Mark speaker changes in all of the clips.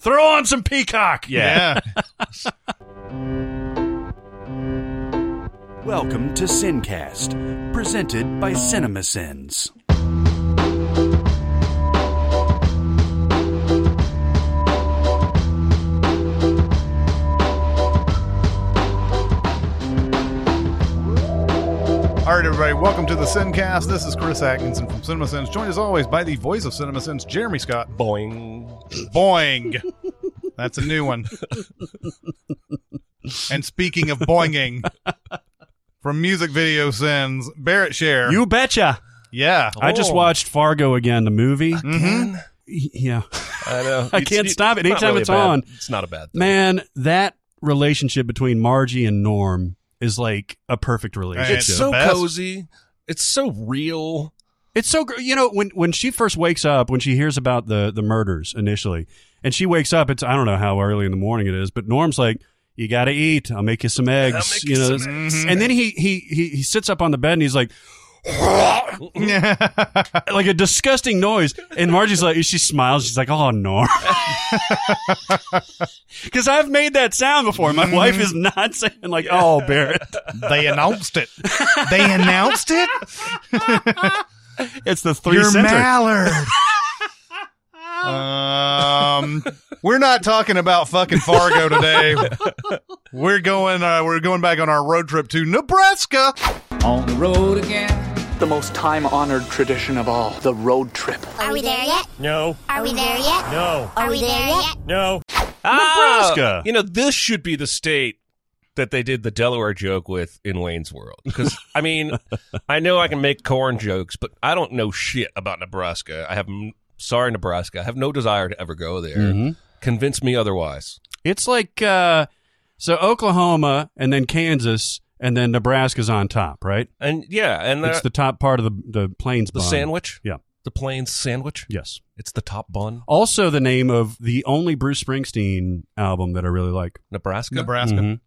Speaker 1: Throw on some Peacock.
Speaker 2: Yeah.
Speaker 3: Welcome to Sincast, presented by CinemaSins.
Speaker 2: All right, everybody, welcome to the Sincast. This is Chris Atkinson from CinemaSins, joined as always by the voice of CinemaSins, Jeremy Scott.
Speaker 4: Boing.
Speaker 2: Boing. That's a new one. and speaking of boinging, from music video sins, Barrett Share.
Speaker 1: You betcha.
Speaker 2: yeah.
Speaker 1: I just
Speaker 4: Oh.
Speaker 1: watched Fargo again, the movie.
Speaker 2: Mhm.
Speaker 1: Yeah.
Speaker 4: I know.
Speaker 1: I can't
Speaker 4: it's
Speaker 1: stop it. Anytime
Speaker 4: really
Speaker 1: it's
Speaker 4: bad-
Speaker 1: on.
Speaker 4: It's not a bad thing.
Speaker 1: Man, that relationship between Margie and Norm is like a perfect relationship.
Speaker 4: it's
Speaker 2: It's
Speaker 4: so cozy. It's so real.
Speaker 1: It's so gr- you know when when she first wakes up when she hears about the the murders initially and she wakes up it's I don't know how early in the morning it is but Norm's like you got to eat I'll make you some eggs
Speaker 4: make
Speaker 1: you
Speaker 4: you
Speaker 1: know
Speaker 4: some
Speaker 2: eggs.
Speaker 1: and then he he he he sits up on the bed and he's like like a disgusting noise and Margie's like she smiles she's like oh Norm because I've made that sound before my wife is not saying like oh Barrett
Speaker 2: they announced it. They announced it?
Speaker 1: it's the three
Speaker 2: You're
Speaker 1: center
Speaker 2: Mallard. um, we're not talking about fucking Fargo today. We're going. Uh, we're going back on our road trip to Nebraska.
Speaker 5: On the road again. The most time honored tradition of all the road trip.
Speaker 6: Are we there yet?
Speaker 4: No.
Speaker 6: Are we there yet?
Speaker 4: No.
Speaker 6: Are we there yet?
Speaker 4: No.
Speaker 1: Nebraska.
Speaker 4: Ah, you know, this should be the state that they did the Delaware joke with in Wayne's World. Because, I mean, I know I can make corn jokes, but I don't know shit about Nebraska. I have, sorry, Nebraska. I have no desire to ever go there.
Speaker 1: Mhm.
Speaker 4: Convince me otherwise.
Speaker 1: It's like uh so Oklahoma and then Kansas and then Nebraska's on top, right?
Speaker 4: And yeah, and
Speaker 1: it's
Speaker 4: uh,
Speaker 1: the top part of the the plains
Speaker 4: the
Speaker 1: bun.
Speaker 4: sandwich.
Speaker 1: Yeah.
Speaker 4: The plains sandwich.
Speaker 1: Yes.
Speaker 4: It's the top bun.
Speaker 1: Also the name of the only Bruce Springsteen album that I really like.
Speaker 4: Nebraska.
Speaker 2: Nebraska.
Speaker 1: Mhm.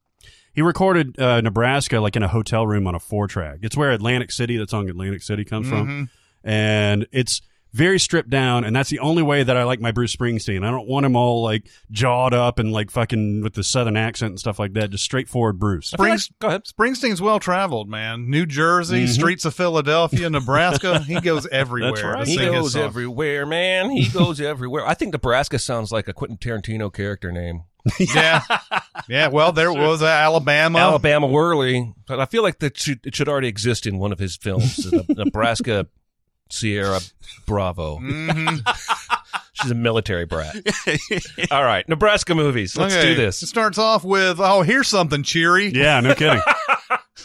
Speaker 1: He recorded uh, Nebraska like in a hotel room on a four track. It's where Atlantic City, that song Atlantic City comes from.
Speaker 2: Mhm.
Speaker 1: And it's very stripped down, and that's the only way that I like my Bruce Springsteen. I don't want him all like jawed up and like fucking with the southern accent and stuff like that. Just straightforward Bruce.
Speaker 4: I feel like- go ahead.
Speaker 2: Springsteen's well traveled, man. New Jersey,
Speaker 1: Mhm.
Speaker 2: streets of Philadelphia, Nebraska. He goes everywhere.
Speaker 1: That's right.
Speaker 4: He goes everywhere, man. He goes everywhere. I think Nebraska sounds like a Quentin Tarantino character name.
Speaker 2: Yeah, yeah. Well, there was uh, Alabama.
Speaker 4: Alabama Worley. But I feel like that should it should already exist in one of his films. Nebraska Sierra Bravo.
Speaker 2: Mhm.
Speaker 4: She's a military brat. All right, Nebraska movies. Let's
Speaker 2: Okay.
Speaker 4: do this.
Speaker 2: It starts off with, "Oh, here's something cheery:
Speaker 1: Yeah, no kidding.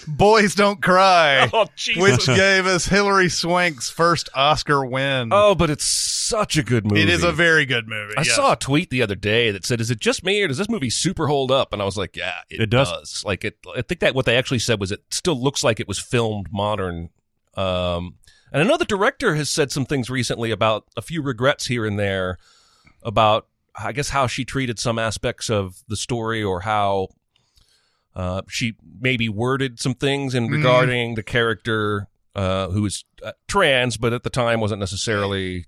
Speaker 2: Boys Don't Cry,"
Speaker 4: Oh, Jesus.
Speaker 2: which gave us Hilary Swank's first Oscar win.
Speaker 4: Oh, but it's such a good movie.
Speaker 2: it is a very good movie.
Speaker 4: I
Speaker 2: yes.
Speaker 4: saw a tweet the other day that said, "Is it just me, or does this movie super hold up?" And I was like, "Yeah, it,
Speaker 1: It does.
Speaker 4: Like it, I think that what they actually said was it still looks like it was filmed modern." Um, and another director has said some things recently about a few regrets here and there about, I guess, how she treated some aspects of the story or how uh, she maybe worded some things in
Speaker 2: Mhm.
Speaker 4: regarding the character uh, who was uh, trans, but at the time wasn't necessarily.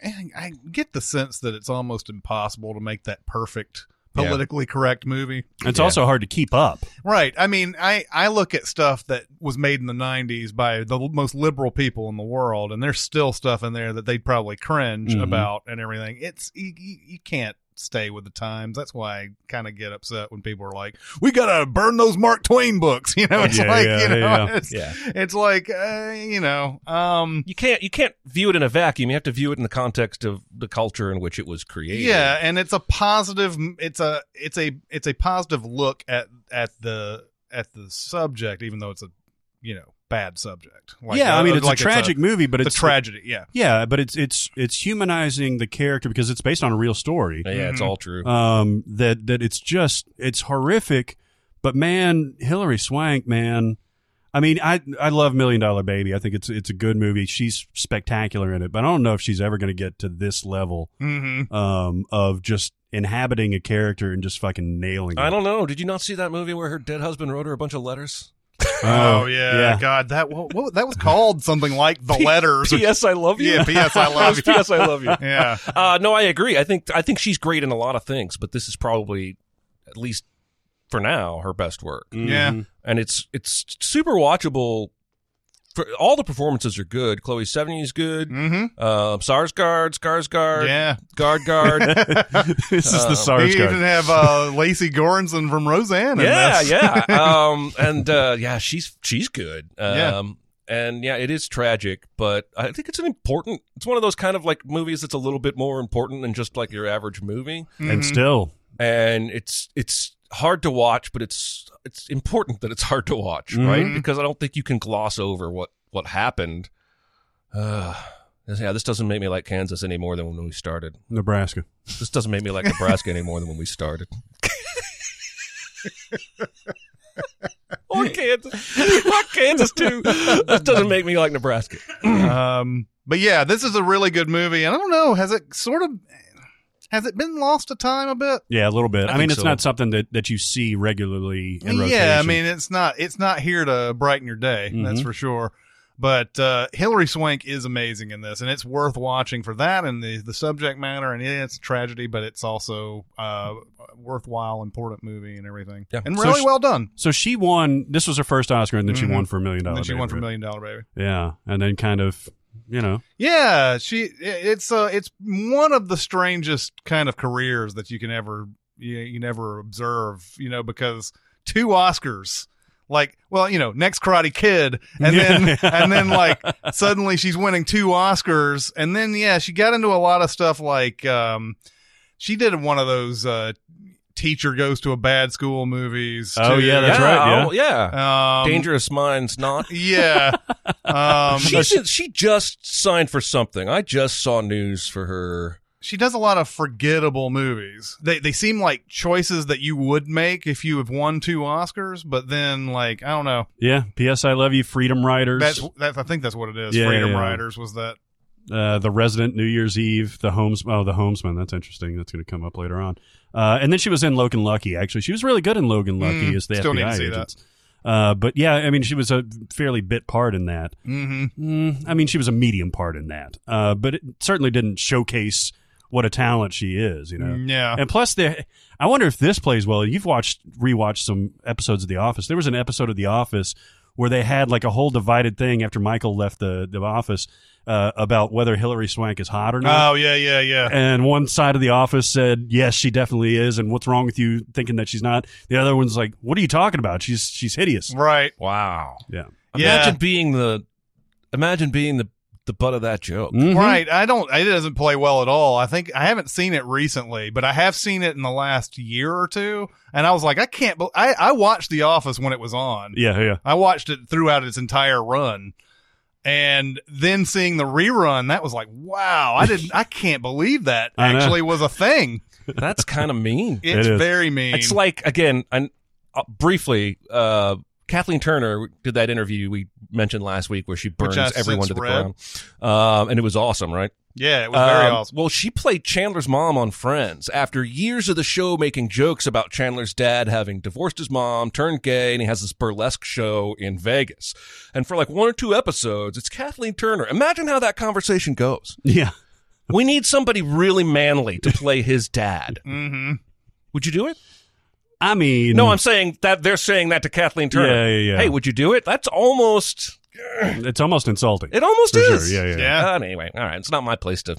Speaker 2: And I get the sense that it's almost impossible to make that perfect
Speaker 4: Yeah.
Speaker 2: politically correct movie.
Speaker 1: It's
Speaker 4: Yeah.
Speaker 1: also hard to keep up.
Speaker 2: Right. I mean, I, I look at stuff that was made in the 90s by the most liberal people in the world, and there's still stuff in there that they'd probably cringe
Speaker 1: Mhm.
Speaker 2: about and everything. It's, you, you, you can't stay with the times. That's why I kind of get upset when people are like, we got to burn those Mark Twain books. You know, it's
Speaker 1: Yeah,
Speaker 2: like,
Speaker 1: yeah,
Speaker 2: you know,
Speaker 1: yeah.
Speaker 2: It's,
Speaker 4: Yeah.
Speaker 2: it's like, uh, you know, um,
Speaker 4: you can't you can't view it in a vacuum. You have to view it in the context of the culture in which it was created.
Speaker 2: Yeah, and it's a positive. It's a it's a it's a positive look at at the at the subject, even though it's a you know bad subject. Like,
Speaker 1: yeah, I
Speaker 2: uh,
Speaker 1: mean it's
Speaker 2: like
Speaker 1: a tragic movie, but
Speaker 2: the
Speaker 1: it's
Speaker 2: tragedy. Yeah,
Speaker 1: Yeah, but it's it's it's humanizing the character because it's based on a real story.
Speaker 4: yeah, it's
Speaker 2: Mhm.
Speaker 4: all true.
Speaker 1: Um, that that it's just it's horrific, but man, Hilary Swank, man. I mean, I I love Million Dollar Baby. I think it's it's a good movie. She's spectacular in it, but I don't know if she's ever going to get to this level
Speaker 2: mm-hmm.
Speaker 1: um, of just inhabiting a character and just fucking nailing it.
Speaker 4: I don't know. Did you not see that movie where her dead husband wrote her a bunch of letters?
Speaker 2: Oh, yeah.
Speaker 1: yeah.
Speaker 2: God, that what, what, that was called something like the letters.
Speaker 4: P.S. I love you.
Speaker 2: Yeah, P.S. I love you.
Speaker 4: P.S. I love you.
Speaker 2: yeah.
Speaker 4: Uh, no, I agree. I think I think she's great in a lot of things, but this is probably, at least for now, her best work.
Speaker 2: Yeah.
Speaker 1: Mhm.
Speaker 4: And it's it's super watchable. For, all the performances are good. Chloe Sevigny is good.
Speaker 2: Mm-hmm.
Speaker 4: Uh, Sarsgaard, Skarsgård,
Speaker 2: Yeah.
Speaker 4: Guard Guard.
Speaker 1: this is the
Speaker 4: Um,
Speaker 1: SARS
Speaker 2: We even
Speaker 1: card.
Speaker 2: have uh, Lecy Goranson from Roseanne. In
Speaker 4: yeah,
Speaker 2: this.
Speaker 4: yeah. Um, and uh, yeah, she's she's good. Um,
Speaker 2: Yeah.
Speaker 4: and yeah, it is tragic, but I think it's an important. It's one of those kind of like movies that's a little bit more important than just like your average movie.
Speaker 1: And still,
Speaker 4: and it's it's hard to watch, but it's it's important that it's hard to watch, right? Because I don't think you can gloss over what what happened. Uh, yeah, this doesn't make me like Kansas any more than when we started.
Speaker 1: Nebraska.
Speaker 4: This doesn't make me like Nebraska any more than when we started. or Kansas, or Kansas too. This doesn't make me like Nebraska.
Speaker 2: um, but yeah, this is a really good movie, and I don't know, has it sort of has it been lost to time a bit?
Speaker 1: Yeah, a little bit.
Speaker 4: I
Speaker 1: I, mean, it's
Speaker 4: so.
Speaker 1: not something that, that you see regularly in rotation.
Speaker 2: yeah, I mean, it's not it's not here to brighten your day, that's
Speaker 1: Mhm.
Speaker 2: for sure. But uh, Hilary Swank is amazing in this, and it's worth watching for that and the the subject matter. And yeah, it's a tragedy, but it's also uh, worthwhile, important movie and everything,
Speaker 4: Yeah.
Speaker 2: and
Speaker 1: So
Speaker 2: really
Speaker 1: sh-
Speaker 2: well done.
Speaker 1: so she won. This was her first Oscar, and then she
Speaker 2: Mhm.
Speaker 1: won for a million
Speaker 2: And
Speaker 1: dollar.
Speaker 2: then she
Speaker 1: Baby,
Speaker 2: won for
Speaker 1: right?
Speaker 2: Million Dollar Baby.
Speaker 1: Yeah, and then kind of, you know,
Speaker 2: Yeah, she it's uh it's one of the strangest kind of careers that you can ever you, you never observe, you know, because two Oscars like well, you know, next Karate Kid and then and then like suddenly she's winning two Oscars and then yeah, she got into a lot of stuff like um she did one of those uh teacher goes to a bad school movies.
Speaker 1: Oh,
Speaker 2: too.
Speaker 1: yeah, that's
Speaker 4: yeah,
Speaker 1: right,
Speaker 4: oh, yeah.
Speaker 2: Um,
Speaker 4: Dangerous Minds, not.
Speaker 2: Yeah. Um,
Speaker 4: She did- she just signed for something. I just saw news for her.
Speaker 2: she does a lot of forgettable movies. They they seem like choices that you would make if you have won two Oscars, but then like I don't know.
Speaker 1: yeah. P.S. I love you, Freedom Riders.
Speaker 2: That's that's I think that's what it is.
Speaker 1: Yeah,
Speaker 2: Freedom
Speaker 1: yeah.
Speaker 2: Riders was that.
Speaker 1: Uh, the Resident, New Year's Eve, the Homes. Oh, the Homesman. That's interesting. That's going to come up later on. Uh, and then she was in Logan Lucky. Actually, she was really good in Logan Lucky
Speaker 2: Mm,
Speaker 1: as the
Speaker 2: still need
Speaker 1: FBI agents. Uh, but yeah, I mean, she was a fairly bit part in that.
Speaker 2: Mm-hmm.
Speaker 1: Mm, I mean, she was a medium part in that. Uh, but it certainly didn't showcase what a talent she is. You know.
Speaker 2: Yeah.
Speaker 1: And plus, the I wonder if this plays well. You've watched rewatched some episodes of The Office. There was an episode of The Office where they had like a whole divided thing after Michael left the the office uh, about whether Hilary Swank is hot or not.
Speaker 2: Oh yeah, yeah, yeah.
Speaker 1: And one side of the office said, "Yes, she definitely is." And what's wrong with you thinking that she's not? The other one's like, "What are you talking about? She's she's hideous."
Speaker 2: Right.
Speaker 4: Wow.
Speaker 1: Yeah.
Speaker 2: Yeah.
Speaker 4: Imagine being the imagine being the the butt of that joke.
Speaker 1: Mhm.
Speaker 2: Right. I don't it doesn't play well at all. I think I haven't seen it recently, but I have seen it in the last year or two, and I was like, I can't bel I I watched The Office when it was on.
Speaker 1: Yeah, yeah.
Speaker 2: I watched it throughout its entire run. And then seeing the rerun, that was like, wow, I didn't, I can't believe that actually was a thing.
Speaker 4: That's kind of mean.
Speaker 2: It's
Speaker 1: It is.
Speaker 2: very mean.
Speaker 4: It's like again, and uh, briefly, uh, Kathleen Turner did that interview we mentioned last week where she burns everyone to the
Speaker 2: read.
Speaker 4: ground, um, and it was awesome, right?
Speaker 2: yeah, it was very
Speaker 4: Um,
Speaker 2: awesome.
Speaker 4: Well, she played Chandler's mom on Friends after years of the show making jokes about Chandler's dad having divorced his mom, turned gay, and he has this burlesque show in Vegas. And for like one or two episodes, it's Kathleen Turner. Imagine how that conversation goes.
Speaker 1: Yeah.
Speaker 4: We need somebody really manly to play his dad.
Speaker 2: Mm-hmm.
Speaker 4: Would you do it?
Speaker 1: I mean,
Speaker 4: No, I'm saying that they're saying that to Kathleen Turner.
Speaker 1: Yeah, yeah, yeah.
Speaker 4: Hey, would you do it? That's almost.
Speaker 1: it's almost insulting.
Speaker 4: It almost
Speaker 1: For
Speaker 4: is.
Speaker 1: sure. Yeah, yeah.
Speaker 2: Yeah.
Speaker 4: Uh, anyway, all right. It's not my place to.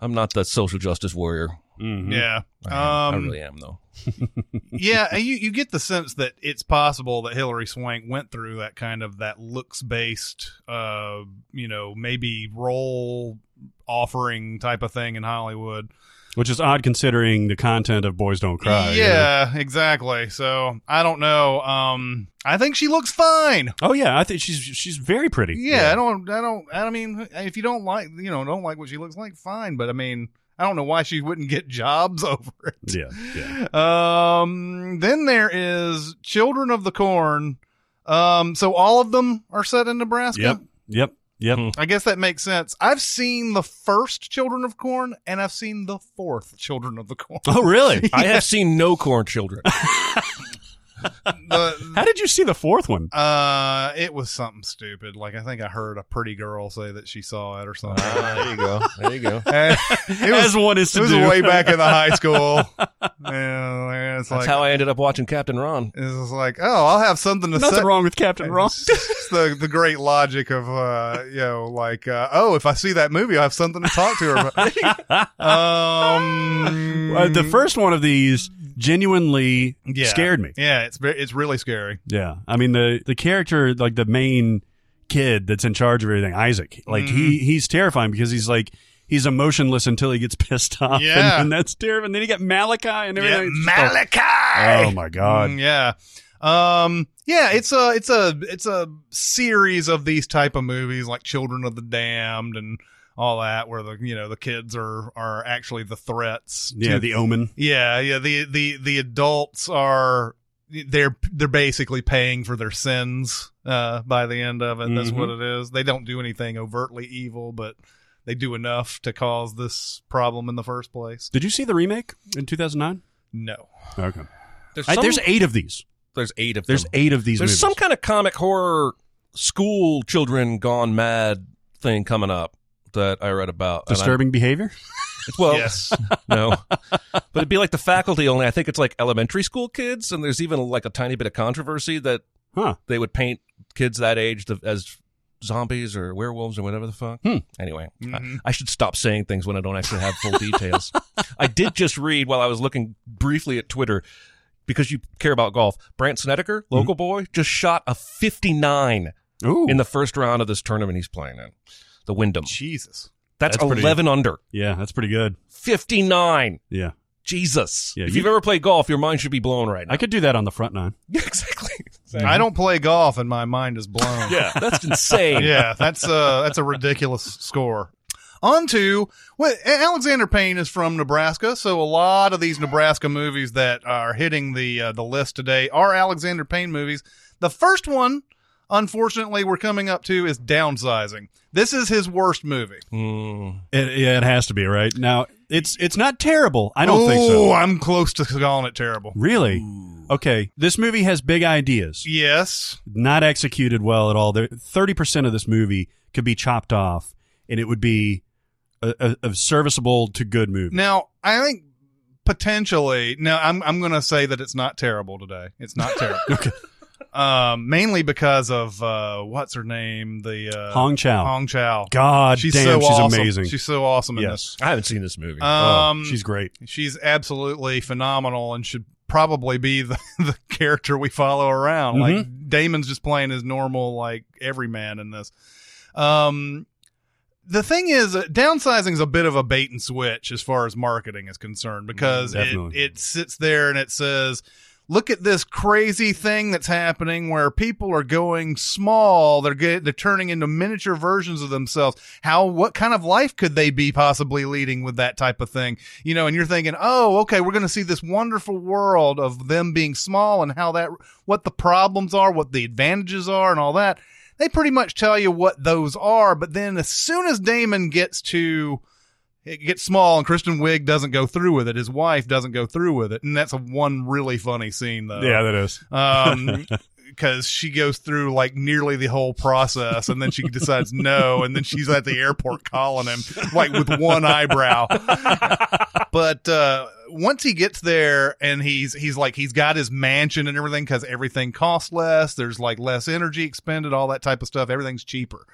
Speaker 4: I'm not the social justice warrior.
Speaker 1: Mhm.
Speaker 2: Yeah.
Speaker 4: I, am. I
Speaker 2: Um,
Speaker 4: really am, though.
Speaker 2: yeah, and you, you get the sense that it's possible that Hilary Swank went through that kind of that looks based, uh, you know, maybe role offering type of thing in Hollywood.
Speaker 1: Which is odd considering the content of Boys Don't Cry. you know?
Speaker 2: yeah, exactly. So I don't know. Um, I think she looks fine.
Speaker 1: Oh yeah, I think she's she's very pretty.
Speaker 2: Yeah, I don't, I don't, I mean, if you don't like, you know, don't like what she looks like, fine. But I mean, I don't know why she wouldn't get jobs over it.
Speaker 1: Yeah, yeah.
Speaker 2: Um, then there is Children of the Corn. Um, so all of them are set in Nebraska.
Speaker 1: Yep. Yep. Yep.
Speaker 2: I guess that makes sense. I've seen the first Children of Corn and I've seen the fourth Children of the Corn.
Speaker 1: Oh really?
Speaker 4: I have seen no corn children.
Speaker 2: the
Speaker 1: How did you see the fourth one?
Speaker 2: uh, it was something stupid. Like I think I heard a pretty girl say that she saw it or something.
Speaker 4: Ah, there you go. There you go.
Speaker 2: And it was
Speaker 1: As one is
Speaker 2: it
Speaker 1: to
Speaker 2: was
Speaker 1: do.
Speaker 2: way back in the high school. And it's
Speaker 4: That's
Speaker 2: like
Speaker 4: how I ended up watching Captain Ron.
Speaker 2: it's just like, oh, I'll have something to
Speaker 1: Nothing
Speaker 2: say.
Speaker 1: wrong with Captain Ron.
Speaker 2: It's the the great logic of uh, you know, like uh, oh, if I see that movie, I have something to talk to her about. um,
Speaker 1: Uh, the first one of these genuinely
Speaker 2: yeah.
Speaker 1: scared me.
Speaker 2: Yeah, it's it's really scary.
Speaker 1: Yeah, I mean the the character, like the main kid that's in charge of everything, Isaac. Like
Speaker 2: Mm-hmm.
Speaker 1: he he's terrifying because he's like he's emotionless until he gets pissed off.
Speaker 2: Yeah.
Speaker 1: and, and that's terrifying. And Then you get Malachi and
Speaker 2: Yeah,
Speaker 1: everything. All-
Speaker 2: Malachi.
Speaker 1: Oh my god.
Speaker 2: Mm, yeah. Um yeah, it's a it's a it's a series of these type of movies like Children of the Damned and all that where the you know the kids are are actually the threats.
Speaker 1: Yeah,
Speaker 2: to-
Speaker 1: the Omen.
Speaker 2: yeah, yeah, the the the adults are they're they're basically paying for their sins uh by the end of it. That's
Speaker 1: Mhm.
Speaker 2: what it is. They don't do anything overtly evil, but they do enough to cause this problem in the first place.
Speaker 1: Did you see the remake in 2009?
Speaker 2: No.
Speaker 1: Okay.
Speaker 4: There's,
Speaker 1: I, there's eight of these.
Speaker 4: there's eight of
Speaker 1: There's
Speaker 4: them.
Speaker 1: eight of these.
Speaker 4: There's
Speaker 1: movies.
Speaker 4: some kind of comic horror school children gone mad thing coming up that I read about.
Speaker 1: Disturbing behavior.
Speaker 4: well,
Speaker 2: yes.
Speaker 4: no, but it'd be like the faculty only. I think it's like elementary school kids, and there's even like a tiny bit of controversy that
Speaker 1: Huh.
Speaker 4: they would paint kids that age to, as zombies or werewolves or whatever the fuck.
Speaker 1: Hmm.
Speaker 4: Anyway,
Speaker 2: Mhm.
Speaker 4: I, I should stop saying things when I don't actually have full details. I did just read while I was looking briefly at Twitter because you care about golf. Brandt Snedeker, local boy, just shot a 59
Speaker 1: Ooh.
Speaker 4: in the first round of this tournament he's playing in. The Wyndham.
Speaker 2: Jesus.
Speaker 4: That's,
Speaker 1: That's pretty-
Speaker 4: 11 under.
Speaker 1: yeah, that's pretty good.
Speaker 4: 59.
Speaker 1: Yeah,
Speaker 4: Jesus.
Speaker 1: Yeah,
Speaker 4: if
Speaker 1: you-
Speaker 4: you've ever played golf, your mind should be blown right now.
Speaker 1: I could do that on the front nine.
Speaker 4: Yeah, exactly.
Speaker 2: I don't play golf and my mind is blown.
Speaker 4: Yeah, that's insane.
Speaker 2: yeah, that's uh that's a ridiculous score. On to well, Alexander Payne is from Nebraska, so a lot of these Nebraska movies that are hitting the uh, the list today are Alexander Payne movies. The first one, unfortunately, we're coming up to is Downsizing. This is his worst movie.
Speaker 4: Mm.
Speaker 1: It, yeah, it has to be right now. It's it's not terrible. I don't think
Speaker 2: Oh,
Speaker 1: so.
Speaker 2: I'm close to calling it terrible.
Speaker 1: Really? Okay, this movie has big ideas,
Speaker 2: Yes,
Speaker 1: not executed well at all. Thirty percent of this movie could be chopped off, and it would be a, a, a serviceable to good movie.
Speaker 2: Now, I think potentially. Now, I'm I'm going to say that it's not terrible today. It's not terrible.
Speaker 1: Okay.
Speaker 2: Um, mainly because of uh, what's her name, the uh,
Speaker 1: Hong Chau.
Speaker 2: Hong Chau.
Speaker 1: God
Speaker 2: she's
Speaker 1: damn,
Speaker 2: so
Speaker 1: she's
Speaker 2: awesome.
Speaker 1: amazing.
Speaker 2: She's so awesome in
Speaker 1: yes,
Speaker 4: I haven't seen this movie.
Speaker 2: Um,
Speaker 1: oh, she's great.
Speaker 2: she's absolutely phenomenal and should probably be the, the character we follow around.
Speaker 1: Mm-hmm.
Speaker 2: Like Damon's just playing his normal like everyman in this. Um, the thing is, uh, downsizing is a bit of a bait and switch as far as marketing is concerned because it, it sits there and it says, look at this crazy thing that's happening where people are going small. They're get, they're turning into miniature versions of themselves. How, what kind of life could they be possibly leading with that type of thing? You know, and you're thinking, oh, okay, we're going to see this wonderful world of them being small and how that, what the problems are, what the advantages are and all that they pretty much tell you what those are. But then as soon as Damon gets to it gets small and Kristen Wiig doesn't go through with it, his wife doesn't go through with it, and that's a one really funny scene though.
Speaker 1: yeah, that is.
Speaker 2: Um, because she goes through like nearly the whole process and then she decides no and then she's at the airport calling him like with one eyebrow. But uh once he gets there and he's he's like he's got his mansion and everything because everything costs less. There's like less energy expended all that type of stuff. Everything's cheaper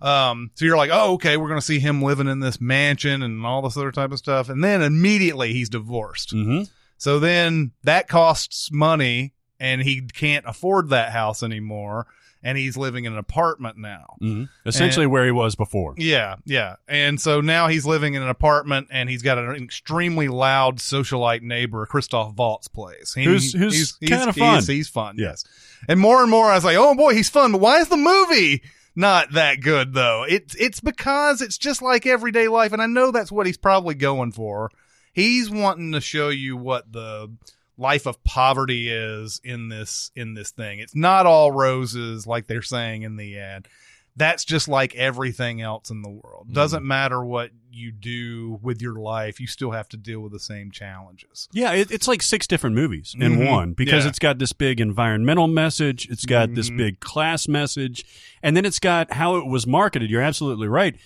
Speaker 2: um so you're like oh okay we're gonna see him living in this mansion and all this other type of stuff and then immediately he's divorced
Speaker 1: Mm-hmm.
Speaker 2: so then that costs money and he can't afford that house anymore and he's living in an apartment now.
Speaker 1: Mm-hmm. Essentially, where he was before.
Speaker 2: Yeah, yeah. And so now he's living in an apartment and he's got an extremely loud socialite neighbor, Christoph Waltz plays. He-
Speaker 1: Who's- who's
Speaker 2: he's-
Speaker 1: kinda fun.
Speaker 2: He's, he's fun,
Speaker 1: Yeah.
Speaker 2: yes. And more and more I was like, oh boy, he's fun, but why is the movie not that good though? It's it's because it's just like everyday life, and I know that's what he's probably going for. He's wanting to show you what the life of poverty is in this in this thing. It's not all roses like they're saying in the ad. that's just like everything else in the world. Hmm. Doesn't matter what you do with your life, you still have to deal with the same challenges.
Speaker 1: Yeah, it, it's like six different movies in
Speaker 2: Mhm.
Speaker 1: one because
Speaker 2: Yeah.
Speaker 1: it's got this big environmental message, it's got this
Speaker 2: Mhm.
Speaker 1: big class message, and then it's got how it was marketed. You're absolutely right.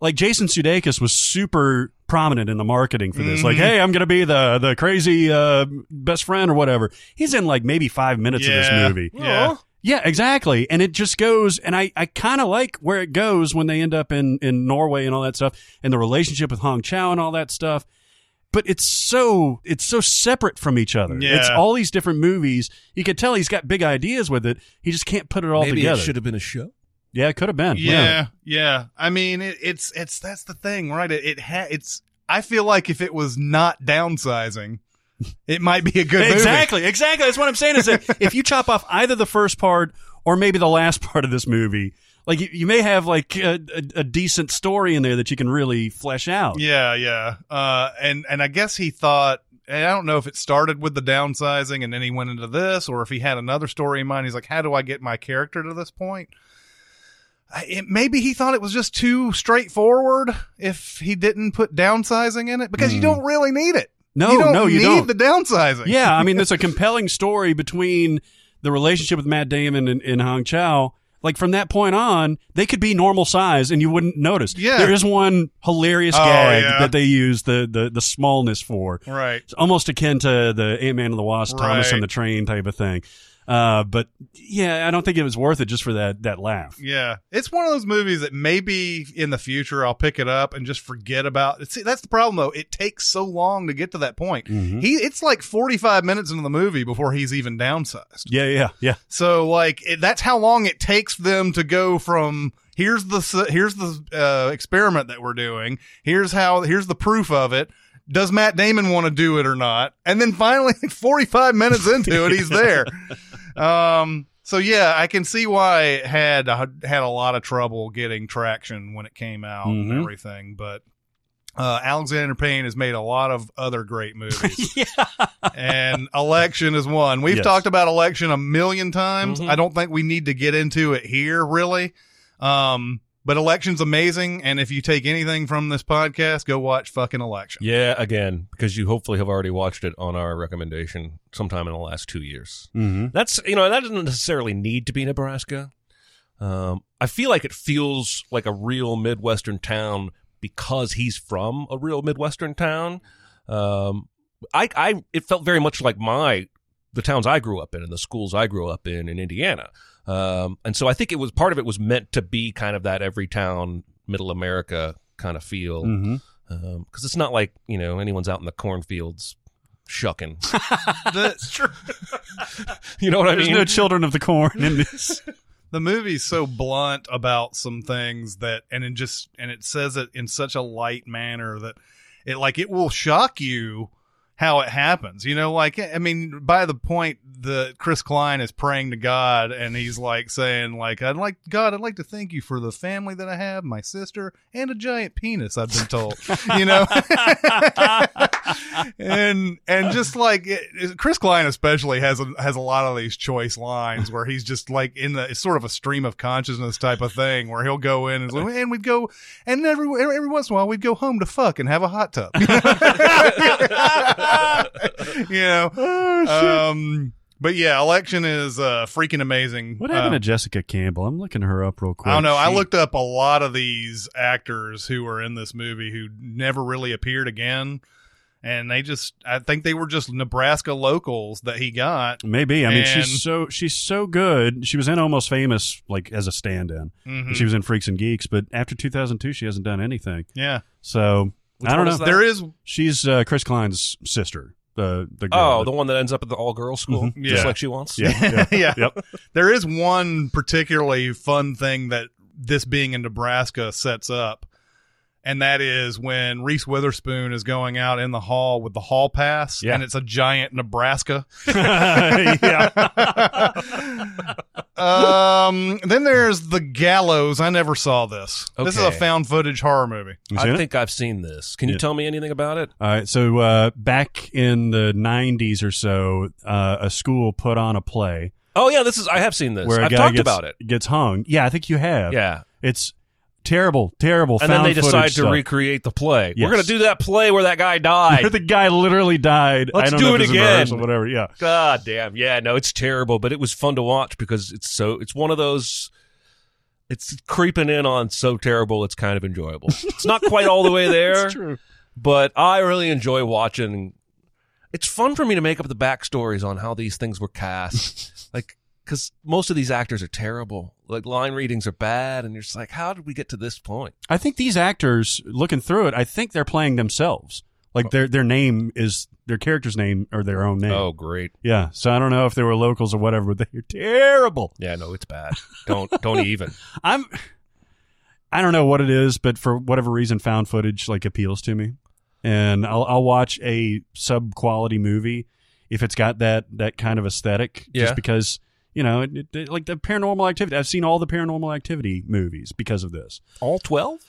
Speaker 1: Like Jason Sudeikis was super prominent in the marketing for this. Like,
Speaker 2: Mhm.
Speaker 1: hey, I'm going to be the the crazy uh, best friend or whatever. He's in like maybe five minutes of this movie.
Speaker 2: Yeah.
Speaker 1: Yeah, exactly. And it just goes, and I, I kind of like where it goes when they end up in, in Norway and all that stuff, and the relationship with Hong Chau and all that stuff. But it's so it's so separate from each other.
Speaker 2: Yeah.
Speaker 1: It's all these different movies. You can tell he's got big ideas with it. He just can't put it all
Speaker 4: Maybe
Speaker 1: together.
Speaker 4: it should have been a show.
Speaker 1: yeah, it could have been.
Speaker 2: Yeah, yeah. I mean, it, it's it's that's the thing, right? It, it ha- it's. I feel like if it was not downsizing, it might be a good movie.
Speaker 1: Exactly, exactly. That's what I'm saying. Is that if you chop off either the first part or maybe the last part of this movie, like you, you may have like a, a, a decent story in there that you can really flesh out.
Speaker 2: Yeah, yeah. Uh, and and I guess he thought. I don't know if it started with the downsizing and then he went into this, or if he had another story in mind. He's like, "How do I get my character to this point?" It, maybe he thought it was just too straightforward if he didn't put downsizing in it because you
Speaker 1: Hmm.
Speaker 2: don't really need it.
Speaker 1: No,
Speaker 2: you don't
Speaker 1: no, you
Speaker 2: need
Speaker 1: don't.
Speaker 2: the downsizing.
Speaker 1: Yeah, I mean, there's a compelling story between the relationship with Matt Damon and, and Hong Chau. Like from that point on, they could be normal size and you wouldn't notice.
Speaker 2: Yeah.
Speaker 1: There is one hilarious
Speaker 2: Oh,
Speaker 1: gag
Speaker 2: yeah.
Speaker 1: that they use the, the, the smallness for.
Speaker 2: right.
Speaker 1: It's almost akin to the Ant Man and the Wasp, Thomas and the train type of thing. Uh, but yeah, I don't think it was worth it just for that, that laugh.
Speaker 2: Yeah, it's one of those movies that maybe in the future I'll pick it up and just forget about. See, that's the problem though. It takes so long to get to that point.
Speaker 1: Mhm.
Speaker 2: He, it's like forty five minutes into the movie before he's even downsized.
Speaker 1: Yeah, yeah, yeah.
Speaker 2: So like it, that's how long it takes them to go from here's the here's the uh, experiment that we're doing. Here's how here's the proof of it. Does Matt Damon want to do it or not? And then finally, 45 minutes into it, he's there. Um, so yeah, I can see why it had had a lot of trouble getting traction when it came out and
Speaker 1: Mhm.
Speaker 2: everything. But uh, Alexander Payne has made a lot of other great movies, yeah. and Election is one. We've
Speaker 1: Yes.
Speaker 2: talked about Election a million times.
Speaker 4: Mhm.
Speaker 2: I don't think we need to get into it here, really. Um, but Election's amazing, and if you take anything from this podcast, go watch fucking Election.
Speaker 4: Yeah, again, because you hopefully have already watched it on our recommendation sometime in the last two years.
Speaker 1: Mm-hmm.
Speaker 4: That's you know that doesn't necessarily need to be Nebraska. Um, I feel like it feels like a real midwestern town because he's from a real midwestern town. Um, I, I, it felt very much like my the towns I grew up in and the schools I grew up in in Indiana. Um, and so I think it was part of it was meant to be kind of that every town, middle America kind of feel
Speaker 1: Mm-hmm.
Speaker 4: because it's not like you know anyone's out in the cornfields shucking.
Speaker 2: That's true.
Speaker 4: you know what I
Speaker 1: There's
Speaker 4: mean?
Speaker 1: no children of the corn in this.
Speaker 2: the movie's so blunt about some things that and it just and it says it in such a light manner that it like it will shock you how it happens you know like i mean by the point that chris klein is praying to god and he's like saying like i'd like god i'd like to thank you for the family that i have my sister and a giant penis i've been told you know and and just like it, Chris Klein especially has a, has a lot of these choice lines where he's just like in the it's sort of a stream of consciousness type of thing where he'll go in and, and we'd go and every every once in a while we'd go home to fuck and have a hot tub you know um but yeah election is uh freaking amazing
Speaker 1: What happened
Speaker 2: Um,
Speaker 1: to Jessica Campbell? I'm looking her up real quick.
Speaker 2: I don't know. I looked up a lot of these actors who were in this movie who never really appeared again. And they just, I think they were just Nebraska locals that he got.
Speaker 1: Maybe. I mean, she's so she's so good. She was in Almost Famous, like as a stand-in.
Speaker 2: Mhm.
Speaker 1: She was in Freaks and Geeks, but after 2002, she hasn't done anything.
Speaker 2: Yeah.
Speaker 1: So
Speaker 4: Which
Speaker 1: I don't know.
Speaker 2: There is,
Speaker 1: She's uh, Chris Klein's sister. The the girl
Speaker 4: Oh,
Speaker 1: that-
Speaker 4: the one that ends up at the all girls school,
Speaker 1: Mhm.
Speaker 4: just like she wants.
Speaker 1: yeah, yeah.
Speaker 2: yeah.
Speaker 1: Yep.
Speaker 2: There is one particularly fun thing that this being in Nebraska sets up. And that is when Reese Witherspoon is going out in the hall with the hall pass,
Speaker 1: Yeah.
Speaker 2: and it's a giant Nebraska.
Speaker 1: yeah.
Speaker 2: um, then there's the gallows. I never saw this. This is a found footage horror movie.
Speaker 1: You seen
Speaker 4: I
Speaker 1: it?
Speaker 4: think I've seen this. Can you
Speaker 1: Yeah.
Speaker 4: tell me anything about it?
Speaker 1: All right. So uh, back in the 90s or so, uh, a school put on a play
Speaker 4: Oh yeah, this is. I have seen this.
Speaker 1: where a
Speaker 4: I've
Speaker 1: guy
Speaker 4: talked
Speaker 1: gets,
Speaker 4: about it.
Speaker 1: gets hung. Yeah, I think you have.
Speaker 4: Yeah,
Speaker 1: It's terrible, terrible.
Speaker 4: and then they decide to
Speaker 1: stuff.
Speaker 4: recreate the play.
Speaker 1: Yes.
Speaker 4: We're gonna do that play where that guy
Speaker 1: Where
Speaker 4: died.
Speaker 1: the guy literally died.
Speaker 4: Let's
Speaker 1: I don't
Speaker 4: do
Speaker 1: know
Speaker 4: it
Speaker 1: if it's in
Speaker 4: again.
Speaker 1: whatever. Yeah.
Speaker 4: God damn. Yeah, no, it's terrible, but it was fun to watch because it's so. It's one of those. It's creeping in on so terrible. It's kind of enjoyable. it's not quite all the way there.
Speaker 1: It's true.
Speaker 4: but I really enjoy watching. It's fun for me to make up the backstories on how these things were cast, like because most of these actors are terrible. Like line readings are bad, and you're just like, how did we get to this point?
Speaker 1: I think these actors, looking through it, I think they're playing themselves. Like their their name is their character's name or their own name.
Speaker 4: Oh, great!
Speaker 1: Yeah. So I don't know if they were locals or whatever, but they're terrible.
Speaker 4: Yeah, no, it's bad. Don't don't even.
Speaker 1: I'm I don't know what it is, but for whatever reason found footage like appeals to me. And I'll I'll watch a sub quality movie if it's got that that kind of aesthetic
Speaker 4: Yeah.
Speaker 1: just because you know, it, it- like the paranormal activity. I've seen all the paranormal activity movies because of this.
Speaker 4: All twelve?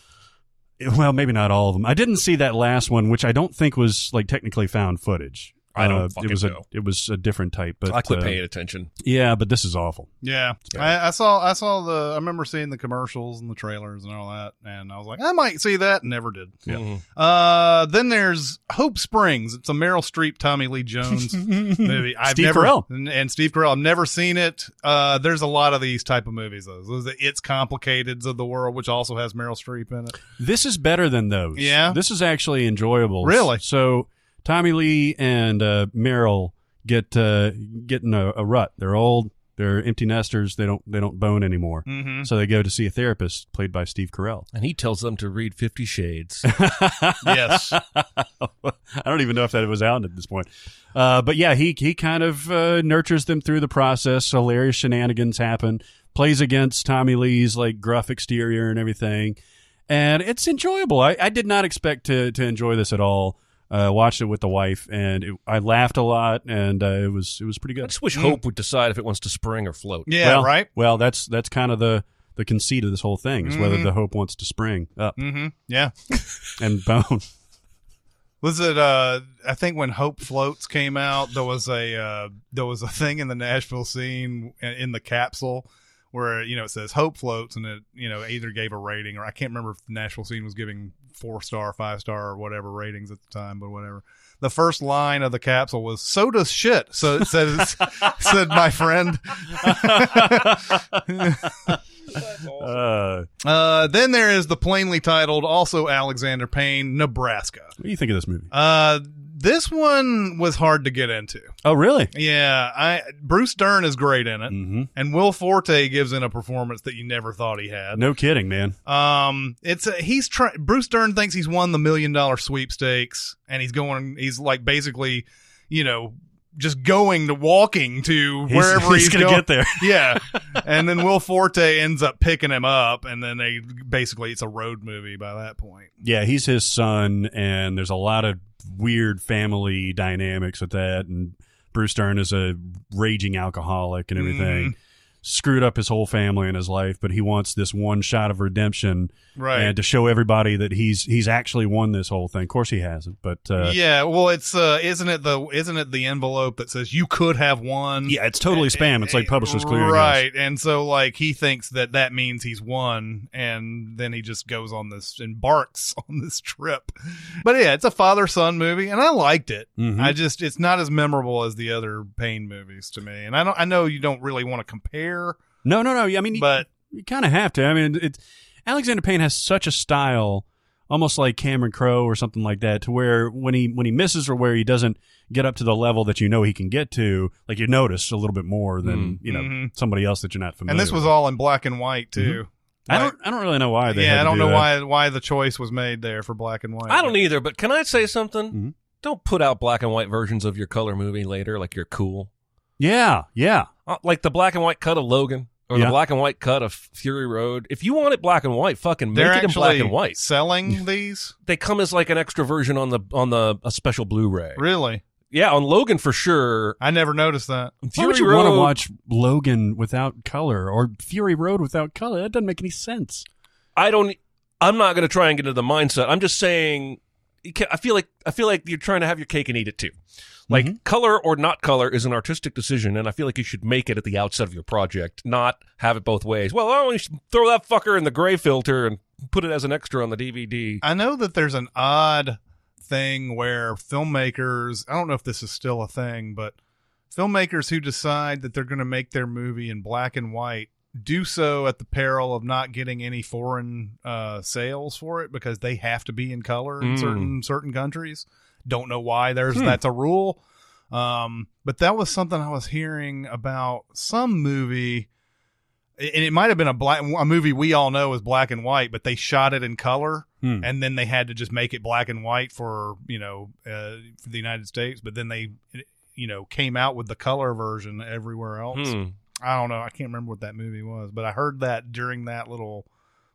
Speaker 1: Well, maybe not all of them. I didn't see that last one, which I don't think was like technically found footage.
Speaker 4: I don't
Speaker 1: Uh,
Speaker 4: fucking
Speaker 1: it was
Speaker 4: know.
Speaker 1: a it was a different type, but
Speaker 4: I quit
Speaker 1: uh,
Speaker 4: paying attention.
Speaker 1: Yeah, but this is awful.
Speaker 2: Yeah,
Speaker 4: Yeah.
Speaker 2: I, I saw. I saw the. I remember seeing the commercials and the trailers and all that, and I was like, I might see that. Never did.
Speaker 1: Yeah.
Speaker 4: Mhm.
Speaker 2: Uh, then there's Hope Springs. It's a Meryl Streep, Tommy Lee Jones movie. I've
Speaker 1: Steve
Speaker 2: never,
Speaker 1: Carell.
Speaker 2: and, and Steve Carell. I've never seen it. Uh, there's a lot of these type of movies though. There's the It's Complicateds of the world, which also has Meryl Streep in it.
Speaker 1: This is better than those.
Speaker 2: Yeah?
Speaker 1: This is actually enjoyable.
Speaker 2: Really?
Speaker 1: So Tommy Lee and uh, Meryl get uh, get in a, a rut. They're old. They're empty nesters. They don't they don't bone anymore.
Speaker 2: Mm-hmm.
Speaker 1: So they go to see a therapist played by Steve Carell.
Speaker 4: And he tells them to read Fifty Shades.
Speaker 2: Yes.
Speaker 1: I don't even know if that was out at this point. Uh, but yeah, he he kind of uh, nurtures them through the process. Hilarious shenanigans happen. Plays against Tommy Lee's like gruff exterior and everything, and it's enjoyable. I, I did not expect to to enjoy this at all. Uh, watched it with the wife, and it, I laughed a lot, and uh, it was it was pretty good.
Speaker 4: I just wish Hope would decide if it wants to spring or float.
Speaker 2: Yeah.
Speaker 1: well,
Speaker 2: right.
Speaker 1: Well, that's that's kind of the the conceit of this whole thing is whether
Speaker 2: Mhm.
Speaker 1: the hope wants to spring up
Speaker 2: Mm-hmm. Yeah.
Speaker 1: and bone.
Speaker 2: Was it? Uh, I think when Hope Floats came out, there was a uh, there was a thing in the Nashville scene in- in the capsule where you know it says Hope Floats, and it you know either gave a rating or I can't remember if the Nashville scene was giving four star, five star, or whatever ratings at the time, but whatever. The first line of the capsule was "So does shit." So it says said my friend.
Speaker 1: Uh,
Speaker 2: Uh, then there is the plainly titled, also Alexander Payne, Nebraska.
Speaker 1: what do you think of this movie?
Speaker 2: Uh, this one was hard to get into.
Speaker 1: Oh, really?
Speaker 2: Yeah, I Bruce Dern is great in it,
Speaker 1: Mm-hmm.
Speaker 2: and Will Forte gives in a performance that you never thought he had.
Speaker 1: No kidding, man.
Speaker 2: Um, it's a, he's trying. Bruce Dern thinks he's won the million dollar sweepstakes, and he's going. He's like basically, you know, just going to walking to
Speaker 1: He's-
Speaker 2: wherever
Speaker 1: he's
Speaker 2: he's,
Speaker 1: gonna
Speaker 2: going.
Speaker 1: get there.
Speaker 2: yeah, and then Will Forte ends up picking him up, and then they basically it's a road movie by that point.
Speaker 1: Yeah, he's his son, and there's a lot of weird family dynamics with that. And Bruce Dern is a raging alcoholic and everything. Mm-hmm. Screwed up his whole family and his life, but he wants this one shot of redemption
Speaker 2: Right.
Speaker 1: and to show everybody that he's he's actually won this whole thing. Of course, he hasn't, but uh,
Speaker 2: yeah, well, it's uh, isn't it the isn't it the envelope that says you could have won?
Speaker 1: yeah, it's totally spam. It's like Publishers Clearinghouse.
Speaker 2: right? And so, like, he thinks that that means he's won, and then he just goes on this embarks on this trip. But yeah, it's a father son movie, and I liked it.
Speaker 1: Mhm.
Speaker 2: I just it's not as memorable as the other Payne movies to me, and I don't I know you don't really want to compare,
Speaker 1: No, no, no. I mean,
Speaker 2: but
Speaker 1: you kind of have to. I mean, it's Alexander Payne has such a style, almost like Cameron Crowe or something like that, to where when he when he misses or where he doesn't get up to the level that you know he can get to, like you notice a little bit more than you know
Speaker 2: Mhm.
Speaker 1: somebody else that you're not familiar. With.
Speaker 2: And this was
Speaker 1: with.
Speaker 2: all in black and white too.
Speaker 1: I don't I don't really know why they.
Speaker 2: yeah,
Speaker 1: had
Speaker 2: I don't
Speaker 1: do
Speaker 2: know
Speaker 1: that.
Speaker 2: why why the choice was made there for black and white.
Speaker 4: I don't either, but can I say something?
Speaker 1: Mhm.
Speaker 4: Don't put out black and white versions of your color movie later, like you're cool.
Speaker 1: Yeah, yeah.
Speaker 4: Uh, like the black and white cut of Logan or
Speaker 1: Yeah.
Speaker 4: the black and white cut of Fury Road. If you want it black and white, fucking make
Speaker 2: They're
Speaker 4: it in black and white.
Speaker 2: selling these.
Speaker 4: They come as like an extra version on the on the a special Blu-ray.
Speaker 2: Really,
Speaker 4: Yeah, on Logan for sure.
Speaker 2: I never noticed that.
Speaker 1: Why would you
Speaker 4: Road,
Speaker 1: want to watch Logan without color or Fury Road without color? That doesn't make any sense.
Speaker 4: I don't. I'm not going to try and get into the mindset. I'm just saying, you can, I feel like I feel like you're trying to have your cake and eat it too. Like mm-hmm. color or not color is an artistic decision, and I feel like you should make it at the outset of your project, not have it both ways. Well, oh, you should throw that fucker in the gray filter and put it as an extra on the DVD.
Speaker 2: I know that there's an odd thing where filmmakers, I don't know if this is still a thing, but filmmakers who decide that they're going to make their movie in black and white do so at the peril of not getting any foreign uh, sales for it because they have to be in color in
Speaker 4: Mm.
Speaker 2: certain certain countries. Don't know why there's that's a rule. Um, but that was something I was hearing about some movie and it might have been a black a movie we all know is black and white, but they shot it in color,
Speaker 1: Hmm.
Speaker 2: and then they had to just make it black and white for you know uh, for the United States. But then they you know came out with the color version everywhere else.
Speaker 4: Hmm.
Speaker 2: I don't know. I can't remember what that movie was, but I heard that during that little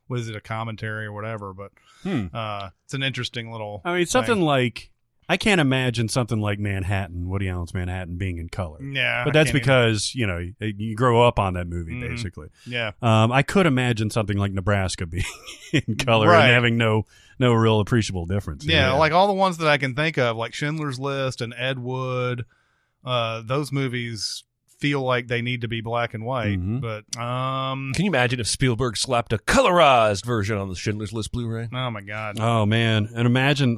Speaker 2: what is it a commentary or whatever. But
Speaker 1: Hmm.
Speaker 2: uh, it's an interesting little.
Speaker 1: I mean, something
Speaker 2: thing.
Speaker 1: like I can't imagine something like Manhattan, Woody Allen's Manhattan, being in color.
Speaker 2: Yeah,
Speaker 1: But that's
Speaker 2: can't even-
Speaker 1: because you know you, grow up on that movie,
Speaker 2: Mhm.
Speaker 1: basically.
Speaker 2: yeah.
Speaker 1: Um, I could imagine something like Nebraska being in color
Speaker 2: Right.
Speaker 1: and having no no real appreciable difference.
Speaker 2: Yeah, like all the ones that I can think of, like Schindler's List and Ed Wood, uh, those movies feel like they need to be black and white.
Speaker 1: Mhm.
Speaker 2: But um,
Speaker 4: Can you imagine if Spielberg slapped a colorized version on the Schindler's List Blu-ray?
Speaker 2: oh my god,
Speaker 1: Oh man, and imagine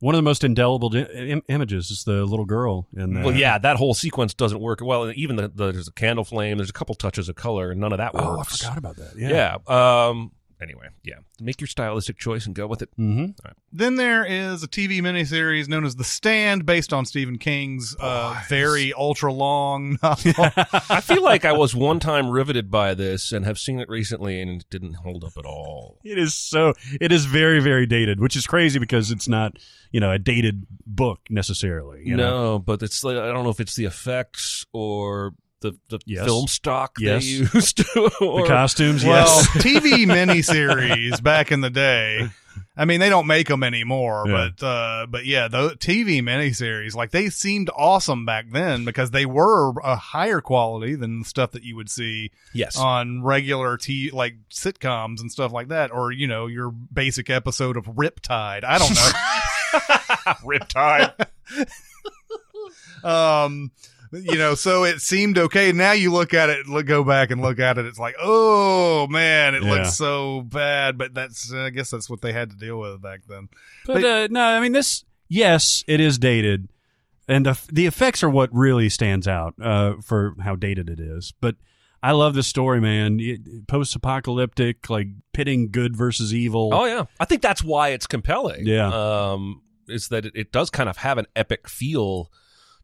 Speaker 1: one of the most indelible Im- images is the little girl in that.
Speaker 4: Well, yeah, that whole sequence doesn't work. Well, even the, the there's a candle flame. There's a couple touches of color, and none of that works.
Speaker 1: Oh, I forgot about that. Yeah.
Speaker 4: Yeah. Um. Anyway, yeah. Make your stylistic choice and go with it.
Speaker 1: Mm-hmm.
Speaker 2: Then there is a TV miniseries known as The Stand, based on Stephen King's uh, very ultra long novel.
Speaker 4: I feel like I was one time riveted by this and have seen it recently, and it didn't hold up at all.
Speaker 1: It is so. It is very, very dated, which is crazy because it's not, you know, a dated book necessarily. You know?
Speaker 4: no, but it's like I don't know if it's the effects or the the
Speaker 1: Yes.
Speaker 4: film stock
Speaker 1: Yes.
Speaker 4: they used. or,
Speaker 1: the costumes.
Speaker 2: well,
Speaker 1: yes.
Speaker 2: TV miniseries back in the day. I mean, they don't make them anymore,
Speaker 1: Yeah.
Speaker 2: but uh, but yeah, the TV miniseries like they seemed awesome back then because they were a higher quality than the stuff that you would see
Speaker 4: yes.
Speaker 2: on regular t like sitcoms and stuff like that, or you know your basic episode of Riptide. I don't know.
Speaker 4: Riptide.
Speaker 2: um you know so it seemed okay now you look at it look go back and look at it it's like oh man it
Speaker 1: Yeah.
Speaker 2: looks so bad but that's i guess that's what they had to deal with back then
Speaker 1: But uh, no, I mean this. Yes, it is dated, and the, the effects are what really stands out uh, for how dated it is. But I love this story, man. Post apocalyptic, like pitting good versus evil.
Speaker 4: Oh yeah, I think that's why it's compelling.
Speaker 1: Yeah.
Speaker 4: um, is that it, it does kind of have an epic feel,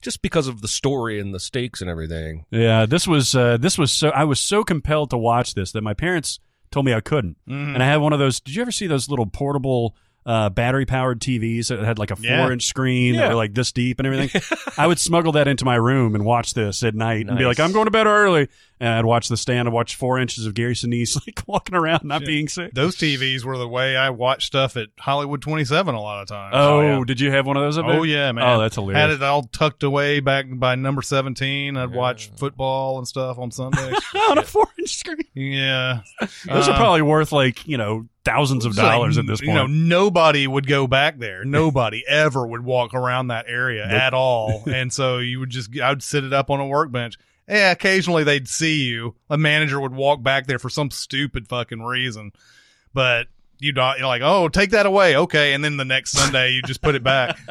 Speaker 4: just because of the story and the stakes and everything.
Speaker 1: Yeah, this was uh, this was so I was so compelled to watch this that my parents told me I couldn't,
Speaker 2: Mm-hmm.
Speaker 1: and I had one of those. Did you ever see those little portable? Uh, battery powered TVs that had like a
Speaker 2: Yeah.
Speaker 1: four inch screen that were like this deep and everything. I would smuggle that into my room and watch this at night and be like, I'm going to bed early. And I'd watch the stand. I'd watch four inches of Gary Sinise like walking around, not being sick.
Speaker 2: those tvs were the way i watched stuff at hollywood 27 a lot of times
Speaker 1: Oh,
Speaker 4: yeah.
Speaker 1: did you have one of those up there?
Speaker 2: Oh yeah, man!
Speaker 1: Oh, that's hilarious.
Speaker 2: Had it all tucked away back by number seventeen. I'd watch football and stuff on Sunday
Speaker 1: on a four inch screen.
Speaker 2: yeah,
Speaker 1: Those
Speaker 2: Uh,
Speaker 1: are probably worth like, you know, thousands of
Speaker 2: It's like,
Speaker 1: dollars at this point.
Speaker 2: You know, nobody would go back there. Nobody ever would walk around that area
Speaker 1: Nope.
Speaker 2: at all. and so you would just, I would sit it up on a workbench. Yeah, occasionally they'd see you. A manager would walk back there for some stupid fucking reason, but you'd not, you're like, oh, take that away, okay. And then the next Sunday you just put it back.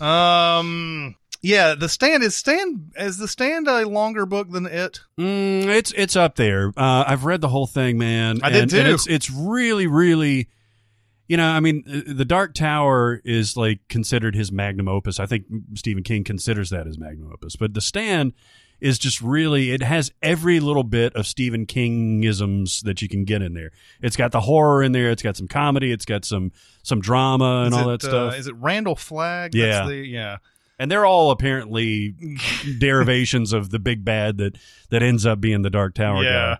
Speaker 2: Um, yeah, the stand is stand is the stand a longer book than it?
Speaker 1: Mm, it's it's up there. Uh, I've read the whole thing, man.
Speaker 2: I did too.
Speaker 1: And it's it's really really, you know, I mean, uh, the Dark Tower is like considered his magnum opus. I think Stephen King considers that his magnum opus. But The Stand is just really it has every little bit of Stephen Kingisms that you can get in there. It's got the horror in there. It's got some comedy. It's got some some drama and
Speaker 2: Is
Speaker 1: all
Speaker 2: it,
Speaker 1: that stuff.
Speaker 2: Uh, is it Randall Flagg?
Speaker 1: Yeah.
Speaker 2: That's the, yeah.
Speaker 1: and they're all apparently derivations of the big bad that that ends up being the Dark Tower
Speaker 2: Yeah.
Speaker 1: guy.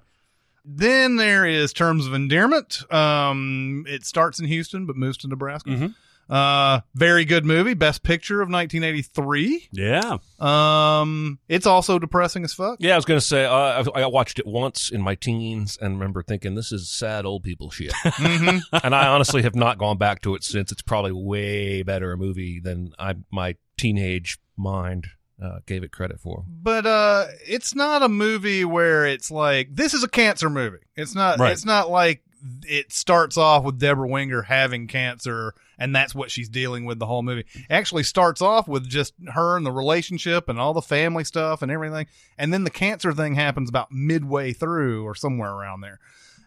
Speaker 2: Then there is Terms of Endearment. Um, it starts in Houston but moves to Nebraska.
Speaker 1: Mhm.
Speaker 2: Uh, very good movie. Best picture of 1983.
Speaker 1: Yeah.
Speaker 2: Um, it's also depressing as fuck.
Speaker 4: Yeah, I was going to say, uh, I, I watched it once in my teens and remember thinking, this is sad old people shit.
Speaker 2: hmm
Speaker 4: and I honestly have not gone back to it since. It's probably way better a movie than I my teenage mind uh, gave it credit for.
Speaker 2: But uh, it's not a movie where it's like this is a cancer movie. It's not.
Speaker 1: Right.
Speaker 2: It's not like it starts off with Debra Winger having cancer and that's what she's dealing with the whole movie. It actually starts off with just her and the relationship and all the family stuff and everything, and then the cancer thing happens about midway through or somewhere around there.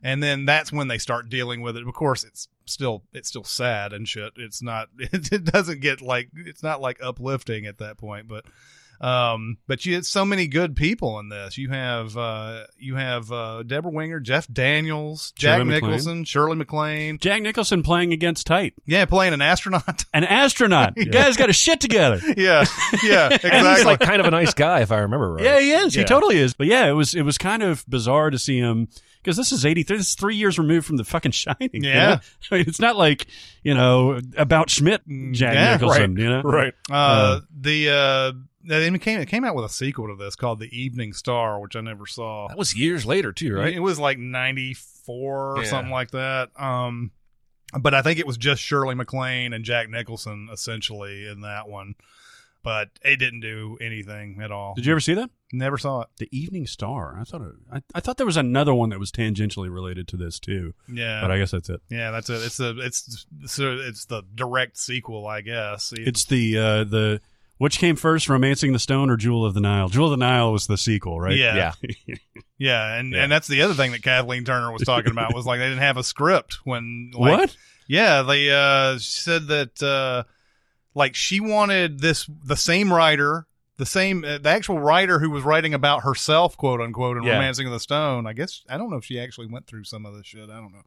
Speaker 2: And then that's when they start dealing with it. Of course, it's still it's still sad and shit. It's not it doesn't get like it's not like uplifting at that point, but um, but you had so many good people in this. You have uh, you have uh, Debra Winger, Jeff Daniels, Jack
Speaker 1: Shirley MacLaine.
Speaker 2: Nicholson, Shirley MacLaine.
Speaker 1: Jack Nicholson playing against Tight.
Speaker 2: Yeah, playing an astronaut.
Speaker 1: An astronaut. The Guy's got his shit together.
Speaker 2: yeah, yeah,
Speaker 4: And he's like kind of a nice guy, if I remember right.
Speaker 1: Yeah, he is.
Speaker 2: Yeah.
Speaker 1: He totally is. But yeah, it was it was kind of bizarre to see him because this is eighty three. This is three years removed from the fucking Shining. you
Speaker 2: Yeah.
Speaker 1: know? I mean, it's not like you know about Schmidt, and Jack
Speaker 2: Yeah,
Speaker 1: Nicholson. You know,
Speaker 4: Right.
Speaker 2: uh, the uh, it came it came out with a sequel to this called The Evening Star, which I never saw.
Speaker 4: That was years later, too, right?
Speaker 2: It was like ninety four or
Speaker 4: Yeah.
Speaker 2: something like that. Um, but I think it was just Shirley MacLaine and Jack Nicholson essentially in that one. But it didn't do anything at all.
Speaker 1: Did you ever see that?
Speaker 2: Never saw it.
Speaker 1: The Evening Star. I thought it, I, I thought there was another one that was tangentially related to this too,
Speaker 2: Yeah,
Speaker 1: but I guess that's it.
Speaker 2: yeah, that's it. It's the it's so it's the direct sequel, I guess.
Speaker 1: It's the uh, the which came first, Romancing the Stone or Jewel of the Nile? Jewel of the Nile was the sequel, right?
Speaker 2: Yeah.
Speaker 4: Yeah.
Speaker 2: yeah, and
Speaker 1: Yeah.
Speaker 2: and that's the other thing that Kathleen Turner was talking about was like they didn't have a script when like,
Speaker 1: what?
Speaker 2: Yeah, they uh said that uh like she wanted this the same writer, the same uh, the actual writer who was writing about herself, quote unquote, in
Speaker 4: Yeah.
Speaker 2: Romancing of the Stone. I guess I don't know if she actually went through some of this shit. I don't know.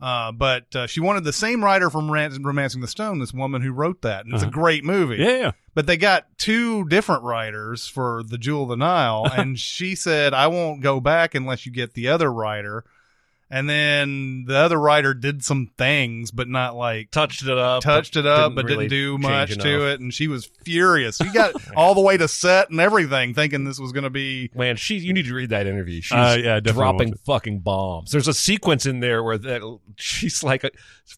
Speaker 2: Uh, but uh, she wanted the same writer from Romancing the Stone, this woman who wrote that, and it's
Speaker 1: Uh-huh.
Speaker 2: a great movie.
Speaker 1: Yeah, yeah.
Speaker 2: But they got two different writers for the Jewel of the Nile, and she said, "I won't go back unless you get the other writer." And then the other writer did some things, but not like
Speaker 4: Touched it up.
Speaker 2: touched it up,
Speaker 4: didn't
Speaker 2: but
Speaker 4: really
Speaker 2: didn't do much
Speaker 4: enough.
Speaker 2: to it. And she was furious. She got all the way to set and everything, thinking this was going to be.
Speaker 4: Man, she you need to read that interview. She's
Speaker 1: Uh, yeah,
Speaker 4: dropping fucking bombs. There's a sequence in there where that, she's like,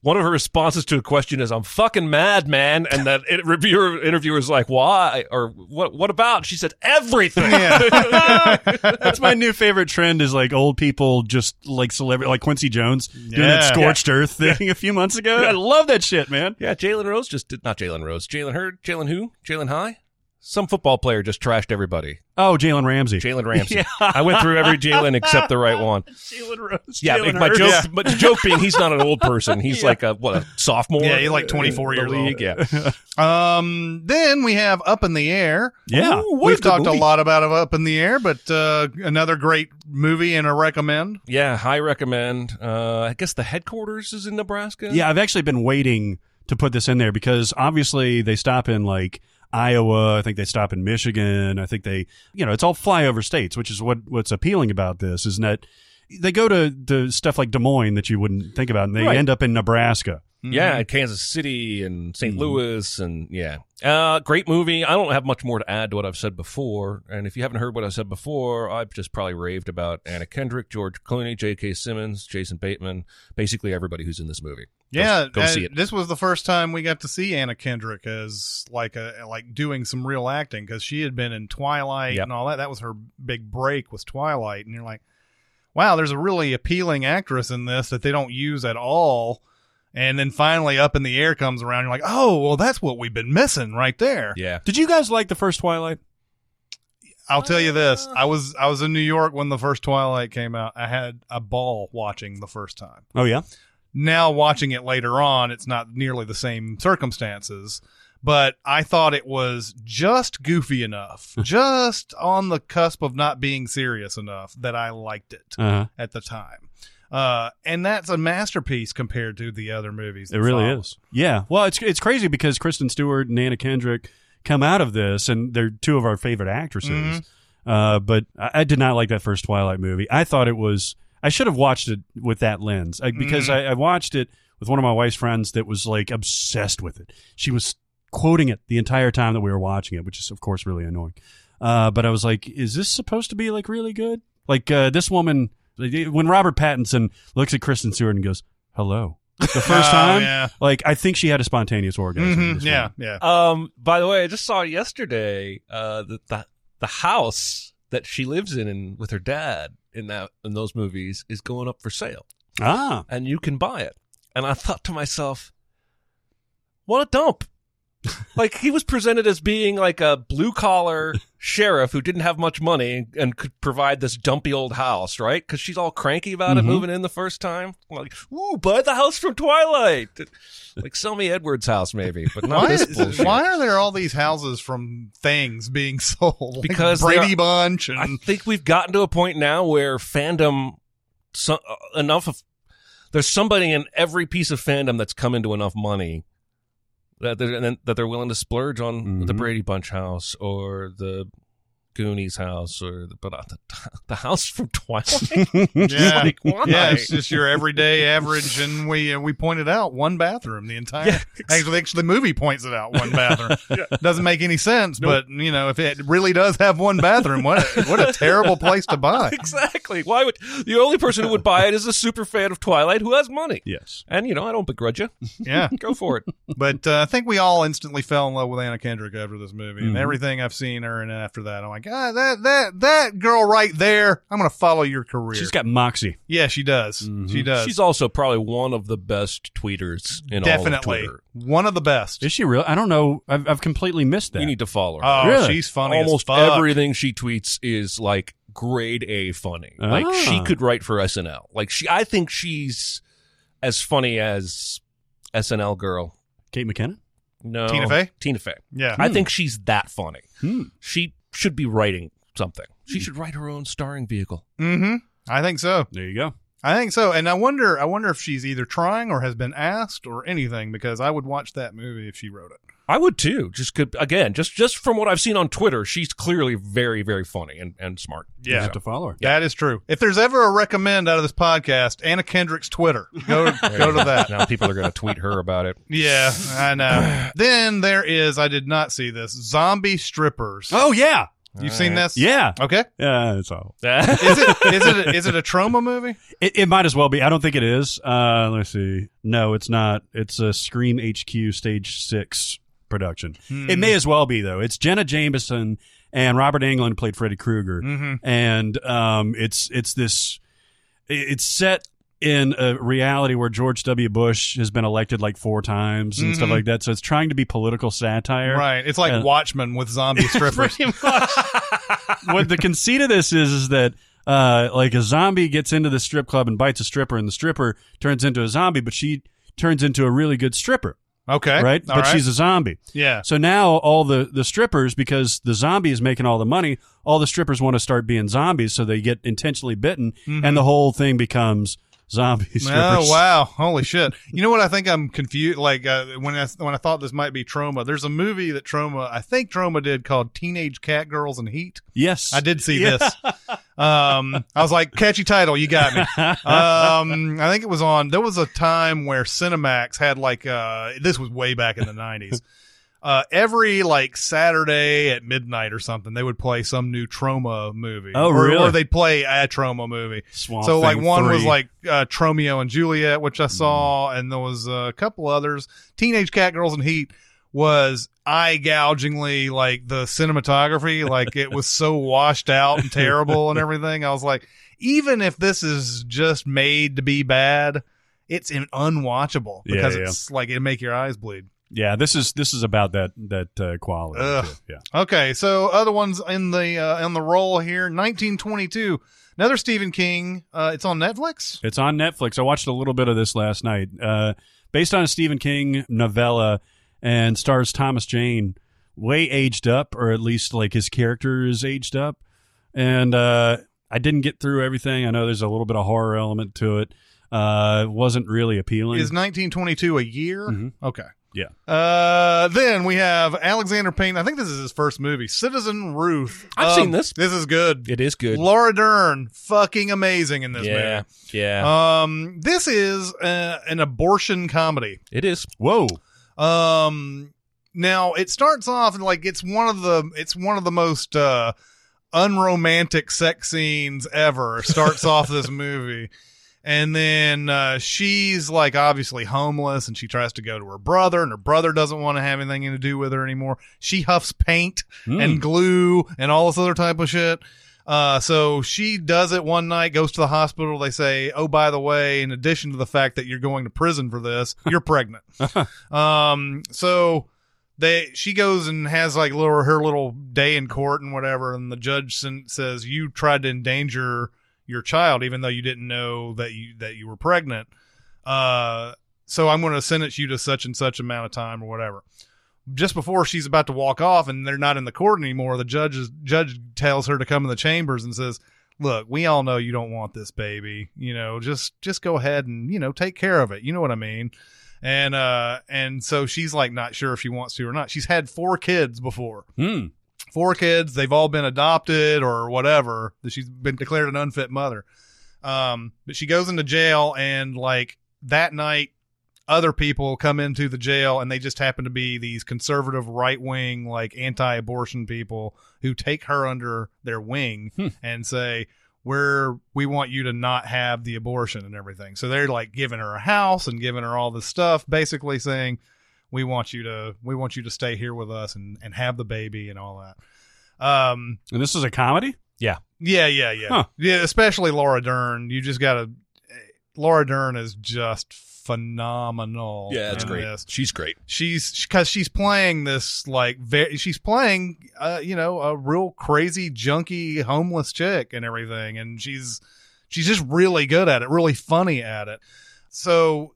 Speaker 4: one of her responses to a question is, "I'm fucking mad, man," and that it, reviewer interviewer's like, "Why?" or "What? What about?" She said, "Everything."
Speaker 1: That's my new favorite trend is like old people just like celebrity, like Quincy Jones doing that scorched earth thing a few months ago. I love that shit, man.
Speaker 4: Yeah, Jalen Rose just did not Jalen Rose. Jalen Hurd, Jalen who? Jalen High. Some football player just trashed everybody.
Speaker 1: Oh, Jalen Ramsey.
Speaker 4: Jalen Ramsey.
Speaker 1: Yeah.
Speaker 4: I went through every Jalen except the right one.
Speaker 1: Jalen Rose.
Speaker 4: Yeah,
Speaker 1: Jalen
Speaker 4: my
Speaker 1: Hurts.
Speaker 4: joke,
Speaker 2: Yeah.
Speaker 4: but the joke being he's not an old person. He's
Speaker 1: Yeah.
Speaker 4: like a what a sophomore.
Speaker 2: Yeah, he's like 24
Speaker 4: the
Speaker 2: years
Speaker 4: league.
Speaker 2: old.
Speaker 4: Yeah,
Speaker 2: Um, then we have Up in the Air.
Speaker 1: Yeah.
Speaker 4: Ooh,
Speaker 2: We've
Speaker 4: a good
Speaker 2: talked a lot about Up in the Air, but uh, another great movie and a recommend.
Speaker 4: Yeah, high recommend. Uh, I guess the headquarters is in Nebraska.
Speaker 1: Yeah, I've actually been waiting to put this in there because obviously they stop in like Iowa. I think they stop in Michigan. I think they, you know, it's all flyover states, which is what what's appealing about this isn't that they go to, to stuff like Des Moines that you wouldn't think about, and they
Speaker 4: Right.
Speaker 1: end up in Nebraska.
Speaker 4: Yeah, and Kansas City and saint
Speaker 1: Mhm.
Speaker 4: Louis, and yeah, uh, great movie. I don't have much more to add to what I've said before. And if you haven't heard what I said before, I've just probably raved about Anna Kendrick, George Clooney, J.K. Simmons, Jason Bateman, basically everybody who's in this movie.
Speaker 2: Yeah,
Speaker 4: go,
Speaker 2: uh,
Speaker 4: see it.
Speaker 2: This was the first time we got to see Anna Kendrick as like a like doing some real acting because she had been in Twilight
Speaker 4: Yep.
Speaker 2: and all that. That was her big break was Twilight, and you're like, wow, there's a really appealing actress in this that they don't use at all. And then finally, Up in the Air comes around. You're like, oh, well, that's what we've been missing right there.
Speaker 4: Yeah,
Speaker 1: Did you guys like the first Twilight?
Speaker 2: I'll tell you this:
Speaker 4: Uh.
Speaker 2: I was I was in New York when the first Twilight came out. I had a ball watching the first time.
Speaker 1: Oh yeah.
Speaker 2: now watching it later on, it's not nearly the same circumstances. But I thought it was just goofy enough, just on the cusp of not being serious enough that I liked it
Speaker 1: Uh-huh.
Speaker 2: at the time. Uh, and that's a masterpiece compared to the other movies.
Speaker 1: It really
Speaker 2: follow.
Speaker 1: is. Yeah. Well, it's it's crazy because Kristen Stewart and Anna Kendrick come out of this, and they're two of our favorite actresses.
Speaker 2: Mm-hmm.
Speaker 1: Uh, but I, I did not like that first Twilight movie. I thought it was. I should have watched it with that lens I, because
Speaker 2: Mm-hmm.
Speaker 1: I, I watched it with one of my wife's friends that was like obsessed with it. She was quoting it the entire time that we were watching it, which is of course really annoying. Uh, but I was like, is this supposed to be like really good? Like uh, this woman, when Robert Pattinson looks at Kristen Stewart and goes, "Hello," the first
Speaker 2: Oh,
Speaker 1: time,
Speaker 2: yeah.
Speaker 1: like I think she had a spontaneous orgasm. in
Speaker 2: Mhm,
Speaker 1: this
Speaker 2: yeah,
Speaker 1: one.
Speaker 2: yeah.
Speaker 4: Um, by the way, I just saw yesterday uh, that the the house that she lives in, in with her dad in that in those movies is going up for sale,
Speaker 1: Ah,
Speaker 4: and you can buy it. And I thought to myself, what a dump! Like he was presented as being like a blue collar sheriff who didn't have much money and could provide this dumpy old house, right? Because she's all cranky about it
Speaker 1: Mhm.
Speaker 4: moving in the first time. Like, ooh, buy the house from Twilight. Like, sell me Edward's house, maybe, but not
Speaker 2: Why,
Speaker 4: this
Speaker 2: is-
Speaker 4: bullshit.
Speaker 2: why are there all these houses from things being sold? Like
Speaker 4: Because
Speaker 2: Brady
Speaker 4: they're-
Speaker 2: Bunch
Speaker 4: I think we've gotten to a point now where fandom, so, uh, enough of, there's somebody in every piece of fandom that's come into enough money that they're, and then- that they're willing to splurge on the
Speaker 1: Mhm.
Speaker 4: Brady Bunch house or the Goonies house or the, but uh, the, the house from Twilight.
Speaker 2: yeah,
Speaker 4: like, why?
Speaker 2: yeah, it's just your everyday average. And we uh, we pointed out one bathroom the entire.
Speaker 4: Yeah.
Speaker 2: Actually, actually, the movie points it out one bathroom. Doesn't make any sense, but you know, if it really does have one bathroom, what a, what a terrible place to buy.
Speaker 4: exactly. Why would the only person who would buy it is a super fan of Twilight who has money?
Speaker 1: yes.
Speaker 4: And you know, I don't begrudge you.
Speaker 2: Yeah,
Speaker 4: Go for it.
Speaker 2: but uh, I think we all instantly fell in love with Anna Kendrick after this movie, and
Speaker 1: Mhm.
Speaker 2: everything I've seen her, and after that, I'm like, ah, that that that girl right there, I'm gonna follow your career.
Speaker 1: She's got moxie.
Speaker 2: yeah, she does.
Speaker 1: Mhm.
Speaker 2: She does.
Speaker 4: She's also probably one of the best tweeters in all of
Speaker 2: definitely
Speaker 4: Twitter.
Speaker 2: one of the best.
Speaker 1: Is she real? I don't know. I've, I've completely missed that.
Speaker 4: You need to follow her.
Speaker 2: Oh,
Speaker 1: Really?
Speaker 2: she's funny.
Speaker 4: Almost
Speaker 2: as fuck.
Speaker 4: everything she tweets is like grade A funny. Like
Speaker 1: Ah.
Speaker 4: she could write for SNL. Like she, I think she's as funny as SNL girl.
Speaker 1: Kate McKinnon.
Speaker 4: No,
Speaker 2: Tina Fey?
Speaker 4: Tina Fey.
Speaker 2: Yeah.
Speaker 4: I think she's that funny.
Speaker 1: Hmm.
Speaker 4: She should be writing something. She should write her own starring vehicle.
Speaker 2: Mm-hmm. I think so.
Speaker 1: There you go.
Speaker 2: I think so. And I wonder I wonder if she's either trying or has been asked or anything because I would watch that movie if she wrote it.
Speaker 4: I would too. Just could again, just just from what I've seen on Twitter, she's clearly very very funny and, and smart.
Speaker 1: You have to follow her. Yeah.
Speaker 2: That is true. If there's ever a recommend out of this podcast, Anna Kendrick's Twitter. Go go to that.
Speaker 4: Now people are going to tweet her about it.
Speaker 2: Yeah, I know. then there is I did not see this. Zombie strippers.
Speaker 1: Oh yeah,
Speaker 2: You've seen this?
Speaker 1: yeah,
Speaker 2: Okay.
Speaker 1: yeah. It's all.
Speaker 2: Is it is it a, is it a Troma movie?
Speaker 1: It, it might as well be. I don't think it is. Uh, let's see. No, it's not. It's a Scream HQ Stage Six production. It may as well be though. It's Jenna Jameson and Robert Englund played Freddy Krueger,
Speaker 2: Mhm.
Speaker 1: and um, it's it's this. It's set in a reality where George W. Bush has been elected like four times and stuff
Speaker 2: Mhm.
Speaker 1: like that. So it's trying to be political satire.
Speaker 2: Right. It's like
Speaker 1: Uh,
Speaker 2: Watchmen with zombie strippers.
Speaker 1: What the conceit of this is is that uh, like a zombie gets into the strip club and bites a stripper, and the stripper turns into a zombie, but she turns into a really good stripper,
Speaker 2: Okay.
Speaker 1: right?
Speaker 2: All
Speaker 1: but she's a zombie.
Speaker 2: yeah.
Speaker 1: So now all the the strippers, because the zombie is making all the money, all the strippers want to start being zombies, so they get intentionally bitten, and mm-hmm. the whole thing becomes zombie strippers.
Speaker 2: Oh wow! Holy shit! You know what? I think I'm confused. Like uh, when I when I thought this might be Troma, there's a movie that Troma, I think Troma did called Teenage Cat Girls in Heat.
Speaker 1: Yes,
Speaker 2: I did see
Speaker 1: Yeah.
Speaker 2: this. Um, I was like, catchy title, you got me. Um, I think it was on. There was a time where Cinemax had like, uh, this was way back in the '90s. Uh, every like Saturday at midnight or something, they would play some new Troma movie.
Speaker 1: Oh,
Speaker 2: or,
Speaker 1: really?
Speaker 2: Or they'd play a Troma movie.
Speaker 1: Swamp
Speaker 2: so like one was like uh, Tromeo and Juliet, which I saw, and there was a couple others. Teenage Cat Girls in Heat was eye gougingly like the cinematography, like it was so washed out and terrible and everything. I was like, even if this is just made to be bad, it's unwatchable
Speaker 1: Yeah,
Speaker 2: because
Speaker 1: yeah.
Speaker 2: it's like it make your eyes bleed.
Speaker 1: Yeah. This is this is about that that uh, quality. Yeah.
Speaker 2: Okay, so other ones in the uh, in the roll here, 1922, another Stephen King. Uh, it's on Netflix.
Speaker 1: It's on Netflix. I watched a little bit of this last night. Uh, based on a Stephen King novella and stars Thomas Jane, way aged up, or at least like his character is aged up. And uh, I didn't get through everything. I know there's a little bit of horror element to it. Uh, it wasn't really appealing.
Speaker 2: Is 1922 a year?
Speaker 1: Mhm.
Speaker 2: Okay.
Speaker 1: Yeah.
Speaker 2: Uh, then we have Alexander Payne. I think this is his first movie, Citizen Ruth.
Speaker 4: I've
Speaker 2: Um,
Speaker 4: seen this.
Speaker 2: This is good.
Speaker 4: It is good.
Speaker 2: Laura Dern, fucking amazing in this
Speaker 4: yeah,
Speaker 2: movie.
Speaker 4: yeah,
Speaker 2: Um, this is uh, an abortion comedy.
Speaker 4: it is.
Speaker 1: Whoa.
Speaker 2: Um, now it starts off and like it's one of the it's one of the most uh unromantic sex scenes ever. Starts off this movie. And then uh, she's like obviously homeless and she tries to go to her brother and her brother doesn't want to have anything to do with her anymore. She huffs paint
Speaker 1: Hmm.
Speaker 2: and glue and all this other type of shit. Uh, so she does it one night, goes to the hospital. They say, Oh, by the way, in addition to the fact that you're going to prison for this, you're pregnant. um, so they, she goes and has like little, her little day in court and whatever. And the judge says, you tried to endanger your child, even though you didn't know that you, that you were pregnant. Uh, so I'm going to sentence you to such and such amount of time or whatever just before she's about to walk off and they're not in the court anymore, the judge is, judge tells her to come in the chambers and says, "Look, we all know you don't want this baby. You know, just just go ahead and you know take care of it. You know what I mean." And uh and so she's like not sure if she wants to or not. She's had four kids before.
Speaker 1: Hmm.
Speaker 2: Four kids, they've all been adopted or whatever. That she's been declared an unfit mother. Um but she goes into jail and like that night other people come into the jail and they just happen to be these conservative right wing like anti-abortion people who take her under their wing
Speaker 1: Hmm.
Speaker 2: and say we're we want you to not have the abortion and everything so they're like giving her a house and giving her all this stuff basically saying we want you to we want you to stay here with us and and have the baby and all that um
Speaker 1: And this is a comedy?
Speaker 2: yeah yeah yeah
Speaker 1: Huh.
Speaker 2: yeah especially laura dern you just gotta laura dern is just phenomenal
Speaker 4: Yeah, it's great.
Speaker 2: this
Speaker 4: She's great.
Speaker 2: she's because she's playing this like very she's playing uh you know a real crazy junky homeless chick and everything and she's she's just really good at it really funny at it so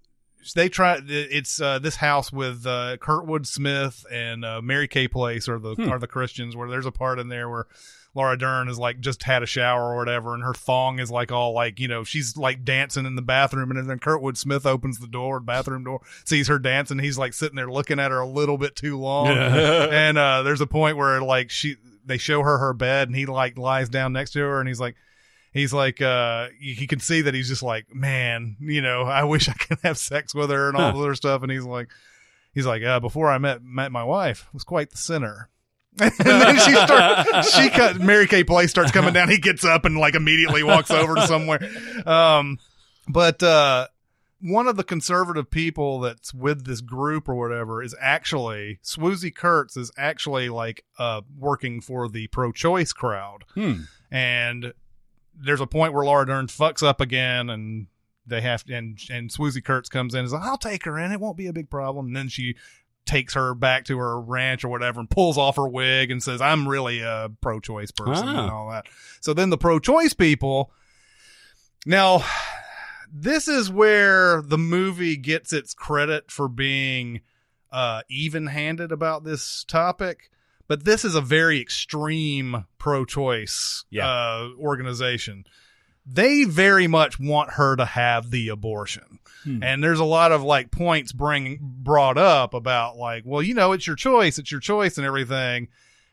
Speaker 2: they try it's uh this house with uh kurtwood smith and uh mary kay place or the
Speaker 1: Hmm.
Speaker 2: are the christians where there's a part in there where Laura Dern is like just had a shower or whatever, and her thong is like all like you know she's like dancing in the bathroom, and then Kurtwood Smith opens the door, bathroom door, sees her dancing. He's like sitting there looking at her a little bit too long, and uh, there's a point where like she they show her her bed, and he like lies down next to her, and he's like. He's like, uh, you, can see that he's just like, man, you know, I wish I could have sex with her and all
Speaker 1: Huh.
Speaker 2: other stuff. And he's like, he's like, uh, before I met met my wife, was quite the sinner. and then she starts, she cut, Mary Kay Place starts coming down. He gets up and like immediately walks over to somewhere. Um, but, uh, one of the conservative people that's with this group or whatever is actually Swoosie Kurtz is actually like uh working for the pro-choice crowd,
Speaker 1: Hmm.
Speaker 2: and there's a point where Laura Dern fucks up again, and they have to, and and Swoosie Kurtz comes in and is like, "I'll take her in, it won't be a big problem." And then she takes her back to her ranch or whatever and pulls off her wig and says, "I'm really a pro-choice person"
Speaker 1: Ah.
Speaker 2: and all that. So then the pro-choice people now this is where the movie gets its credit for being uh, even-handed about this topic. But this is a very extreme pro-choice
Speaker 1: Yeah.
Speaker 2: uh, organization. They very much want her to have the abortion,
Speaker 1: Hmm.
Speaker 2: and there's a lot of like points bring brought up about like, well, you know, it's your choice, it's your choice, and everything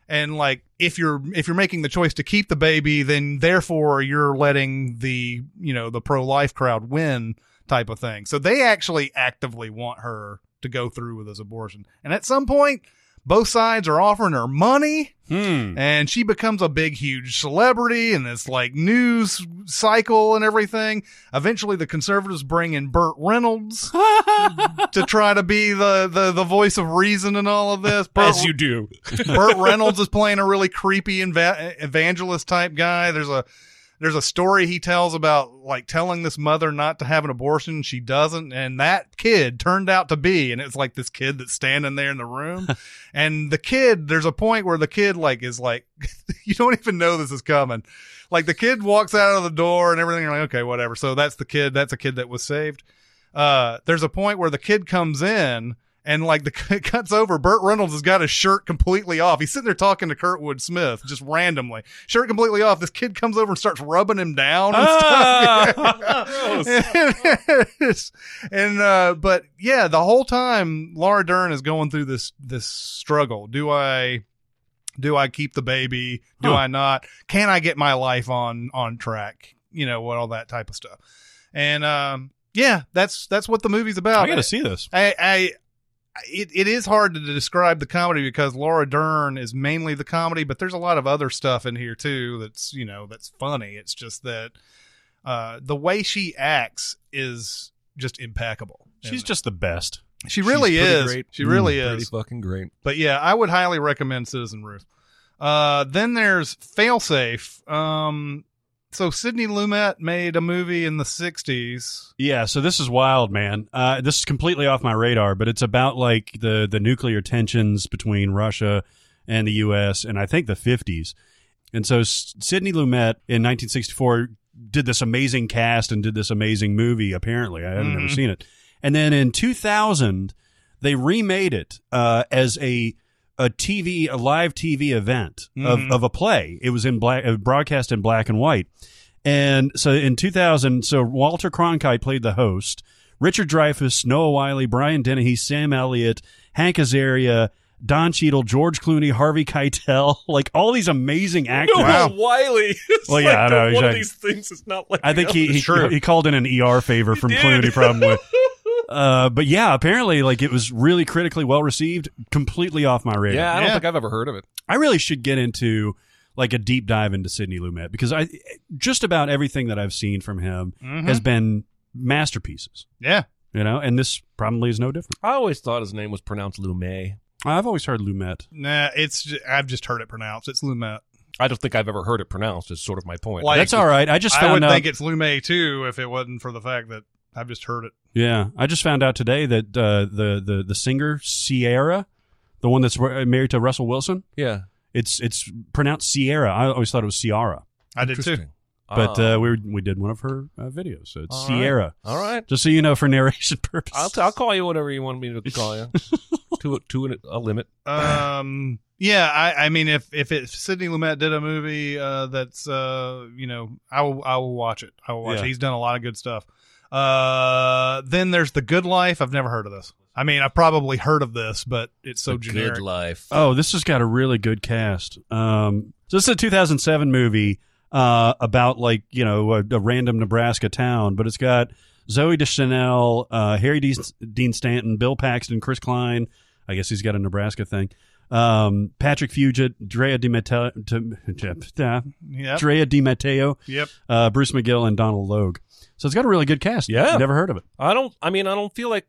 Speaker 2: and like if you're if you're making the choice to keep the baby then therefore you're letting the you know the pro-life crowd win type of thing so they actually actively want her to go through with this abortion and at some point both sides are offering her money
Speaker 1: Hmm.
Speaker 2: and she becomes a big huge celebrity and this like news cycle and everything eventually the conservatives bring in burt reynolds to try to be the, the the voice of reason and all of this Burt-
Speaker 4: As you do.
Speaker 2: Burt Reynolds is playing a really creepy eva- evangelist type guy. There's a there's a story he tells about like telling this mother not to have an abortion. She doesn't, and that kid turned out to be, and it's like this kid that's standing there in the room, and the kid. There's a point where the kid like is like, you don't even know this is coming. Like the kid walks out of the door and everything. You're like, okay, whatever. So that's the kid. That's a kid that was saved. Uh, there's a point where the kid comes in And like the cuts over, Burt Reynolds has got his shirt completely off. He's sitting there talking to Kurtwood Smith just randomly, shirt completely off. This kid comes over and starts rubbing him down and
Speaker 1: Ah!
Speaker 2: stuff. and uh, but yeah, the whole time Laura Dern is going through this this struggle. Do I do I keep the baby? Do
Speaker 1: Huh.
Speaker 2: I not? Can I get my life on on track? You know, what all that type of stuff. And um, yeah, that's that's what the movie's about.
Speaker 1: I got to see this.
Speaker 2: I, I it, it is hard to describe the comedy because Laura Dern is mainly the comedy, but there's a lot of other stuff in here too that's you know that's funny. It's just that uh, the way she acts is just impeccable.
Speaker 1: She's just the best.
Speaker 2: she really is.
Speaker 4: great.
Speaker 2: She really
Speaker 4: Mm, Pretty
Speaker 2: is.
Speaker 4: fucking great.
Speaker 2: But yeah, I would highly recommend Citizen Ruth. Uh, then there's Failsafe. Um, so Sidney Lumet made a movie in the '60s.
Speaker 1: Yeah, so this is wild, man. Uh, this is completely off my radar, but it's about like the the nuclear tensions between Russia and the U.S. and I think the 50s. And so S- Sidney Lumet in 1964 did this amazing cast and did this amazing movie. Apparently, I haven't
Speaker 2: Mhm.
Speaker 1: never seen it. And then in 2000, they remade it uh, as a a TV, a live TV event of,
Speaker 2: Mhm.
Speaker 1: of a play. It was in black, uh, broadcast in black and white. And so in 2000, so Walter Cronkite played the host. Richard Dreyfuss, Noah Wyle, Brian Dennehy, Sam Elliott, Hank Azaria, Don Cheadle, George Clooney, Harvey Keitel, like all these amazing actors.
Speaker 4: Noah Wyle. It's
Speaker 1: Well, yeah, I
Speaker 4: like
Speaker 1: know,
Speaker 4: the- one of
Speaker 1: exactly.
Speaker 4: these things is not like.
Speaker 1: I think he
Speaker 4: the
Speaker 1: he, he called in an ER favor from
Speaker 4: did.
Speaker 1: Clooney probably. Uh, but yeah, apparently, like it was really critically well received. Completely off my radar.
Speaker 4: Yeah, I don't
Speaker 2: Yeah.
Speaker 4: think I've ever heard of it.
Speaker 1: I really should get into like a deep dive into Sidney Lumet because I just about everything that I've seen from him
Speaker 2: Mhm.
Speaker 1: has been masterpieces.
Speaker 2: Yeah,
Speaker 1: You know, and this probably is no different.
Speaker 4: I always thought his name was pronounced Lumet.
Speaker 1: I've always heard Lumet.
Speaker 2: nah, it's ju- I've just heard it pronounced. It's Lumet.
Speaker 4: I don't think I've ever heard it pronounced. Is sort of my point.
Speaker 2: Like-
Speaker 1: That's all right. I just
Speaker 2: I
Speaker 1: found
Speaker 2: would
Speaker 1: out.
Speaker 2: think it's Lumet too if it wasn't for the fact that I've just heard it.
Speaker 1: yeah, I just found out today that uh, the the the singer Sierra, the one that's married to Russell Wilson,
Speaker 4: yeah,
Speaker 1: it's it's pronounced Sierra. I always thought it was Ciara,
Speaker 2: I did too.
Speaker 4: interesting.
Speaker 1: but
Speaker 4: Oh.
Speaker 1: uh, we were, we did one of her uh, videos, so it's
Speaker 4: All right.
Speaker 1: Sierra.
Speaker 4: all right.
Speaker 1: Just so you know, for narration purposes.
Speaker 4: I'll, t- I'll call you whatever you want me to call you. to a, to an, a limit.
Speaker 2: Um, yeah, I, I mean, if if it, Sidney Lumet did a movie uh, that's uh, you know, I will I will watch it. I will watch
Speaker 1: Yeah.
Speaker 2: it. He's done a lot of good stuff. Uh, then there's The Good Life. I've never heard of this. I mean, I've probably heard of this, but it's so
Speaker 4: The
Speaker 2: generic.
Speaker 4: Good life.
Speaker 1: Oh, this has got a really good cast. Um, so this is a 2007 movie uh, about like you know a, a random Nebraska town, but it's got Zooey Deschanel, uh, Harry Dean, Dean Stanton, Bill Paxton, Chris Klein. I guess he's got a Nebraska thing. Um, Patrick Fugit, Drea de Matteo,
Speaker 2: Yep.
Speaker 1: Drea de Matteo,
Speaker 2: Yep.
Speaker 1: uh, Bruce McGill, and Donald Logue. So it's got a really good cast.
Speaker 4: Yeah.
Speaker 1: never heard of it.
Speaker 4: I don't. I mean, I don't feel like.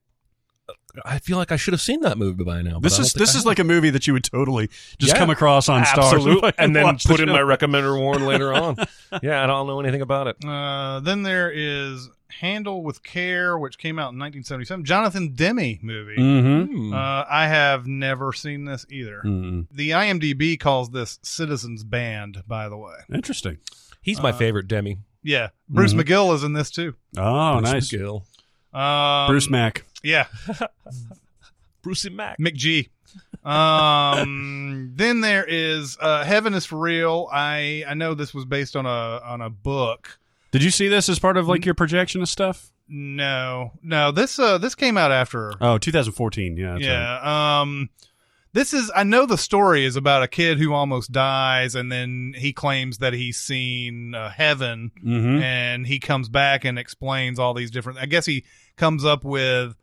Speaker 4: I feel like I should have seen that movie by now.
Speaker 1: This is this
Speaker 4: I
Speaker 1: is
Speaker 4: have.
Speaker 1: like a movie that you would totally just
Speaker 4: Yeah.
Speaker 1: come across on Starz
Speaker 4: Absolutely. and then
Speaker 1: watch the
Speaker 4: put in
Speaker 1: show.
Speaker 4: my recommender warn later on. yeah, I don't know anything about it.
Speaker 2: Uh, then there is Handle with Care, which came out in 1977. Jonathan Demme movie.
Speaker 1: Mm-hmm.
Speaker 4: Hmm.
Speaker 2: Uh, I have never seen this either.
Speaker 1: Mm.
Speaker 2: The IMDb calls this Citizens Band, by the way.
Speaker 1: Interesting.
Speaker 4: He's my
Speaker 2: uh,
Speaker 4: favorite Demme.
Speaker 2: Yeah, Bruce
Speaker 1: Mhm.
Speaker 2: McGill is in this too.
Speaker 1: Oh,
Speaker 4: Bruce
Speaker 1: nice.
Speaker 4: McGill.
Speaker 2: Um,
Speaker 1: Bruce Mack.
Speaker 2: Yeah,
Speaker 4: Brucey Mac.
Speaker 2: McG. Um, then there is uh, Heaven is for Real. I I know this was based on a on a book.
Speaker 1: Did you see this as part of like your projection of stuff?
Speaker 2: No, no. This uh this came out after.
Speaker 1: Oh, 2014. Yeah. That's right.
Speaker 2: yeah. Um, this is I know the story is about a kid who almost dies, and then he claims that he's seen uh, heaven,
Speaker 1: Mhm.
Speaker 2: and he comes back and explains all these different. I guess he comes up with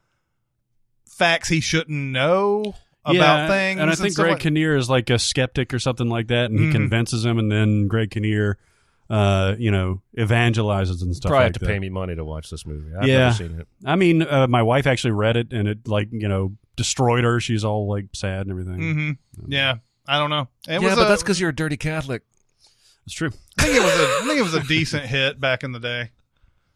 Speaker 2: facts he shouldn't know about
Speaker 1: yeah,
Speaker 2: things,
Speaker 1: And I think
Speaker 2: stuff
Speaker 1: Greg
Speaker 2: like-
Speaker 1: Kinnear is like a skeptic or something like that, and he
Speaker 2: Mhm.
Speaker 1: convinces him, and then Greg Kinnear, uh, you know, evangelizes and stuff
Speaker 4: Probably
Speaker 1: like
Speaker 4: have to
Speaker 1: that.
Speaker 4: pay me money to watch this movie. I've
Speaker 1: Yeah.
Speaker 4: never seen it.
Speaker 1: I mean, uh, my wife actually read it, and it like you know destroyed her. She's all like sad and everything.
Speaker 2: Mhm. Yeah, I don't know. It
Speaker 4: yeah,
Speaker 2: was
Speaker 4: but
Speaker 2: a-
Speaker 4: that's because you're a dirty Catholic.
Speaker 1: It's true.
Speaker 2: I think it was a I think it was a decent hit back in the day.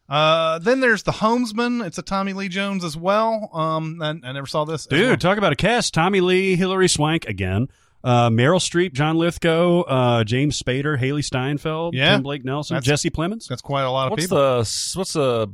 Speaker 2: Uh, then there's the Homesman. It's a Tommy Lee Jones as well. Um, I, I never saw this.
Speaker 1: Dude,
Speaker 2: well.
Speaker 1: talk about a cast: Tommy Lee, Hilary Swank again, uh, Meryl Streep, John Lithgow, uh, James Spader, Hailee Steinfeld,
Speaker 2: Yeah.
Speaker 1: Tim Blake Nelson,
Speaker 2: That's-
Speaker 1: Jesse Plemons.
Speaker 2: that's quite a lot of
Speaker 4: What's
Speaker 2: people.
Speaker 4: the what's the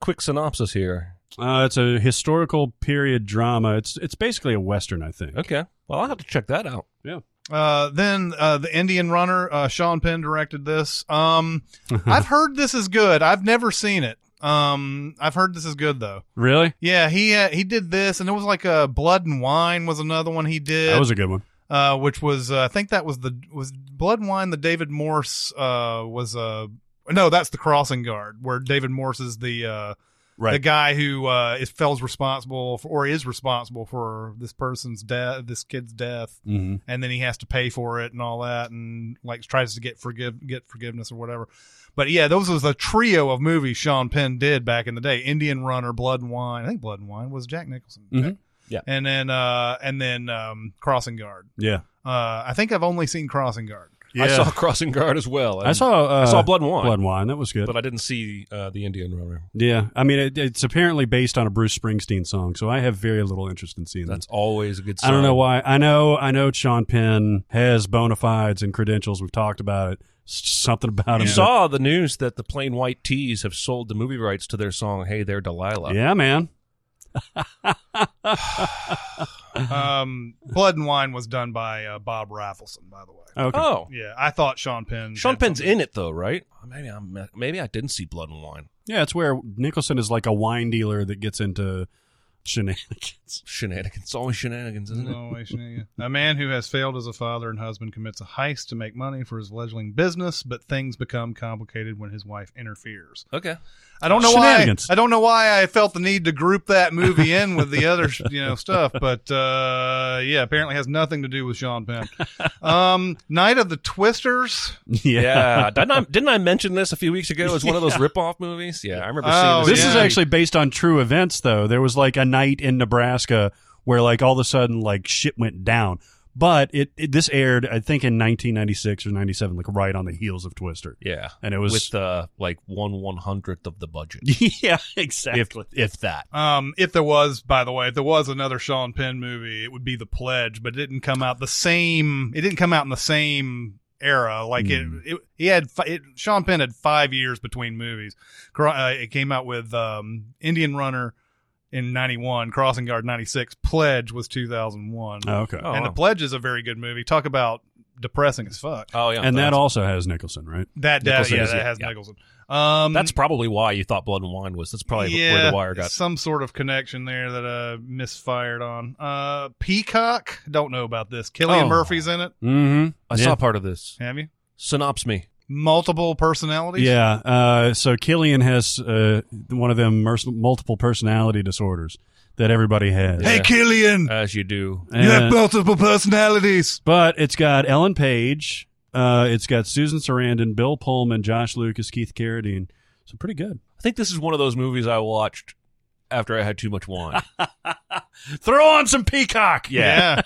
Speaker 4: quick synopsis here?
Speaker 1: Uh, it's a historical period drama. It's it's basically a western, I think.
Speaker 4: Okay. Well, I'll have to check that out.
Speaker 1: Yeah.
Speaker 2: Uh, then uh, the Indian Runner, uh, Sean Penn directed this. Um, I've heard this is good. I've never seen it. Um, I've heard this is good though.
Speaker 1: Really?
Speaker 2: Yeah, he uh, he did this, and it was like a Blood and Wine was another one he did.
Speaker 1: That was a good one.
Speaker 2: uh, which was uh, I think that was the was Blood and Wine. The David Morse uh was uh no, that's the Crossing Guard where David Morse is the uh
Speaker 1: Right.
Speaker 2: the guy who uh is feels responsible for or is responsible for this person's death, this kid's death,
Speaker 1: hmm
Speaker 2: and then he has to pay for it and all that, and like tries to get forgive get forgiveness or whatever. But yeah, those was a trio of movies Sean Penn did back in the day: Indian Runner, Blood and Wine. I think Blood and Wine was Jack Nicholson.
Speaker 1: Mhm.
Speaker 4: Yeah.
Speaker 2: and then uh and then um Crossing Guard.
Speaker 1: Yeah.
Speaker 2: Uh, I think I've only seen Crossing Guard.
Speaker 1: Yeah.
Speaker 4: I saw Crossing Guard as well.
Speaker 1: I saw. Uh,
Speaker 4: I saw Blood and Wine,
Speaker 1: Blood and Wine. That was good.
Speaker 4: but I didn't see uh, the Indian Runner.
Speaker 1: yeah. I mean, it, it's apparently based on a Bruce Springsteen song, so I have very little interest in seeing
Speaker 4: That's
Speaker 1: that.
Speaker 4: always a good. Song.
Speaker 1: I don't know why. I know. I know. Sean Penn has bona fides and credentials. We've talked about it. Something about
Speaker 4: You
Speaker 1: him.
Speaker 4: saw the news that the Plain White T's have sold the movie rights to their song "Hey There, Delilah."
Speaker 1: Yeah, man.
Speaker 2: Um, Blood and Wine was done by uh, Bob Rafelson, by the way.
Speaker 1: Okay.
Speaker 4: Oh,
Speaker 2: Yeah, I thought Sean Penn.
Speaker 4: Sean
Speaker 2: had
Speaker 4: Penn's
Speaker 2: something-
Speaker 4: in it though, right? Maybe I'm. Maybe I didn't see Blood and Wine.
Speaker 1: Yeah, it's where Nicholson is like a wine dealer that gets into shenanigans.
Speaker 4: Shenanigans. It's always shenanigans, isn't it?
Speaker 2: Wait, yeah. A man who has failed as a father and husband commits a heist to make money for his fledgling business, but things become complicated when his wife interferes.
Speaker 4: Okay.
Speaker 2: I don't know why. I don't know why I felt the need to group that movie in with the other, you know, stuff. But uh, yeah, apparently has nothing to do with Sean Penn. Um, Night of the Twisters.
Speaker 1: yeah.
Speaker 4: Yeah. didn't I didn't I mention this a few weeks ago as one of those rip-off movies? Yeah, I remember seeing
Speaker 2: Oh,
Speaker 4: this.
Speaker 1: This is actually based on true events, though. There was like a night in Nebraska where, like, all of a sudden, like shit went down. But it, it this aired, I think, in 1996 or 97, like right on the heels of Twister,
Speaker 4: Yeah.
Speaker 1: and it was
Speaker 4: with uh, like one one hundredth of the budget.
Speaker 1: yeah, exactly, if, that.
Speaker 2: Um, if there was, by the way, if there was another Sean Penn movie, it would be The Pledge, but it didn't come out the same. It didn't come out in the same era. Like
Speaker 1: Mm.
Speaker 2: it, it, he had it, Sean Penn had five years between movies. Uh, it came out with um, Indian Runner in '91, Crossing Guard '96, Pledge was 2001,
Speaker 1: Oh, okay,
Speaker 4: Oh,
Speaker 2: and
Speaker 4: wow.
Speaker 2: The Pledge is a very good movie. Talk about depressing as fuck.
Speaker 4: Oh yeah,
Speaker 1: and that also has Nicholson, right?
Speaker 2: That, that
Speaker 4: Nicholson
Speaker 2: yeah, that
Speaker 4: yeah,
Speaker 2: has
Speaker 4: yeah.
Speaker 2: Nicholson. Um,
Speaker 4: that's probably why you thought Blood and Wine was. That's probably
Speaker 2: yeah,
Speaker 4: where the wire got.
Speaker 2: some sort of connection there that uh misfired on. Uh Peacock, don't know about this. Cillian
Speaker 4: Oh.
Speaker 2: Murphy's in it.
Speaker 1: Mm-hmm.
Speaker 4: I saw part of this.
Speaker 2: Have you?
Speaker 4: Synops me.
Speaker 2: Multiple personalities.
Speaker 1: Yeah. Uh, so Cillian has uh, one of them mers- multiple personality disorders that everybody has.
Speaker 2: Hey
Speaker 4: Yeah.
Speaker 2: Cillian,
Speaker 4: As you do.
Speaker 2: you have multiple personalities.
Speaker 1: but it's got Ellen Page, uh, it's got Susan Sarandon, Bill Pullman, Josh Lucas, Keith Carradine. So pretty good.
Speaker 4: I think this is one of those movies I watched after I had too much wine.
Speaker 1: Throw on some Peacock.
Speaker 2: Yeah.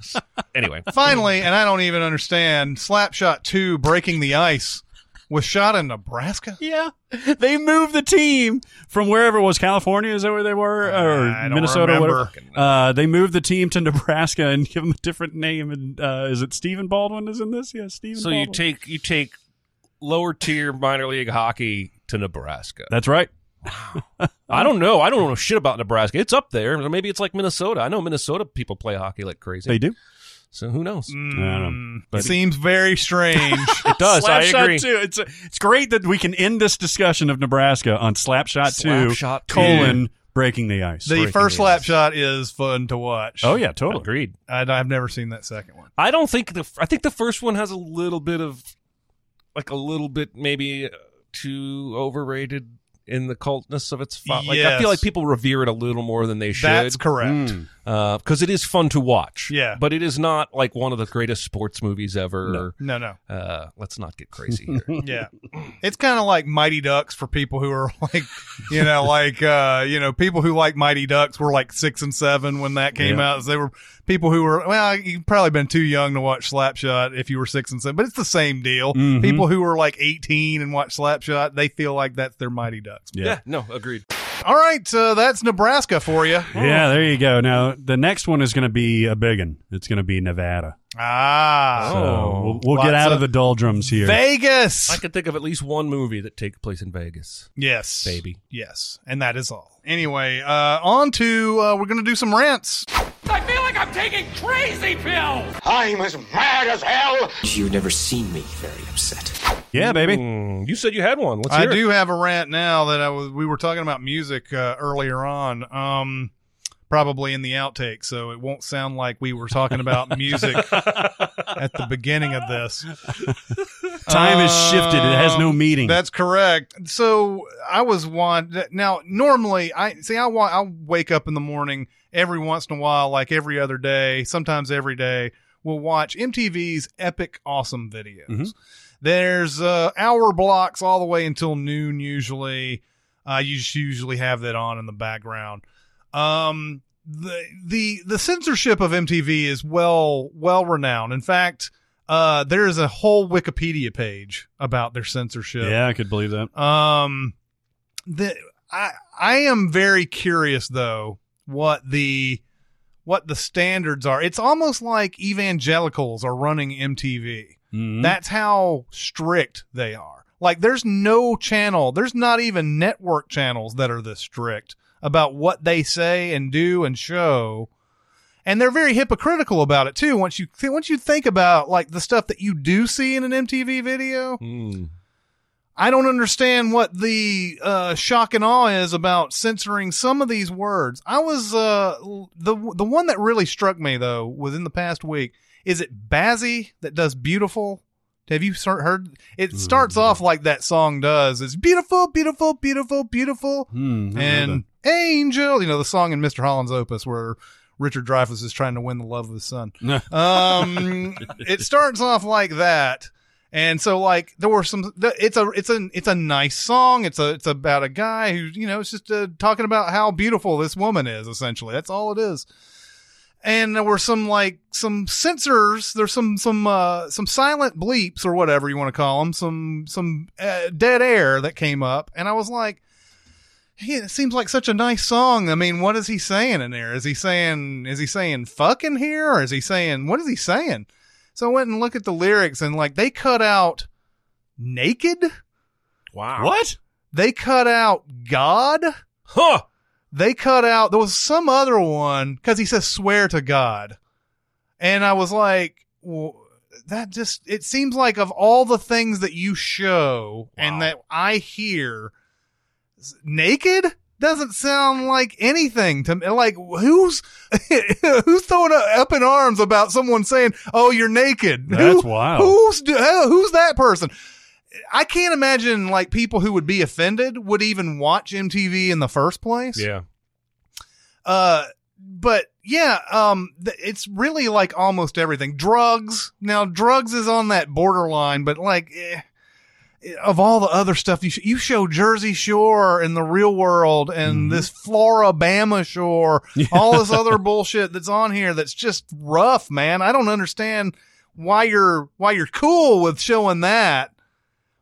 Speaker 4: anyway,
Speaker 2: Finally, and I don't even understand. Slapshot Two: Breaking the Ice was shot in Nebraska.
Speaker 1: Yeah, they moved the team from wherever it was. California is that where they were, or
Speaker 2: I don't
Speaker 1: Minnesota,
Speaker 2: remember.
Speaker 1: whatever. Uh, they moved the team to Nebraska and give them a different name. And uh, is it Stephen Baldwin is in this? Yeah, Stephen.
Speaker 4: so you take you take lower tier minor league hockey to Nebraska.
Speaker 1: That's right.
Speaker 4: I don't know. I don't know shit about Nebraska. It's up there. Maybe it's like Minnesota. I know Minnesota people play hockey like crazy.
Speaker 1: They do.
Speaker 4: So who knows?
Speaker 2: Mm,
Speaker 1: but-
Speaker 2: seems very strange.
Speaker 4: It does. I
Speaker 1: Slapshot
Speaker 4: agree.
Speaker 1: Two. It's it's great that we can end this discussion of Nebraska on Slapshot Two
Speaker 4: Slapshot two.
Speaker 1: colon breaking the ice.
Speaker 2: the
Speaker 4: Breaking
Speaker 2: first
Speaker 4: the ice.
Speaker 2: Slapshot is fun to watch.
Speaker 1: oh yeah, totally.
Speaker 4: Agreed.
Speaker 2: I, I've never seen that second one.
Speaker 4: I don't think the. I think the first one has a little bit of, like a little bit maybe uh, too overrated in the cultness of its. Fo- Like I
Speaker 2: Yes.
Speaker 4: feel like people revere it a little more than they should.
Speaker 2: That's correct.
Speaker 1: Mm.
Speaker 4: Because it is fun to watch.
Speaker 2: Yeah.
Speaker 4: but it is not like one of the greatest sports movies ever.
Speaker 2: No, no.
Speaker 4: Uh, let's not get crazy here.
Speaker 2: Yeah. It's kind of like Mighty Ducks for people who are like, you know, like, uh, you know, people who like Mighty Ducks were like six and seven when that came
Speaker 1: Yeah.
Speaker 2: out. So they were people who were, well, you've probably been too young to watch Slapshot if you were six and seven, but it's the same deal.
Speaker 4: Mm-hmm.
Speaker 1: Mhm.
Speaker 2: People who were like 18 and watch Slapshot, they feel like that's their Mighty Ducks.
Speaker 1: Yeah.
Speaker 4: yeah, no, agreed.
Speaker 2: All right, uh, that's Nebraska for you.
Speaker 1: Yeah, there you go. Now the next one is going to be a big one. It's going to be Nevada.
Speaker 2: Ah,
Speaker 1: So
Speaker 4: Oh.
Speaker 1: we'll, we'll get out of
Speaker 2: of
Speaker 1: the doldrums here.
Speaker 2: Vegas.
Speaker 4: I can think of at least one movie that takes place in Vegas.
Speaker 2: yes,
Speaker 4: Baby.
Speaker 2: Yes, and that is all. Anyway, uh, on to uh, we're going to do some rants.
Speaker 7: I feel like I'm taking crazy pills.
Speaker 8: I'm as mad as hell.
Speaker 9: You've never seen me very upset.
Speaker 1: Yeah, baby.
Speaker 4: Hmm, you said you had one. Let's
Speaker 2: I
Speaker 4: hear it.
Speaker 2: do have a rant now that I was. We were talking about music uh, earlier on. Um, probably in the outtake, so it won't sound like we were talking about music at the beginning of this.
Speaker 1: Time has shifted. It has no
Speaker 2: Um,
Speaker 1: meaning.
Speaker 2: That's correct. So I was one now. Normally, I see. I wa- I wake up in the morning every once in a while, like every other day, sometimes every day. We'll watch MTV's epic awesome videos.
Speaker 1: Mhm.
Speaker 2: There's uh, hour blocks all the way until noon. Usually, uh, you just usually have that on in the background. Um, the the the censorship of MTV is well well renowned. In fact, uh, there is a whole Wikipedia page about their censorship.
Speaker 1: yeah, I could believe that.
Speaker 2: Um, the I I am very curious though what the what the standards are. It's almost like evangelicals are running MTV.
Speaker 1: Mhm.
Speaker 2: That's how strict they are. Like there's no channel, there's not even network channels that are this strict about what they say and do and show. And they're very hypocritical about it too. Once you once you think about like the stuff that you do see in an MTV video,
Speaker 4: Hmm.
Speaker 2: I don't understand what the uh, shock and awe is about censoring some of these words. I was uh, the the one that really struck me though within the past week. Is it Bazzi that does beautiful? Have you start- heard? It starts off like that song does. It's beautiful, beautiful, beautiful, beautiful,
Speaker 1: Hmm, heard
Speaker 2: and angel. You know the song in Mr. Holland's Opus where Richard Dreyfuss is trying to win the love of his son um it starts off like that and so like there were some it's a it's a it's a nice song it's a it's about a guy who you know it's just uh, talking about how beautiful this woman is essentially that's all it is and there were some like some censors. there's some some uh some silent bleeps or whatever you want to call them some some uh, dead air that came up and i was like hey, it seems like such a nice song. I mean, what is he saying in there? Is he saying is he saying fucking here or is he saying what is he saying? So I went and looked at the lyrics and like they cut out naked,
Speaker 4: Wow.
Speaker 1: what?
Speaker 2: they cut out God,
Speaker 4: Huh.
Speaker 2: They cut out there was some other one because he says swear to God, and I was like, well, that just it seems like of all the things that you show and that I hear, naked doesn't sound like anything to me. Like who's who's throwing up in arms about someone saying, "Oh, you're naked"?
Speaker 1: That's
Speaker 2: Who-
Speaker 1: wild.
Speaker 2: Who's who's that person? I can't imagine like people who would be offended would even watch MTV in the first place.
Speaker 4: Yeah.
Speaker 2: Uh, but yeah, um, th- it's really like almost everything. Drugs. Now, drugs is on that borderline, but like, eh, of all the other stuff you sh- you show Jersey Shore in the real world and this Floribama Shore, all this other bullshit that's on here that's just rough, man. I don't understand why you're why you're cool with showing that,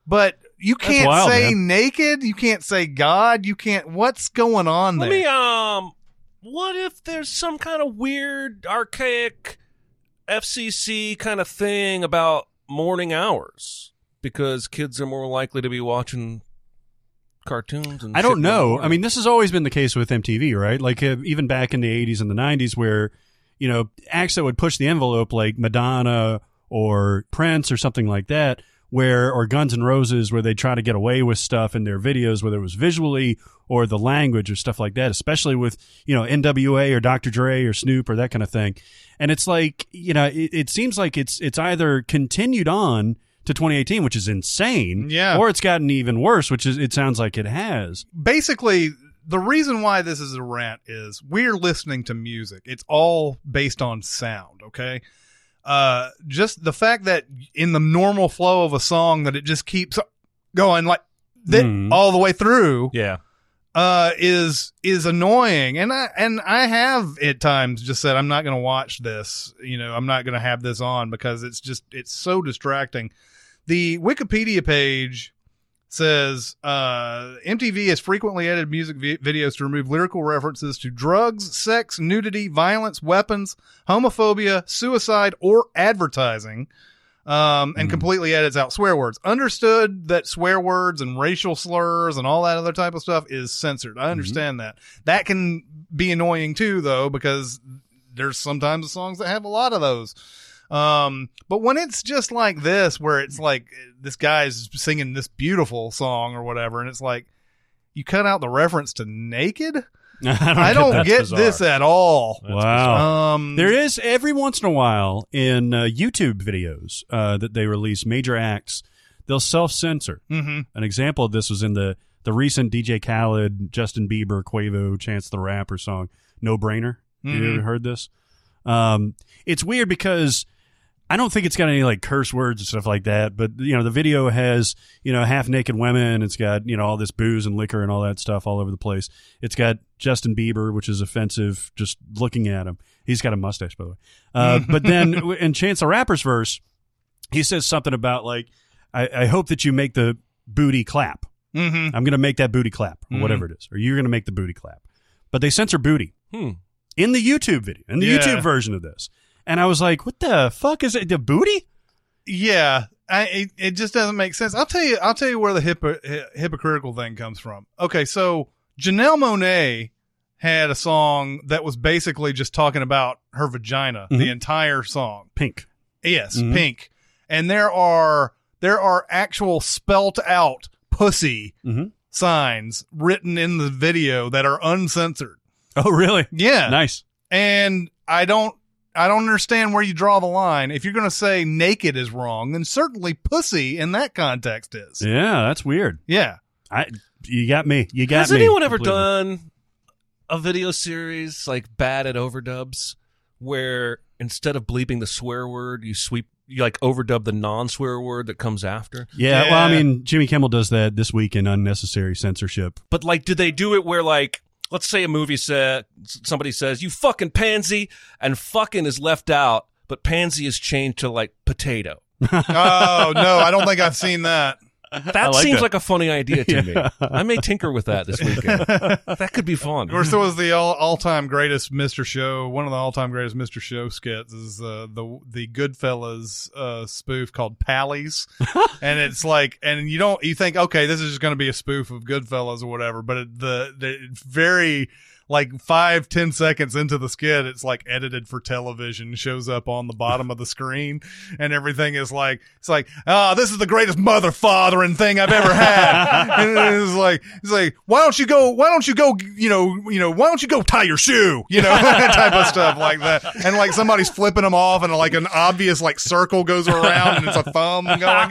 Speaker 2: but you can't
Speaker 1: wild,
Speaker 2: say
Speaker 1: man.
Speaker 2: naked. You can't say God. You can't. What's going on
Speaker 4: Let
Speaker 2: there?
Speaker 4: me um what if there's some kind of weird archaic FCC kind of thing about morning hours because kids are more likely to be watching cartoons and
Speaker 1: I don't know.
Speaker 4: morning.
Speaker 1: I mean, this has always been the case with MTV, right? Like uh, even back in the 80s and the 90s where, you know, acts that would push the envelope like Madonna or Prince or something like that, where or Guns N' Roses where they try to get away with stuff in their videos whether it was visually or the language or stuff like that, especially with, you know, NWA or Dr. Dre or Snoop or that kind of thing. And it's like, you know, it, it seems like it's it's either continued on to 2018, which is insane,
Speaker 2: Yeah.
Speaker 1: or it's gotten even worse, which is it sounds like it has.
Speaker 2: basically the reason why this is a rant is we're listening to music. It's all based on sound, okay? Uh just the fact that in the normal flow of a song that it just keeps going like that
Speaker 1: Mhm.
Speaker 2: all the way through
Speaker 4: yeah.
Speaker 2: uh is is annoying and I and I have at times just said I'm not going to watch this, you know, I'm not going to have this on because it's just it's so distracting. The Wikipedia page says uh, MTV has frequently edited music vi- videos to remove lyrical references to drugs, sex, nudity, violence, weapons, homophobia, suicide, or advertising. Um, and completely edits out swear words. Understood that swear words and racial slurs and all that other type of stuff is censored. I understand that. That can be annoying too, though, because there's sometimes songs that have a lot of those. Um, but when it's just like this, where it's like this guy's singing this beautiful song or whatever, and it's like you cut out the reference to naked. I don't
Speaker 1: that.
Speaker 2: get
Speaker 4: bizarre.
Speaker 2: this at all.
Speaker 1: wow.
Speaker 2: Um,
Speaker 1: There is every once in a while in uh, YouTube videos uh, that they release major acts, they'll self censor.
Speaker 2: mhm.
Speaker 1: An example of this was in the the recent DJ Khaled, Justin Bieber, Quavo, Chance the Rapper song, "No Brainer." You
Speaker 2: Mhm.
Speaker 1: ever heard this? Um, it's weird because I don't think it's got any like curse words and stuff like that. But you know, the video has you know half naked women. It's got you know all this booze and liquor and all that stuff all over the place. It's got Justin Bieber, which is offensive just looking at him. He's got a mustache, by the way. Uh, but then in Chance the Rapper's verse, he says something about like, I, I hope that you make the booty clap.
Speaker 2: Mhm.
Speaker 1: I'm going to make that booty clap, or
Speaker 2: Mhm.
Speaker 1: whatever it is, or you're going to make the booty clap. But they censor booty
Speaker 4: Hmm.
Speaker 1: in the YouTube video, in the
Speaker 2: Yeah.
Speaker 1: YouTube version of this. And I was like, what the fuck is it? The booty?
Speaker 2: Yeah, I, it, it just doesn't make sense. I'll tell you. I'll tell you where the hypo, hy- hypocritical thing comes from. Okay, so Janelle Monáe had a song that was basically just talking about her vagina, the
Speaker 1: Mhm.
Speaker 2: entire song.
Speaker 1: Pink.
Speaker 2: Yes,
Speaker 1: Mhm.
Speaker 2: pink. And there are there are actual spelt out pussy
Speaker 1: Mhm.
Speaker 2: signs written in the video that are uncensored.
Speaker 1: Oh, really?
Speaker 2: Yeah.
Speaker 1: Nice.
Speaker 2: And I don't I don't understand where you draw the line. If you're going to say naked is wrong, then certainly pussy in that context is.
Speaker 1: Yeah, that's weird.
Speaker 2: Yeah.
Speaker 1: I, you got me. You got
Speaker 4: Has
Speaker 1: me.
Speaker 4: anyone ever
Speaker 1: completely.
Speaker 4: done a video series like bad at overdubs where instead of bleeping the swear word, you sweep you like overdub the non-swear word that comes after?
Speaker 1: Yeah, well, I mean, Jimmy Kimmel does that this week in unnecessary censorship.
Speaker 4: But like, do they do it where like, let's say a movie said somebody says you fucking pansy, and fucking is left out, but pansy is changed to like potato.
Speaker 2: Oh, no, I don't think I've seen that.
Speaker 4: That
Speaker 1: like
Speaker 4: seems
Speaker 1: that.
Speaker 4: like a funny idea to me. I may tinker with that this weekend. that could be fun.
Speaker 2: Of course, there was the all, all-time greatest Mr. Show. One of the all-time greatest Mr. Show skits is uh, the the Goodfellas uh, spoof called Pallies, and it's like, and you don't you think, okay, this is just going to be a spoof of Goodfellas or whatever, but it, the the very like five ten seconds into the skit, it's like edited for television, shows up on the bottom of the screen, and everything is like it's like, ah, this is the greatest mother fathering thing I've ever had, and it's like it's like, why don't you go, why don't you go, you know, you know, why don't you go tie your shoe, you know, that type of stuff like that, and like somebody's flipping them off, and like an obvious like circle goes around, and it's a thumb going.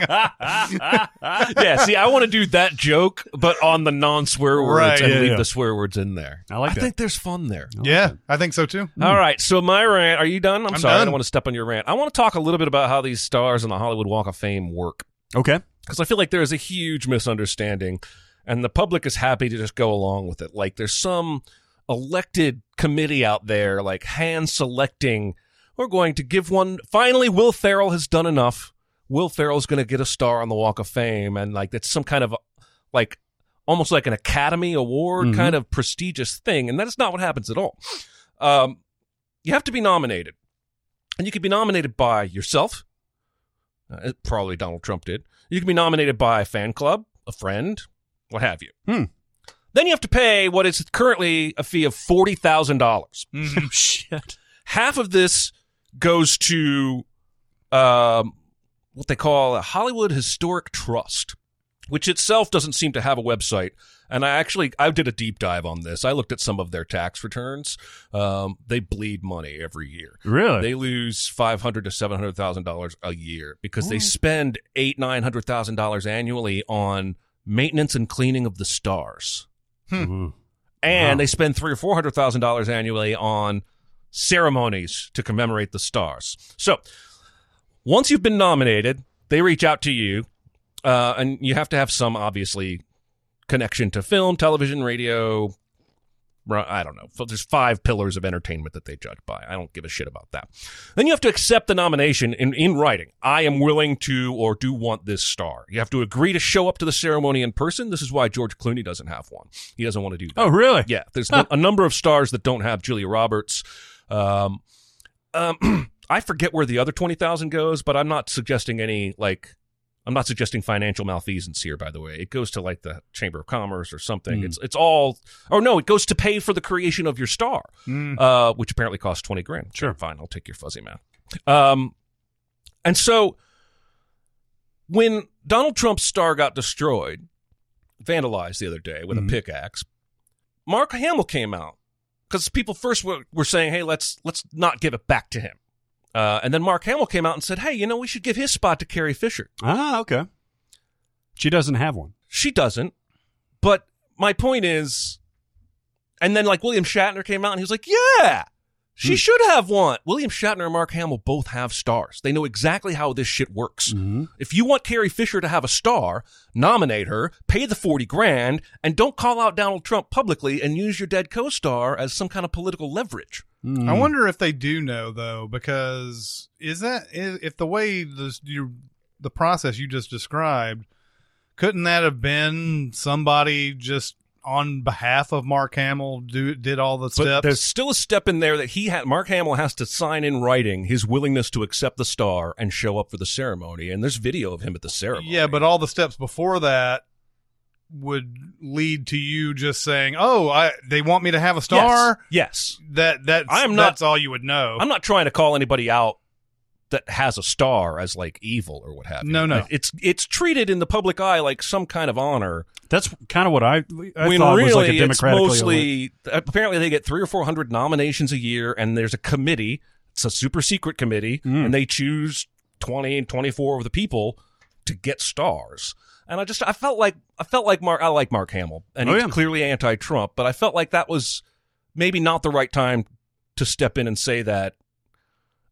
Speaker 4: yeah, see, I want to do that joke, but on the non-swear words
Speaker 2: Right,
Speaker 4: and
Speaker 1: yeah,
Speaker 4: leave
Speaker 1: yeah.
Speaker 4: the swear words in there.
Speaker 1: I like
Speaker 4: I
Speaker 1: that.
Speaker 4: Think there's fun there.
Speaker 2: Yeah, I think so too. Hmm.
Speaker 4: All right, so my rant. Are you done? I'm,
Speaker 2: I'm
Speaker 4: sorry, I
Speaker 2: done.
Speaker 4: don't want to step on your rant. I want to talk a little bit about how these stars in the Hollywood Walk of Fame work
Speaker 1: Okay.
Speaker 4: because I feel like there is a huge misunderstanding, and the public is happy to just go along with it. Like there's some elected committee out there, like hand selecting. We're going to give one. Finally, Will Ferrell has done enough. Will Ferrell's going to get a star on the Walk of Fame, and like it's some kind of like almost like an Academy Award
Speaker 1: Mhm.
Speaker 4: kind of prestigious thing, and that is not what happens at all. Um, you have to be nominated, and you can be nominated by yourself. Uh, probably Donald Trump did. You can be nominated by a fan club, a friend, what have you.
Speaker 1: Hmm.
Speaker 4: Then you have to pay what is currently a fee of forty thousand dollars.
Speaker 2: Mhm.
Speaker 1: Shit.
Speaker 4: Half of this goes to um, what they call a Hollywood Historic Trust, which itself doesn't seem to have a website. And I actually I did a deep dive on this. I looked at some of their tax returns. Um, they bleed money every year.
Speaker 1: Really?
Speaker 4: They lose five hundred to seven hundred thousand dollars a year because they spend eight nine hundred thousand dollars annually on maintenance and cleaning of the stars,
Speaker 1: Ooh.
Speaker 4: and
Speaker 1: Wow.
Speaker 4: they spend three or four hundred thousand dollars annually on ceremonies to commemorate the stars. So once you've been nominated, they reach out to you, uh, and you have to have some obviously connection to film, television, radio, I don't know. There's five pillars of entertainment that they judge by. I don't give a shit about that. Then you have to accept the nomination in, in writing. I am willing to or do want this star. You have to agree to show up to the ceremony in person. This is why George Clooney doesn't have one. He doesn't want to do that.
Speaker 1: Oh, really?
Speaker 4: Yeah, there's a number of stars that don't have Julia Roberts. Um, um, I forget where the other twenty thousand goes, but I'm not suggesting any like. I'm not suggesting financial malfeasance here, by the way. It goes to like the Chamber of Commerce or something.
Speaker 1: Mm.
Speaker 4: It's it's all. Oh no, it goes to pay for the creation of your star,
Speaker 2: Mm.
Speaker 4: uh, which apparently costs twenty grand.
Speaker 1: Sure.
Speaker 4: fine. I'll take your fuzzy math. Um, and so when Donald Trump's star got destroyed, vandalized the other day with
Speaker 1: Mhm.
Speaker 4: a pickaxe, Mark Hamill came out because people first were, were saying, "Hey, let's let's not give it back to him," uh, and then Mark Hamill came out and said, "Hey, you know, we should give his spot to Carrie Fisher."
Speaker 1: Ah, okay. She doesn't have one.
Speaker 4: She doesn't, but my point is, and then like William Shatner came out and he was like, "Yeah." She
Speaker 1: Hmm.
Speaker 4: should have one. William Shatner and Mark Hamill both have stars. They know exactly how this shit works.
Speaker 1: Mm-hmm.
Speaker 4: If you want Carrie Fisher to have a star, nominate her, pay the 40 grand, and don't call out Donald Trump publicly and use your dead co-star as some kind of political leverage.
Speaker 1: Mm-hmm.
Speaker 2: I wonder if they do know though, because is that is, if the way this you the process you just described, couldn't that have been somebody just on behalf of Mark Hamill do did all the
Speaker 4: But
Speaker 2: steps?
Speaker 4: there's still a step in there that he had. Mark Hamill has to sign in writing his willingness to accept the star and show up for the ceremony. And there's video of him at the ceremony.
Speaker 2: yeah, but all the steps before that would lead to you just saying, "Oh, I they want me to have a star."
Speaker 4: Yes.
Speaker 2: That that
Speaker 4: I am not-
Speaker 2: That's all you would know.
Speaker 4: I'm not trying to call anybody out that has a star as like evil or what have you.
Speaker 2: No, no.
Speaker 4: It's it's treated in the public eye like some kind of honor.
Speaker 1: That's kind of what I, I
Speaker 4: when
Speaker 1: thought
Speaker 4: really
Speaker 1: was like a
Speaker 4: it's
Speaker 1: democratically
Speaker 4: mostly apparently they get three or four hundred nominations a year and there's a committee it's a super secret committee
Speaker 1: Mm.
Speaker 4: and they choose 20 and 24 of the people to get stars and i just i felt like i felt like mark i like mark hamill. And
Speaker 1: Oh,
Speaker 4: he's
Speaker 1: yeah.
Speaker 4: clearly anti-trump but i felt like that was maybe not the right time to step in and say that.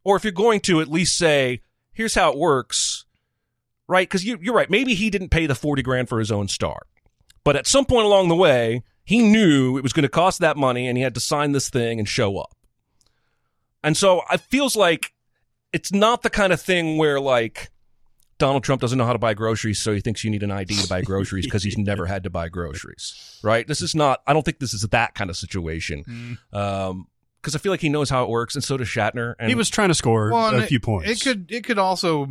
Speaker 4: Or if you're going to at least say here's how it works right? Because you, you're right. Maybe he didn't pay the 40 grand for his own star. But at some point along the way, he knew it was going to cost that money and he had to sign this thing and show up. And so it feels like it's not the kind of thing where like Donald Trump doesn't know how to buy groceries, so he thinks you need an ID to buy groceries because he's never had to buy groceries, right? This is not, I don't think this is that kind of situation. Um, because I feel like he knows how it works, and so does Shatner. And
Speaker 1: He was trying to score
Speaker 2: Well, and
Speaker 1: a
Speaker 2: it-
Speaker 1: few points.
Speaker 2: It could it could also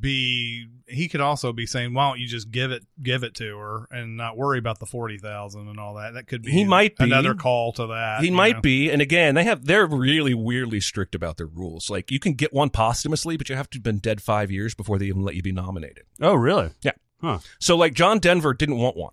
Speaker 2: be he could also be saying, "Why don't you just give it give it to her and not worry about the forty thousand and all that?" That could be
Speaker 4: He might be.
Speaker 2: another call to that.
Speaker 4: He might
Speaker 2: know?
Speaker 4: be, and again, they have they're really weirdly strict about their rules. Like you can get one posthumously, but you have to have been dead five years before they even let you be nominated.
Speaker 1: oh, really?
Speaker 4: Yeah.
Speaker 1: Huh.
Speaker 4: So like John Denver didn't want one,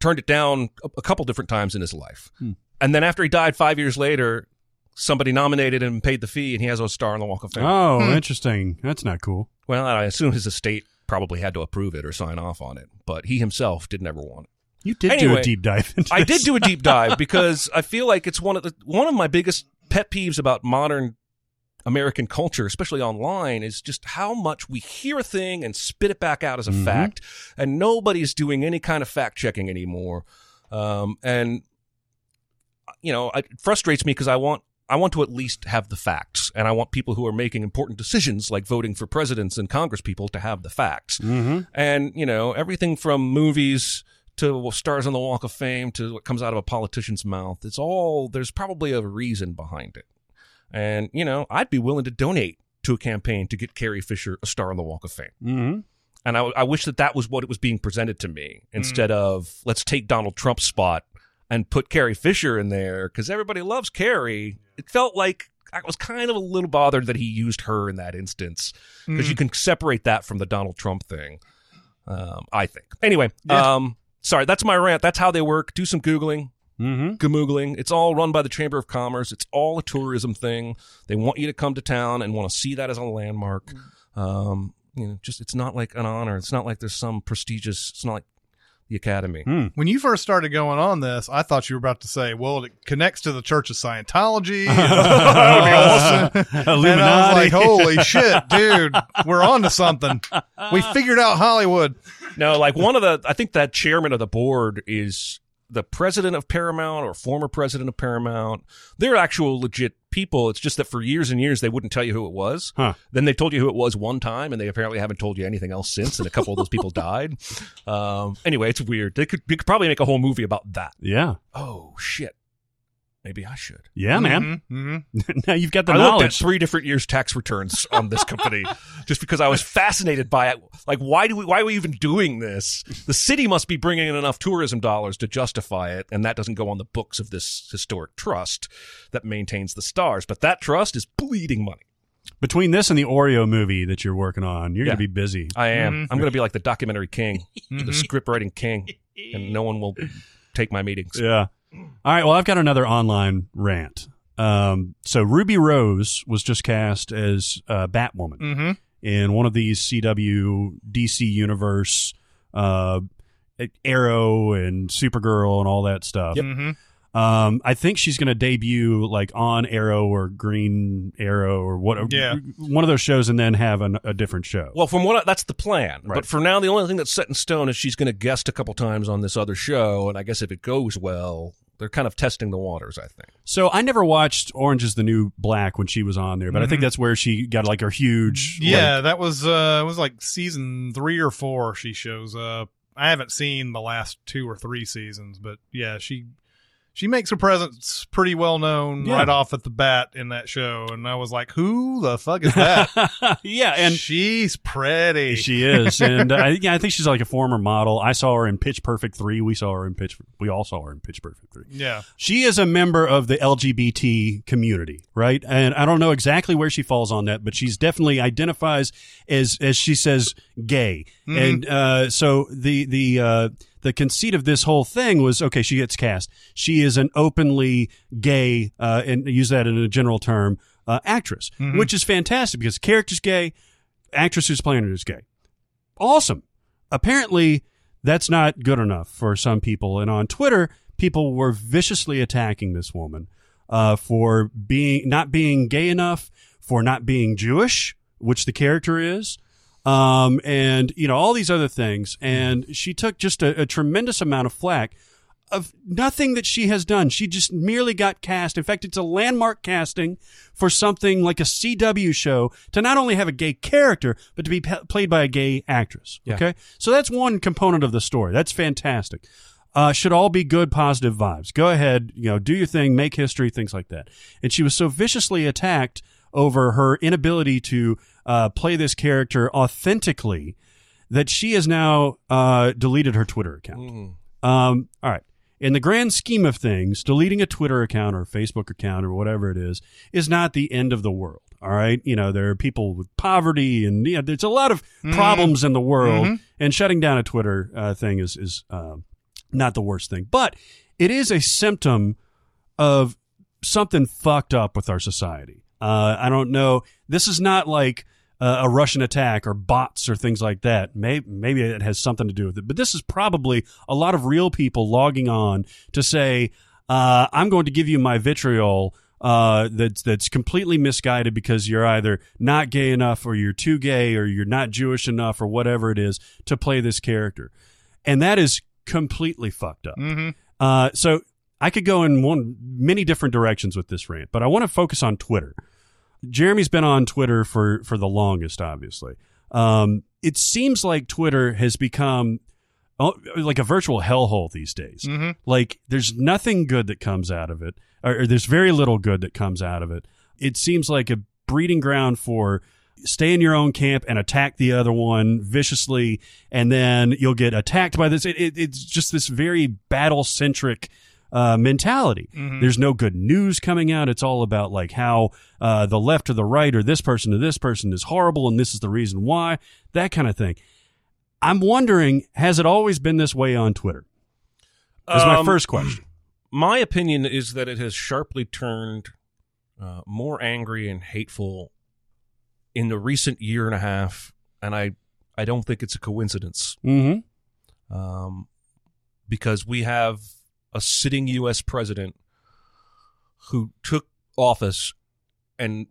Speaker 4: turned it down a, a couple different times in his life,
Speaker 1: Hmm.
Speaker 4: and then after he died five years later, somebody nominated him and paid the fee, and he has a star on the Walk of Fame.
Speaker 1: Oh,
Speaker 2: Hmm.
Speaker 1: interesting. That's not cool.
Speaker 4: Well, I assume his estate probably had to approve it or sign off on it, but he himself did never want it.
Speaker 1: You did do a deep dive into
Speaker 4: I did do a deep dive because I feel like it's one of the one of my biggest pet peeves about modern American culture, especially online, is just how much we hear a thing and spit it back out as a
Speaker 1: Mhm.
Speaker 4: fact, and nobody's doing any kind of fact checking anymore. Um, and you know, it frustrates me because I want I want to at least have the facts, and I want people who are making important decisions, like voting for presidents and Congress people, to have the facts.
Speaker 1: Mhm.
Speaker 4: And, you know, everything from movies to stars on the Walk of Fame to what comes out of a politician's mouth, it's all, there's probably a reason behind it. And, you know, I'd be willing to donate to a campaign to get Carrie Fisher a star on the Walk of Fame.
Speaker 1: Mhm.
Speaker 4: And I, I wish that that was what it was being presented to me instead of let's take Donald Trump's spot and put Carrie Fisher in there because everybody loves Carrie. It felt like I was kind of a little bothered that he used her in that instance because you can separate that from the Donald Trump thing. Um, I think. Anyway,
Speaker 2: Yeah.
Speaker 4: um, sorry, that's my rant. That's how they work. Do some googling.
Speaker 1: Mhm.
Speaker 4: Gamoogling. It's all run by the Chamber of Commerce. It's all a tourism thing. They want you to come to town and want to see that as a landmark. Um, you know, just it's not like an honor. It's not like there's some prestigious. It's not like the Academy. Hmm.
Speaker 2: When you first started going on this, I thought you were about to say, "Well, it connects to the Church of Scientology." that would be awesome. And I was like, "Holy shit, dude, we're on to something. We figured out Hollywood."
Speaker 4: No, like one of the, I think that chairman of the board is the president of Paramount or former president of Paramount. They're actual legit people. It's just that for years and years they wouldn't tell you who it was.
Speaker 1: Huh.
Speaker 4: Then they told you who it was one time, and they apparently haven't told you anything else since. And a couple of those people died. Um, anyway, it's weird. They could, we could probably make a whole movie about that.
Speaker 1: Yeah.
Speaker 4: Oh shit. Maybe I should.
Speaker 1: Yeah, man.
Speaker 2: Mhm.
Speaker 1: now you've got the
Speaker 4: I looked at three different years' tax returns on this company just because I was fascinated by it. Like, why do we? Why are we even doing this? The city must be bringing in enough tourism dollars to justify it, and that doesn't go on the books of this historic trust that maintains the stars. But that trust is bleeding money.
Speaker 1: Between this and the Oreo movie that you're working on, you're
Speaker 4: Yeah.
Speaker 1: going to be busy.
Speaker 4: I am.
Speaker 2: Mhm.
Speaker 4: I'm going to be like the documentary king,
Speaker 1: Mm-hmm.
Speaker 4: the script writing king, and no one will take my meetings.
Speaker 1: Yeah. All right. Well, I've got another online rant. Um, so Ruby Rose was just cast as uh, Batwoman
Speaker 2: Mhm.
Speaker 1: in one of these CW DC universe, uh, Arrow and Supergirl and all that stuff.
Speaker 2: Mhm.
Speaker 1: Um, I think she's going to debut like on Arrow or Green Arrow or what,
Speaker 2: Yeah.
Speaker 1: one of those shows, and then have an, a different show.
Speaker 4: Well, from what I, that's the plan.
Speaker 1: Right.
Speaker 4: But for now, the only thing that's set in stone is she's going to guest a couple times on this other show, and I guess if it goes well, they're kind of testing the waters. I think.
Speaker 1: So I never watched Orange Is the New Black when she was on there, but I think
Speaker 2: Mhm.
Speaker 1: that's where she got like her huge.
Speaker 2: Yeah,
Speaker 1: like-
Speaker 2: that was uh it was like season three or four. She shows up. I haven't seen the last two or three seasons, but yeah, she she makes her presence pretty well known
Speaker 1: Yeah.
Speaker 2: right off at the bat in that show, and I was like, "Who the fuck is that?"
Speaker 1: yeah, and
Speaker 2: she's pretty.
Speaker 1: she is, and I, yeah, I think she's like a former model. I saw her in Pitch Perfect three. We saw her in Pitch. We all saw her in Pitch Perfect three.
Speaker 2: yeah,
Speaker 1: She is a member of the LGBT community, right? And I don't know exactly where she falls on that, but she's definitely identifies as as she says gay. And uh, so the the uh, the conceit of this whole thing was okay. She gets cast. She is an openly gay, uh, and use that in a general term, uh, actress, which is fantastic because the character's gay, actress who's playing it is gay. Awesome. Apparently, that's not good enough for some people, and on Twitter, people were viciously attacking this woman uh, for being not being gay enough, for not being Jewish, which the character is, um, and you know all these other things. And she took just a, a tremendous amount of flack of nothing that she has done. She just merely got cast. In fact, it's a landmark casting for something like a CW show to not only have a gay character, but to be p- played by a gay actress.
Speaker 4: Yeah.
Speaker 1: Okay. So that's one component of the story. That's fantastic. Uh, should all be good, positive vibes. Go ahead, you know, do your thing, make history, things like that. And she was so viciously attacked over her inability to uh, play this character authentically that she has now uh, deleted her Twitter account.
Speaker 4: Mm.
Speaker 1: Um, all right. In the grand scheme of things, deleting a Twitter account or a Facebook account or whatever it is is not the end of the world. All right. You know, there are people with poverty and you know, there's a lot of problems in the world and shutting down a Twitter uh, thing is, is, um, not the worst thing, but it is a symptom of something fucked up with our society. Uh, I don't know. This is not like uh, a Russian attack or bots or things like that. Maybe, maybe it has something to do with it, but this is probably a lot of real people logging on to say, uh, I'm going to give you my vitriol. Uh, that's that's completely misguided because you're either not gay enough or you're too gay or you're not Jewish enough or whatever it is to play this character, and that is completely fucked up.
Speaker 2: Mhm.
Speaker 1: Uh, so I could go in one many different directions with this rant, but I want to focus on Twitter. Jeremy's been on Twitter for for the longest, obviously. Um, it seems like Twitter has become oh, like a virtual hellhole these days.
Speaker 2: Mhm.
Speaker 1: Like there's nothing good that comes out of it, or, or there's very little good that comes out of it. It seems like a breeding ground for stay in your own camp and attack the other one viciously, and then you'll get attacked by this. It, it, it's just this very battle centric uh, mentality. There's no good news coming out. It's all about like how uh, the left or the right or this person or this person is horrible and this is the reason why, that kind of thing. I'm wondering, has it always been this way on Twitter? Is my
Speaker 4: Um,
Speaker 1: first question.
Speaker 4: My opinion is that it has sharply turned uh, more angry and hateful in the recent year and a half, and I I don't think it's a coincidence
Speaker 1: Mm-hmm.
Speaker 4: um, because we have a sitting U.S. president who took office and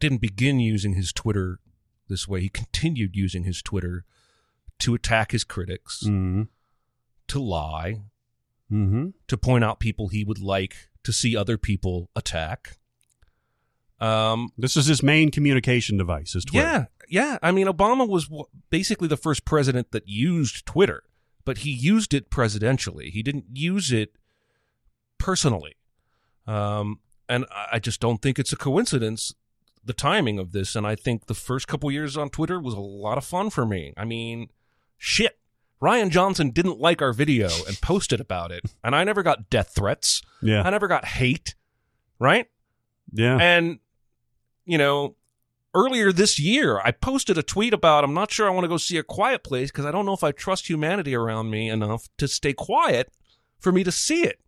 Speaker 4: didn't begin using his Twitter this way. He continued using his Twitter to attack his critics,
Speaker 1: Mm-hmm.
Speaker 4: to lie,
Speaker 1: Mm-hmm.
Speaker 4: to point out people he would like to see other people attack. Um,
Speaker 1: This is his main communication device. Is Twitter.
Speaker 4: yeah, yeah. I mean, Obama was w- basically the first president that used Twitter, but he used it presidentially. He didn't use it personally. Um, and I just don't think it's a coincidence the timing of this. And I think the first couple years on Twitter was a lot of fun for me. I mean, shit. Rian Johnson didn't like our video and posted about it, and I never got death threats.
Speaker 1: Yeah.
Speaker 4: I never got hate, right?
Speaker 1: Yeah.
Speaker 4: And, you know, earlier this year, I posted a tweet about I'm not sure I want to go see a quiet place because I don't know if I trust humanity around me enough to stay quiet for me to see it.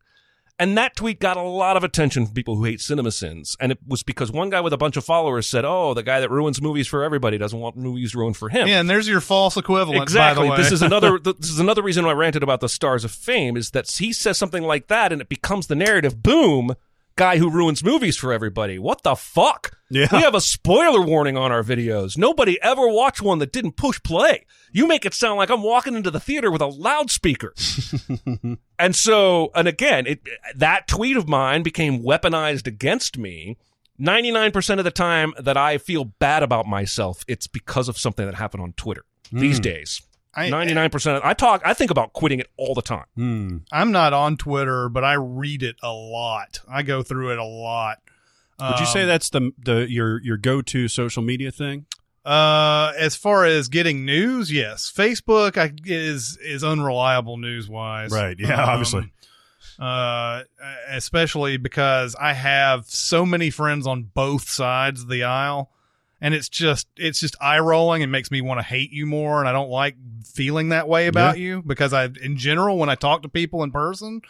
Speaker 4: And that tweet got a lot of attention from people who hate CinemaSins. And it was because one guy with a bunch of followers said, Oh, the guy that ruins movies for everybody doesn't want movies ruined for him.
Speaker 2: Yeah, and there's your false equivalent.
Speaker 4: Exactly.
Speaker 2: By the way.
Speaker 4: This is another. This is another reason why I ranted about the stars of fame is that he says something like that, and it becomes the narrative. Boom, guy who ruins movies for everybody. What the fuck?
Speaker 1: Yeah.
Speaker 4: We have a spoiler warning on our videos. Nobody ever watched one that didn't push play. You make it sound like I'm walking into the theater with a loudspeaker. and so, and again, it that tweet of mine became weaponized against me. 99% of the time that I feel bad about myself, it's because of something that happened on Twitter these hmm. days.
Speaker 2: I-
Speaker 4: 99% I talk, I think about quitting it all the time.
Speaker 1: Hmm.
Speaker 2: I'm not on Twitter, but I read it a lot. I go through it a lot.
Speaker 1: Would you say
Speaker 2: Um,
Speaker 1: that's the the your your go to social media thing?
Speaker 2: Uh, as far as getting news, yes, Facebook I, is is unreliable news wise.
Speaker 1: Right, yeah, obviously.
Speaker 2: Uh, especially because I have so many friends on both sides of the aisle, and it's just it's just eye rolling and makes me want to hate you more, and I don't like feeling that way about you because I, in general, when I talk to people in person.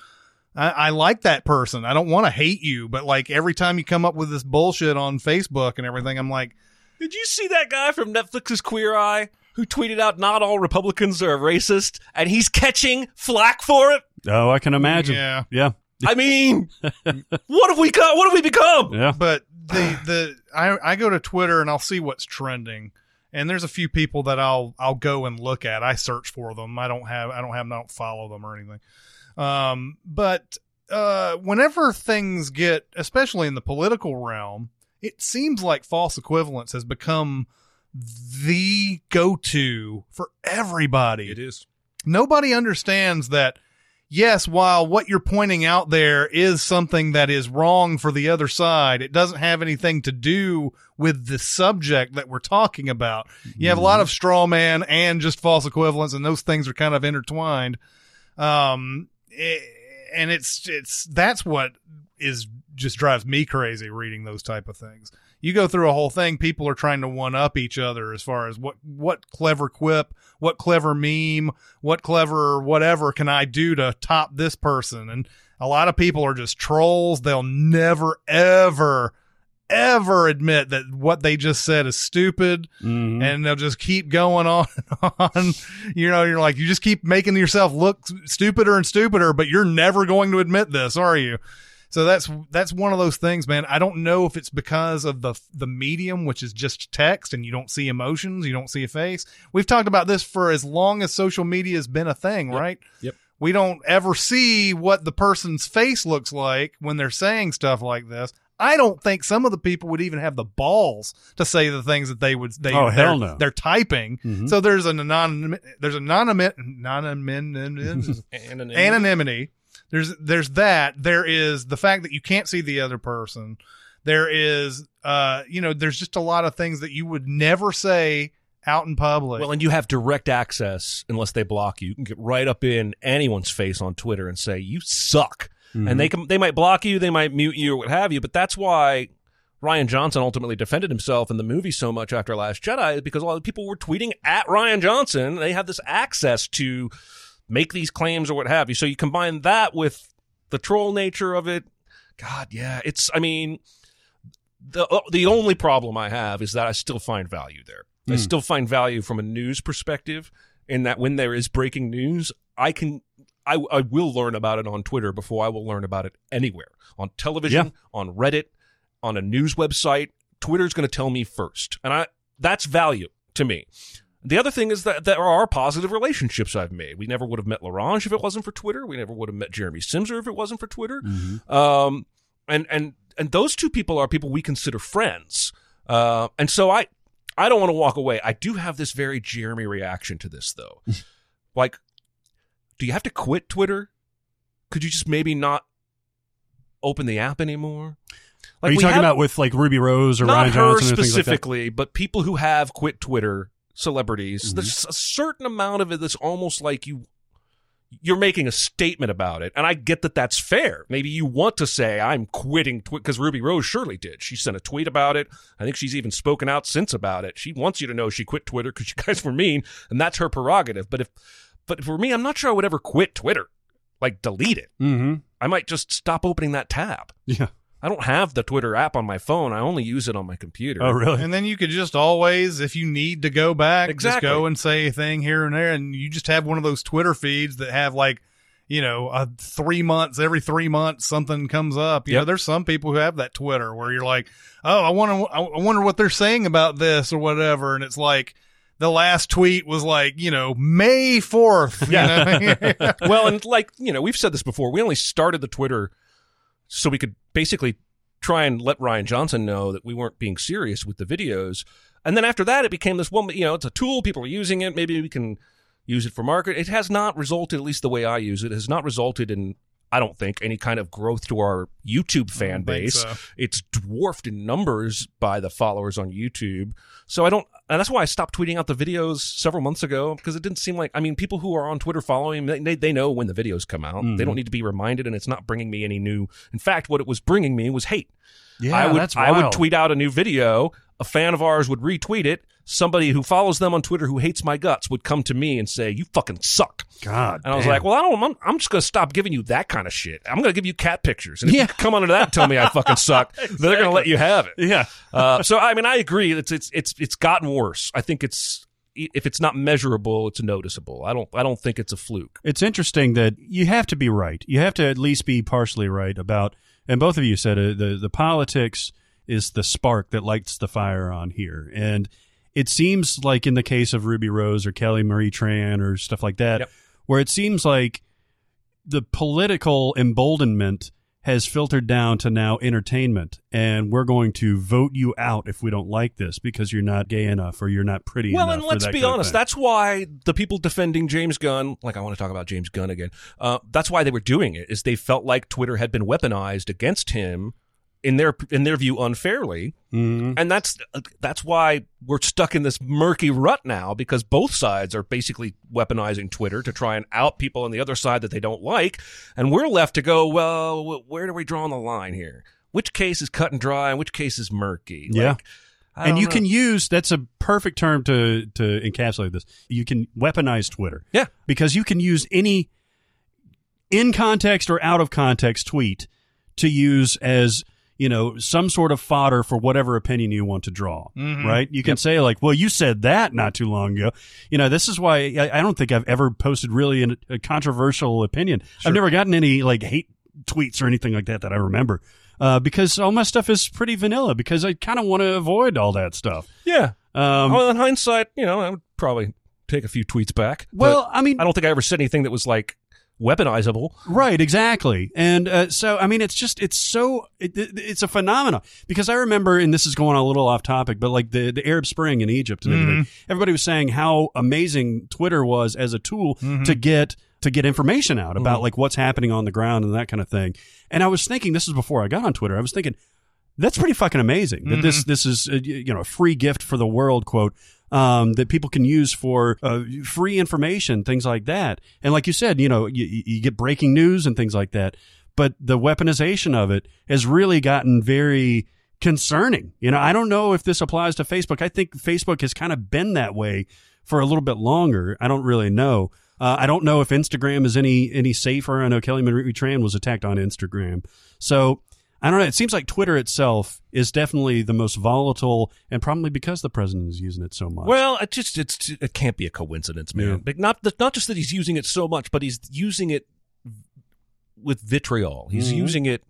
Speaker 2: I, I like that person. I don't want to hate you, but like every time you come up with this bullshit on Facebook and everything, I'm like,
Speaker 4: Did you see that guy from Netflix's Queer Eye who tweeted out not all Republicans are racist and he's catching flack for it?
Speaker 1: Oh, I can imagine.
Speaker 2: Yeah.
Speaker 1: Yeah.
Speaker 4: I mean, what have we got? What have we become?
Speaker 1: Yeah.
Speaker 2: but the the I I go to Twitter and I'll see what's trending. And there's a few people that I'll I'll go and look at. I search for them. I don't have I don't have I don't follow them or anything. Um, but uh, whenever things get, especially in the political realm, it seems like false equivalence has become the go-to for everybody
Speaker 4: is.
Speaker 2: nobody understands that yes while what you're pointing out there is something that is wrong for the other side it doesn't have anything to do with the subject that we're talking about. You have a lot of straw man and just false equivalence and those things are kind of intertwined. Um eh, and it's it's that's what is just drives me crazy reading those type of things you go through a whole thing people are trying to one up each other as far as what what clever quip what clever meme what clever whatever can i do to top this person and a lot of people are just trolls they'll never ever ever admit that what they just said is stupid
Speaker 1: Mhm.
Speaker 2: and they'll just keep going on and on. You know, you're like, you just keep making yourself look stupider and stupider, but you're never going to admit this, are you? So that's that's one of those things, man. I don't know if it's because of the the medium, which is just text, and you don't see emotions, you don't see a face. We've talked about this for as long as social media has been a thing, right?
Speaker 4: Yep.
Speaker 2: We don't ever see what the person's face looks like when they're saying stuff like this. I don't think some of the people would even have the balls to say the things that they would. They,
Speaker 1: Oh, hell
Speaker 2: they're-
Speaker 1: no.
Speaker 2: They're typing,
Speaker 1: Mhm.
Speaker 2: so there's an anon. There's a anonymity.
Speaker 4: Anonymity.
Speaker 2: anonymity. There's there's that. There is the fact that you can't see the other person. There is uh you know there's just a lot of things that you would never say out in public.
Speaker 4: Well, and you have direct access unless they block you. You can get right up in anyone's face on Twitter and say you suck, and they can they might block you, they might mute you or what have you. But that's why Rian Johnson ultimately defended himself in the movie so much after Last Jedi, is because a lot of people were tweeting at Rian Johnson. They have this access to make these claims or what have you. So you combine that with the troll nature of it. God, yeah, it's. I mean, the uh, the only problem I have is that I still find value there. I hmm. still find value from a news perspective in that when there is breaking news, I can I, I will learn about it on Twitter before I will learn about it anywhere. On television,
Speaker 1: Yeah.
Speaker 4: on Reddit, on a news website, Twitter's going to tell me first. And I that's value to me. The other thing is that there are positive relationships I've made. We never would have met Larange if it wasn't for Twitter. We never would have met Jeremy Simser if it wasn't for Twitter. Um, and and and those two people are people we consider friends. Uh, and so I I don't want to walk away. I do have this very Jeremy reaction to this though. like, do you have to quit Twitter? Could you just maybe not open the app anymore?
Speaker 1: Are you talking
Speaker 4: have-
Speaker 1: about with like Ruby Rose or
Speaker 4: not Rian
Speaker 1: Johnson or things like
Speaker 4: specifically, but people who have quit Twitter, celebrities.
Speaker 1: Mm-hmm.
Speaker 4: There's a certain amount of it that's almost like you you're making a statement about it, and I get that that's fair. Maybe you want to say I'm quitting because Ruby Rose surely did. She sent a tweet about it. I think she's even spoken out since about it. She wants you to know she quit Twitter because you guys were mean, and that's her prerogative. But if but for me, I'm not sure I would ever quit Twitter, like delete it.
Speaker 1: Mm-hmm.
Speaker 4: I might just stop opening that tab.
Speaker 1: Yeah.
Speaker 4: I don't have the Twitter app on my phone. I only use it on my computer.
Speaker 1: Oh, really?
Speaker 2: And then you could just always, if you need to go back,
Speaker 4: Exactly.
Speaker 2: just go and say a thing here and there, and you just have one of those Twitter feeds that have like, you know, uh, three months, every three months something comes up. You
Speaker 4: Yep.
Speaker 2: know, there's some people who have that Twitter where you're like, oh, I want to, I wonder what they're saying about this or whatever, and it's like. The last tweet was like, you know, May 4th. You know?
Speaker 4: well, and like you know, we've said this before. We only started the Twitter so we could basically try and let Rian Johnson know that we weren't being serious with the videos. And then after that, it became this one. You know, it's a tool. People are using it. Maybe we can use it for market. It has not resulted, at least the way I use it, has not resulted in. I don't think any kind of growth to our YouTube fan base.
Speaker 2: so.
Speaker 4: It's dwarfed in numbers by the followers on YouTube. So I don't, and that's why I stopped tweeting out the videos several months ago because it didn't seem like. I mean, people who are on Twitter following they they know when the videos come out. They don't need to be reminded, and it's not bringing me any new. In fact, what it was bringing me was hate.
Speaker 1: Yeah,
Speaker 4: I would
Speaker 1: that's
Speaker 4: I would tweet out a new video. A fan of ours would retweet it. Somebody who follows them on Twitter who hates my guts would come to me and say, "You fucking suck."
Speaker 1: God.
Speaker 4: And I was
Speaker 1: damn.
Speaker 4: like, "Well, I don't. I'm, I'm just going to stop giving you that kind of shit. I'm going to give you cat pictures. And if you come onto that and tell me I fucking suck, then they're going to let you have it."
Speaker 1: yeah.
Speaker 4: Uh, so I mean, I agree. It's it's it's it's gotten worse. I think it's if it's not measurable, it's noticeable. I don't I don't think it's a fluke.
Speaker 1: It's interesting that you have to be right. You have to at least be partially right about, and both of you said it, the the politics is the spark that lights the fire on here, and it seems like in the case of Ruby Rose or Kelly Marie Tran or stuff like that,
Speaker 4: Yep.
Speaker 1: where it seems like the political emboldenment has filtered down to now entertainment, and we're going to vote you out if we don't like this because you're not gay enough or you're not pretty
Speaker 4: Well,
Speaker 1: enough.
Speaker 4: Well,
Speaker 1: and
Speaker 4: let's be honest. That's why the people defending James Gunn, like I want to talk about James Gunn again. Uh, that's why they were doing it. Is they felt like Twitter had been weaponized against him in their in their view unfairly,
Speaker 1: Mhm.
Speaker 4: and that's that's why we're stuck in this murky rut now because both sides are basically weaponizing Twitter to try and out people on the other side that they don't like, and we're left to go, well, where do we draw the line here? Which case is cut and dry, and which case is murky?
Speaker 1: Yeah.
Speaker 4: Like,
Speaker 1: and you
Speaker 4: know.
Speaker 1: can use that's a perfect term to to encapsulate this. You can weaponize Twitter.
Speaker 4: Yeah.
Speaker 1: Because you can use any in context or out of context tweet to use as you know some sort of fodder for whatever opinion you want to draw right? You can say like well you said that not too long ago. You know this is why i, I don't think i've ever posted really an, a controversial opinion. I've never gotten any like hate tweets or anything like that that i remember uh, because all my stuff is pretty vanilla because i kind of want to avoid all that stuff.
Speaker 4: Yeah.
Speaker 1: um,
Speaker 4: well, in hindsight, you know, I would probably take a few tweets back.
Speaker 1: well i mean
Speaker 4: I don't think I ever said anything that was like weaponizable.
Speaker 1: Right, exactly. And uh, so, I mean, it's just, it's so, it, it- it's a phenomenon because I remember, and this is going a little off topic, but like the, the Arab Spring in Egypt and everything, everybody was saying how amazing Twitter was as a tool to get, to get information out about like what's happening on the ground and that kind of thing. And I was thinking, this is before I got on Twitter, I was thinking, that's pretty fucking amazing that this this is uh, you know a free gift for the world quote um, that people can use for uh, free information things like that. And like you said you know you, you get breaking news and things like that. But the weaponization of it has really gotten very concerning. You know i don't know if this applies to facebook. I think facebook has kind of been that way for a little bit longer. I don't really know. Uh, I don't know if Instagram is any any safer. I know Kelly Marie Tran was attacked on Instagram, so I don't know. It seems like Twitter itself is definitely the most volatile, and probably because the president is using it so much.
Speaker 4: Well, it just it's it can't be a coincidence, man.
Speaker 1: Yeah.
Speaker 4: Like, Not not just that he's using it so much, but he's using it with vitriol. He's
Speaker 1: Mhm.
Speaker 4: using it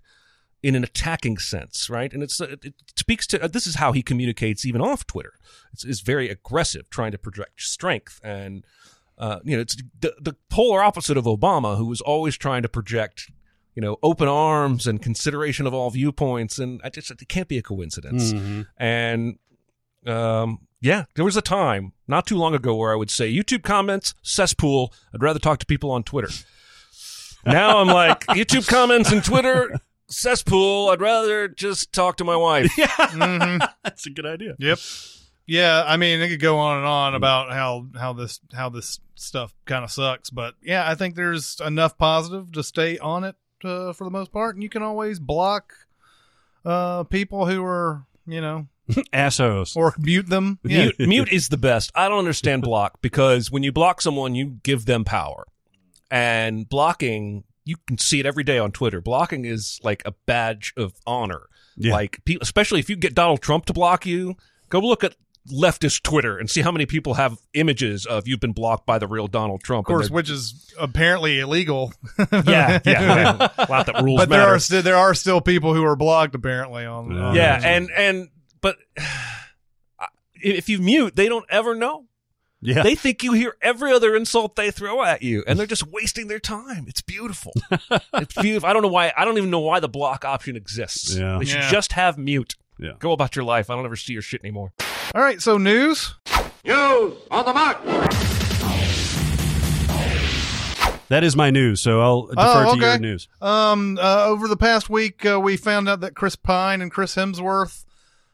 Speaker 4: in an attacking sense, right? And it's it, it speaks to this is how he communicates even off Twitter. It's, it's very aggressive, trying to project strength, and uh, you know it's the, the polar opposite of Obama, who was always trying to project you know open arms and consideration of all viewpoints, and I just it can't be a coincidence. And um, yeah, there was a time not too long ago where I would say YouTube comments cesspool. I'd rather talk to people on Twitter. Now I'm like YouTube comments and Twitter cesspool. I'd rather just talk to my wife.
Speaker 1: Yeah, That's a good idea.
Speaker 2: Yep. Yeah, I mean, it could go on and on about how how this how this stuff kind of sucks, but yeah, I think there's enough positive to stay on it uh, for the most part, and you can always block uh, people who are you know
Speaker 1: assholes
Speaker 2: or mute them. Yeah.
Speaker 4: Mute, mute is the best. I don't understand block because when you block someone, you give them power, and blocking you can see it every day on Twitter. Blocking is like a badge of honor.
Speaker 1: Yeah.
Speaker 4: Like, pe- especially if you get Donald Trump to block you, go look at leftist Twitter and see how many people have images of you've been blocked by the real Donald Trump.
Speaker 2: Of course, which is apparently illegal.
Speaker 4: yeah, yeah, yeah. a lot that rules
Speaker 2: but
Speaker 4: matter.
Speaker 2: there are still there are still people who are blocked apparently on. on
Speaker 4: yeah,
Speaker 2: those.
Speaker 4: and and but if you mute, they don't ever know.
Speaker 1: Yeah.
Speaker 4: They think you hear every other insult they throw at you, and they're just wasting their time. It's beautiful. it's beautiful. I don't know why. I don't even know why the block option exists.
Speaker 1: Yeah.
Speaker 4: They should
Speaker 2: Yeah.
Speaker 4: just have mute.
Speaker 1: Yeah.
Speaker 4: Go about your life. I don't ever see your shit anymore.
Speaker 2: All right, so news.
Speaker 8: News on the mark.
Speaker 1: That is my news, so I'll defer
Speaker 2: Oh,
Speaker 1: to your news.
Speaker 2: Um, uh, over the past week, uh, we found out that Chris Pine and Chris Hemsworth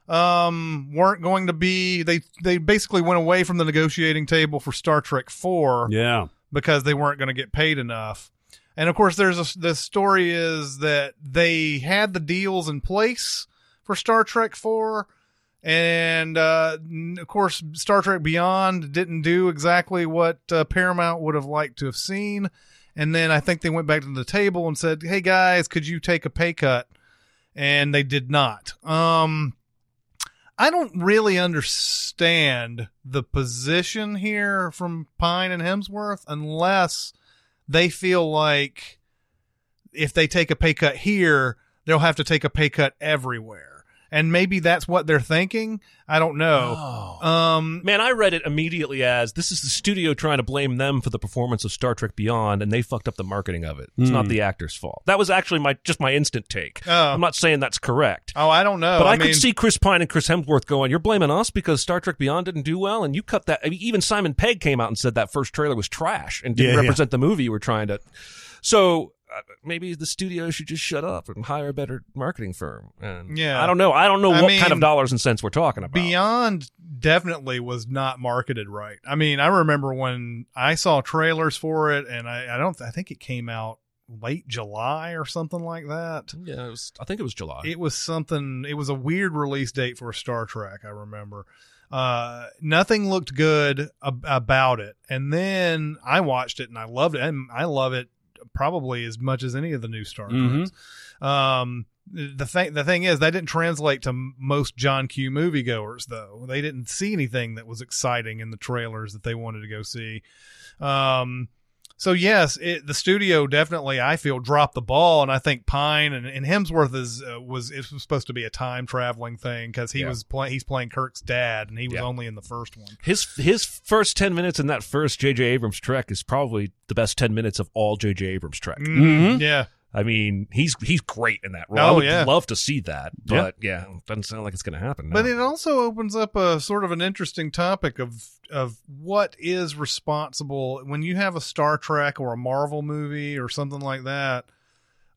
Speaker 2: um weren't going to be. They they basically went away from the negotiating table for Star Trek Four
Speaker 1: Yeah.
Speaker 2: because they weren't going to get paid enough. And of course, there's a the story is that they had the deals in place for Star Trek Four, and uh, of course, Star Trek Beyond didn't do exactly what uh, Paramount would have liked to have seen. And then I think they went back to the table and said, "Hey guys, could you take a pay cut?" And they did not. Um, I don't really understand the position here from Pine and Hemsworth unless they feel like if they take a pay cut here, they'll have to take a pay cut everywhere. And maybe that's what they're thinking. I don't know.
Speaker 4: Oh.
Speaker 2: Um,
Speaker 4: Man, I read it immediately as this is the studio trying to blame them for the performance of Star Trek Beyond, and they fucked up the marketing of it. It's not the actor's fault. That was actually my just my instant take.
Speaker 2: Oh.
Speaker 4: I'm not saying that's correct.
Speaker 2: oh, I don't know.
Speaker 4: But I,
Speaker 2: mean,
Speaker 4: could see Chris Pine and Chris Hemsworth going, "You're blaming us because Star Trek Beyond didn't do well, and you cut that." I mean, even Simon Pegg came out and said that first trailer was trash and didn't
Speaker 1: Yeah, yeah.
Speaker 4: represent the movie you were trying to. So uh, maybe the studio should just shut up and hire a better marketing firm. And
Speaker 2: Yeah.
Speaker 4: I don't know. I don't know
Speaker 2: I
Speaker 4: what
Speaker 2: mean,
Speaker 4: kind of dollars and cents we're talking about.
Speaker 2: Beyond definitely was not marketed right. I mean, I remember when I saw trailers for it, and I, I don't. I think it came out late July or something like that.
Speaker 4: yeah, it was, I think it was July.
Speaker 2: It was something. It was a weird release date for Star Trek. I remember. Uh, nothing looked good ab- about it, and then I watched it and I loved it, and I love it probably as much as any of the new Star Treks. Um, the thing the thing is that didn't translate to most John Q moviegoers though. They didn't see anything that was exciting in the trailers that they wanted to go see. Um, so yes, it, the studio definitely I feel dropped the ball, and I think Pine and, and Hemsworth is uh, was it was supposed to be a time traveling thing because he
Speaker 4: Yeah.
Speaker 2: was playing he's playing Kirk's dad, and he was
Speaker 4: Yeah.
Speaker 2: only in the first one.
Speaker 4: his his first ten minutes in that first J.J. Abrams Trek is probably the best ten minutes of all J.J. Abrams Trek.
Speaker 2: Mm, Yeah,
Speaker 4: I mean, he's he's great in that role.
Speaker 2: Oh,
Speaker 4: I would
Speaker 2: yeah.
Speaker 4: love to see that,
Speaker 1: Yeah.
Speaker 4: but yeah, doesn't sound like it's going to happen.
Speaker 2: But it also opens up a sort of an interesting topic of of what is responsible when you have a Star Trek or a Marvel movie or something like that.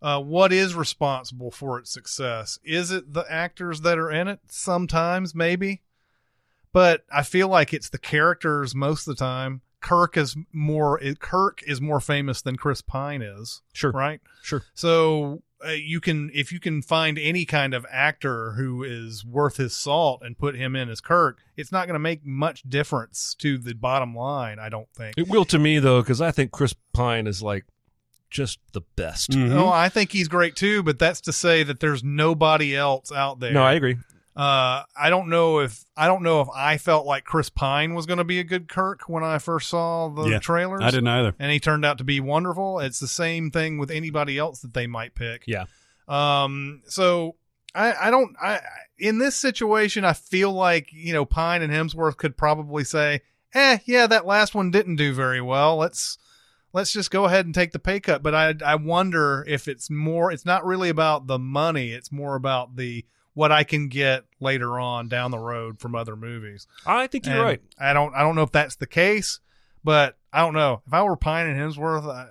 Speaker 2: Uh, what is responsible for its success? Is it the actors that are in it? Sometimes, maybe, but I feel like it's the characters most of the time. Kirk is more Kirk is more famous than Chris Pine is.
Speaker 4: Sure.
Speaker 2: right?
Speaker 4: Sure.
Speaker 2: So uh, you can if you can find any kind of actor who is worth his salt and put him in as Kirk, it's not going to make much difference to the bottom line. I don't think.
Speaker 4: it will to me though, because I think Chris Pine is like just the best.
Speaker 1: Mhm.
Speaker 2: No, I think he's great too, but that's to say that there's nobody else out there.
Speaker 4: No, I agree.
Speaker 2: Uh, I don't know if I don't know if I felt like Chris Pine was going to be a good Kirk when I first saw the
Speaker 1: Yeah,
Speaker 2: trailers.
Speaker 1: I didn't either.
Speaker 2: and he turned out to be wonderful. It's the same thing with anybody else that they might pick.
Speaker 4: Yeah.
Speaker 2: Um, so I, I don't, I, in this situation, I feel like, you know, Pine and Hemsworth could probably say, eh, yeah, that last one didn't do very well. Let's, let's just go ahead and take the pay cut. But I, I wonder if it's more, it's not really about the money. It's more about the, what I can get later on down the road from other movies.
Speaker 4: I think you're
Speaker 2: And
Speaker 4: right.
Speaker 2: I don't, I don't know if that's the case, but I don't know. If I were Pine and Hemsworth, I,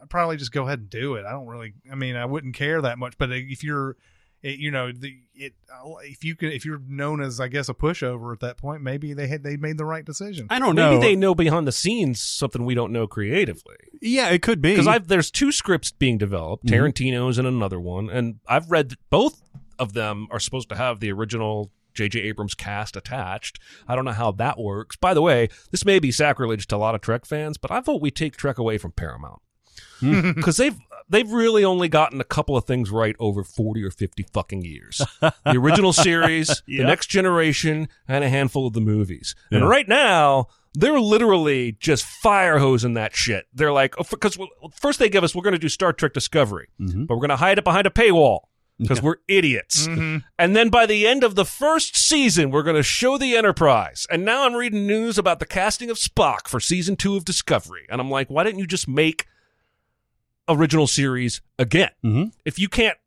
Speaker 2: I'd probably just go ahead and do it. I don't really, I mean, I wouldn't care that much. But if you're, it, you know, the it if you can, if you're known as, I guess, a pushover at that point, maybe they had they made the right decision.
Speaker 1: I don't know.
Speaker 4: Maybe they know behind the scenes something we don't know creatively.
Speaker 1: yeah, it could be
Speaker 4: Because I've there's two scripts being developed.
Speaker 1: Mhm.
Speaker 4: Tarantino's and another one, and I've read both of them are supposed to have the original J.J. Abrams cast attached. I don't know how that works. By the way, this may be sacrilege to a lot of Trek fans, but I vote we take Trek away from Paramount because they've they've really only gotten a couple of things right over forty or fifty fucking years. the original series,
Speaker 1: Yeah.
Speaker 4: the Next Generation, and a handful of the movies. And right now. They're literally just fire hosing that shit. They're like, because first they give us, we're going to do Star Trek Discovery,
Speaker 1: Mhm.
Speaker 4: but we're going to hide it behind a paywall because we're idiots.
Speaker 2: Mhm.
Speaker 4: And then by the end of the first season, we're going to show the Enterprise. And now I'm reading news about the casting of Spock for season two of Discovery. And I'm like, why didn't you just make original series again?
Speaker 1: Mhm.
Speaker 4: If you can't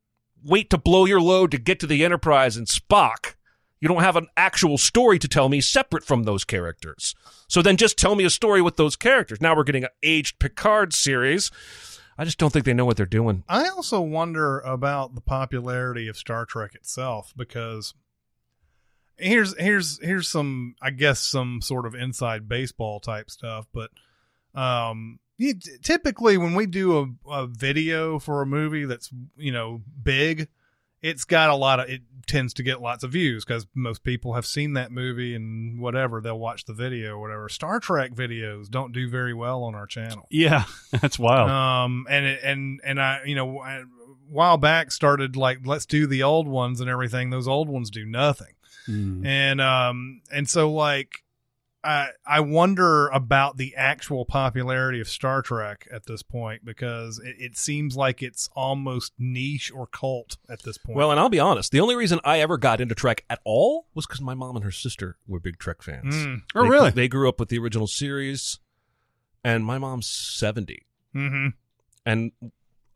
Speaker 4: wait to blow your load to get to the Enterprise and Spock, you don't have an actual story to tell me separate from those characters. So then just tell me a story with those characters. Now we're getting an aged Picard series. I just don't think they know what they're doing.
Speaker 2: I also wonder about the popularity of Star Trek itself because here's here's here's some I guess some sort of inside baseball type stuff, but um typically when we do a, a video for a movie that's you know big, it's got a lot of it tends to get lots of views because most people have seen that movie and whatever they'll watch the video or whatever. Star Trek videos don't do very well on our channel.
Speaker 1: yeah, that's wild.
Speaker 2: Um, and it, and and I, you know, a while back started like let's do the old ones and everything. Those old ones do nothing,
Speaker 1: Mm.
Speaker 2: and um, and so like. I I wonder about the actual popularity of Star Trek at this point because it, it seems like it's almost niche or cult at this point.
Speaker 4: Well, and I'll be honest, the only reason I ever got into Trek at all was because my mom and her sister were big Trek fans.
Speaker 2: Mm.
Speaker 1: Oh,
Speaker 4: They-
Speaker 1: really?
Speaker 4: They grew up with the original series, and my mom's 70.
Speaker 2: hmm
Speaker 4: And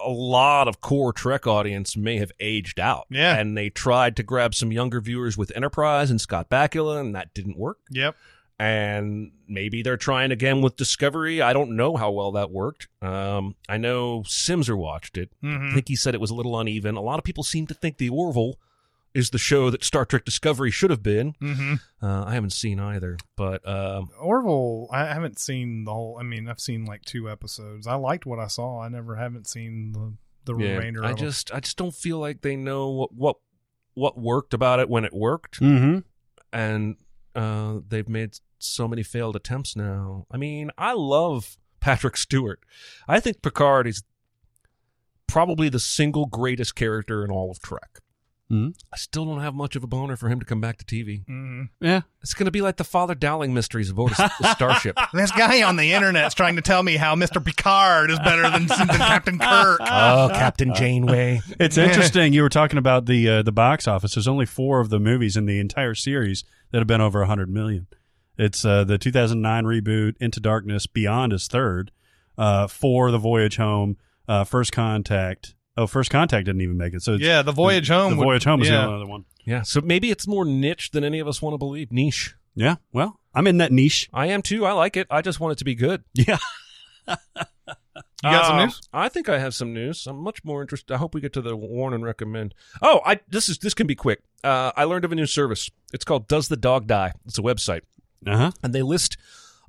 Speaker 4: a lot of core Trek audience may have aged out.
Speaker 2: Yeah.
Speaker 4: And they tried to grab some younger viewers with Enterprise and Scott Bakula, and that didn't work.
Speaker 2: Yep.
Speaker 4: And maybe they're trying again with Discovery. I don't know how well that worked. Um, I know Simser watched it. I
Speaker 2: hmm
Speaker 4: think he said it was a little uneven. A lot of people seem to think the Orville is the show that Star Trek Discovery should have been.
Speaker 2: hmm
Speaker 4: Uh, I haven't seen either, but um,
Speaker 2: Orville, I haven't seen the whole. I mean, I've seen like two episodes. I liked what I saw. I never haven't seen the the
Speaker 4: yeah,
Speaker 2: remainder.
Speaker 4: I
Speaker 2: of them.
Speaker 4: just I just don't feel like they know what what what worked about it when it worked,
Speaker 1: Mm-hmm.
Speaker 4: and uh, they've made so many failed attempts now. I mean, I love Patrick Stewart. I think Picard is probably the single greatest character in all of Trek.
Speaker 1: Mhm.
Speaker 4: I still don't have much of a boner for him to come back to TV.
Speaker 2: Mhm.
Speaker 1: Yeah.
Speaker 4: It's going to be like the Father Dowling mysteries of Otis the Starship.
Speaker 2: This guy on the internet is trying to tell me how Mr. Picard is better than, than Captain Kirk.
Speaker 4: oh, Captain Janeway.
Speaker 1: It's interesting. You were talking about the uh, the box office. There's only four of the movies in the entire series that have been over 100 million. It's uh, the 2009 reboot, Into Darkness, Beyond is third. Uh, four, The Voyage Home, uh, First Contact. Oh, First Contact didn't even make it. So it's,
Speaker 2: Yeah, the Voyage Home.
Speaker 1: The
Speaker 2: would-
Speaker 1: Voyage Home is
Speaker 2: yeah.
Speaker 1: the only other one.
Speaker 4: Yeah, so maybe it's more niche than any of us want to believe. Niche.
Speaker 1: Yeah. Well, I'm in that niche.
Speaker 4: I am too. I like it. I just want it to be good.
Speaker 1: Yeah.
Speaker 2: You got some
Speaker 4: Uh,
Speaker 2: news?
Speaker 4: I think I have some news. I'm much more interested. I hope we get to the warn and recommend. Oh, I this is this can be quick. Uh, I learned of a new service. It's called Does the Dog Die? It's a website,
Speaker 1: Uh huh.
Speaker 4: and they list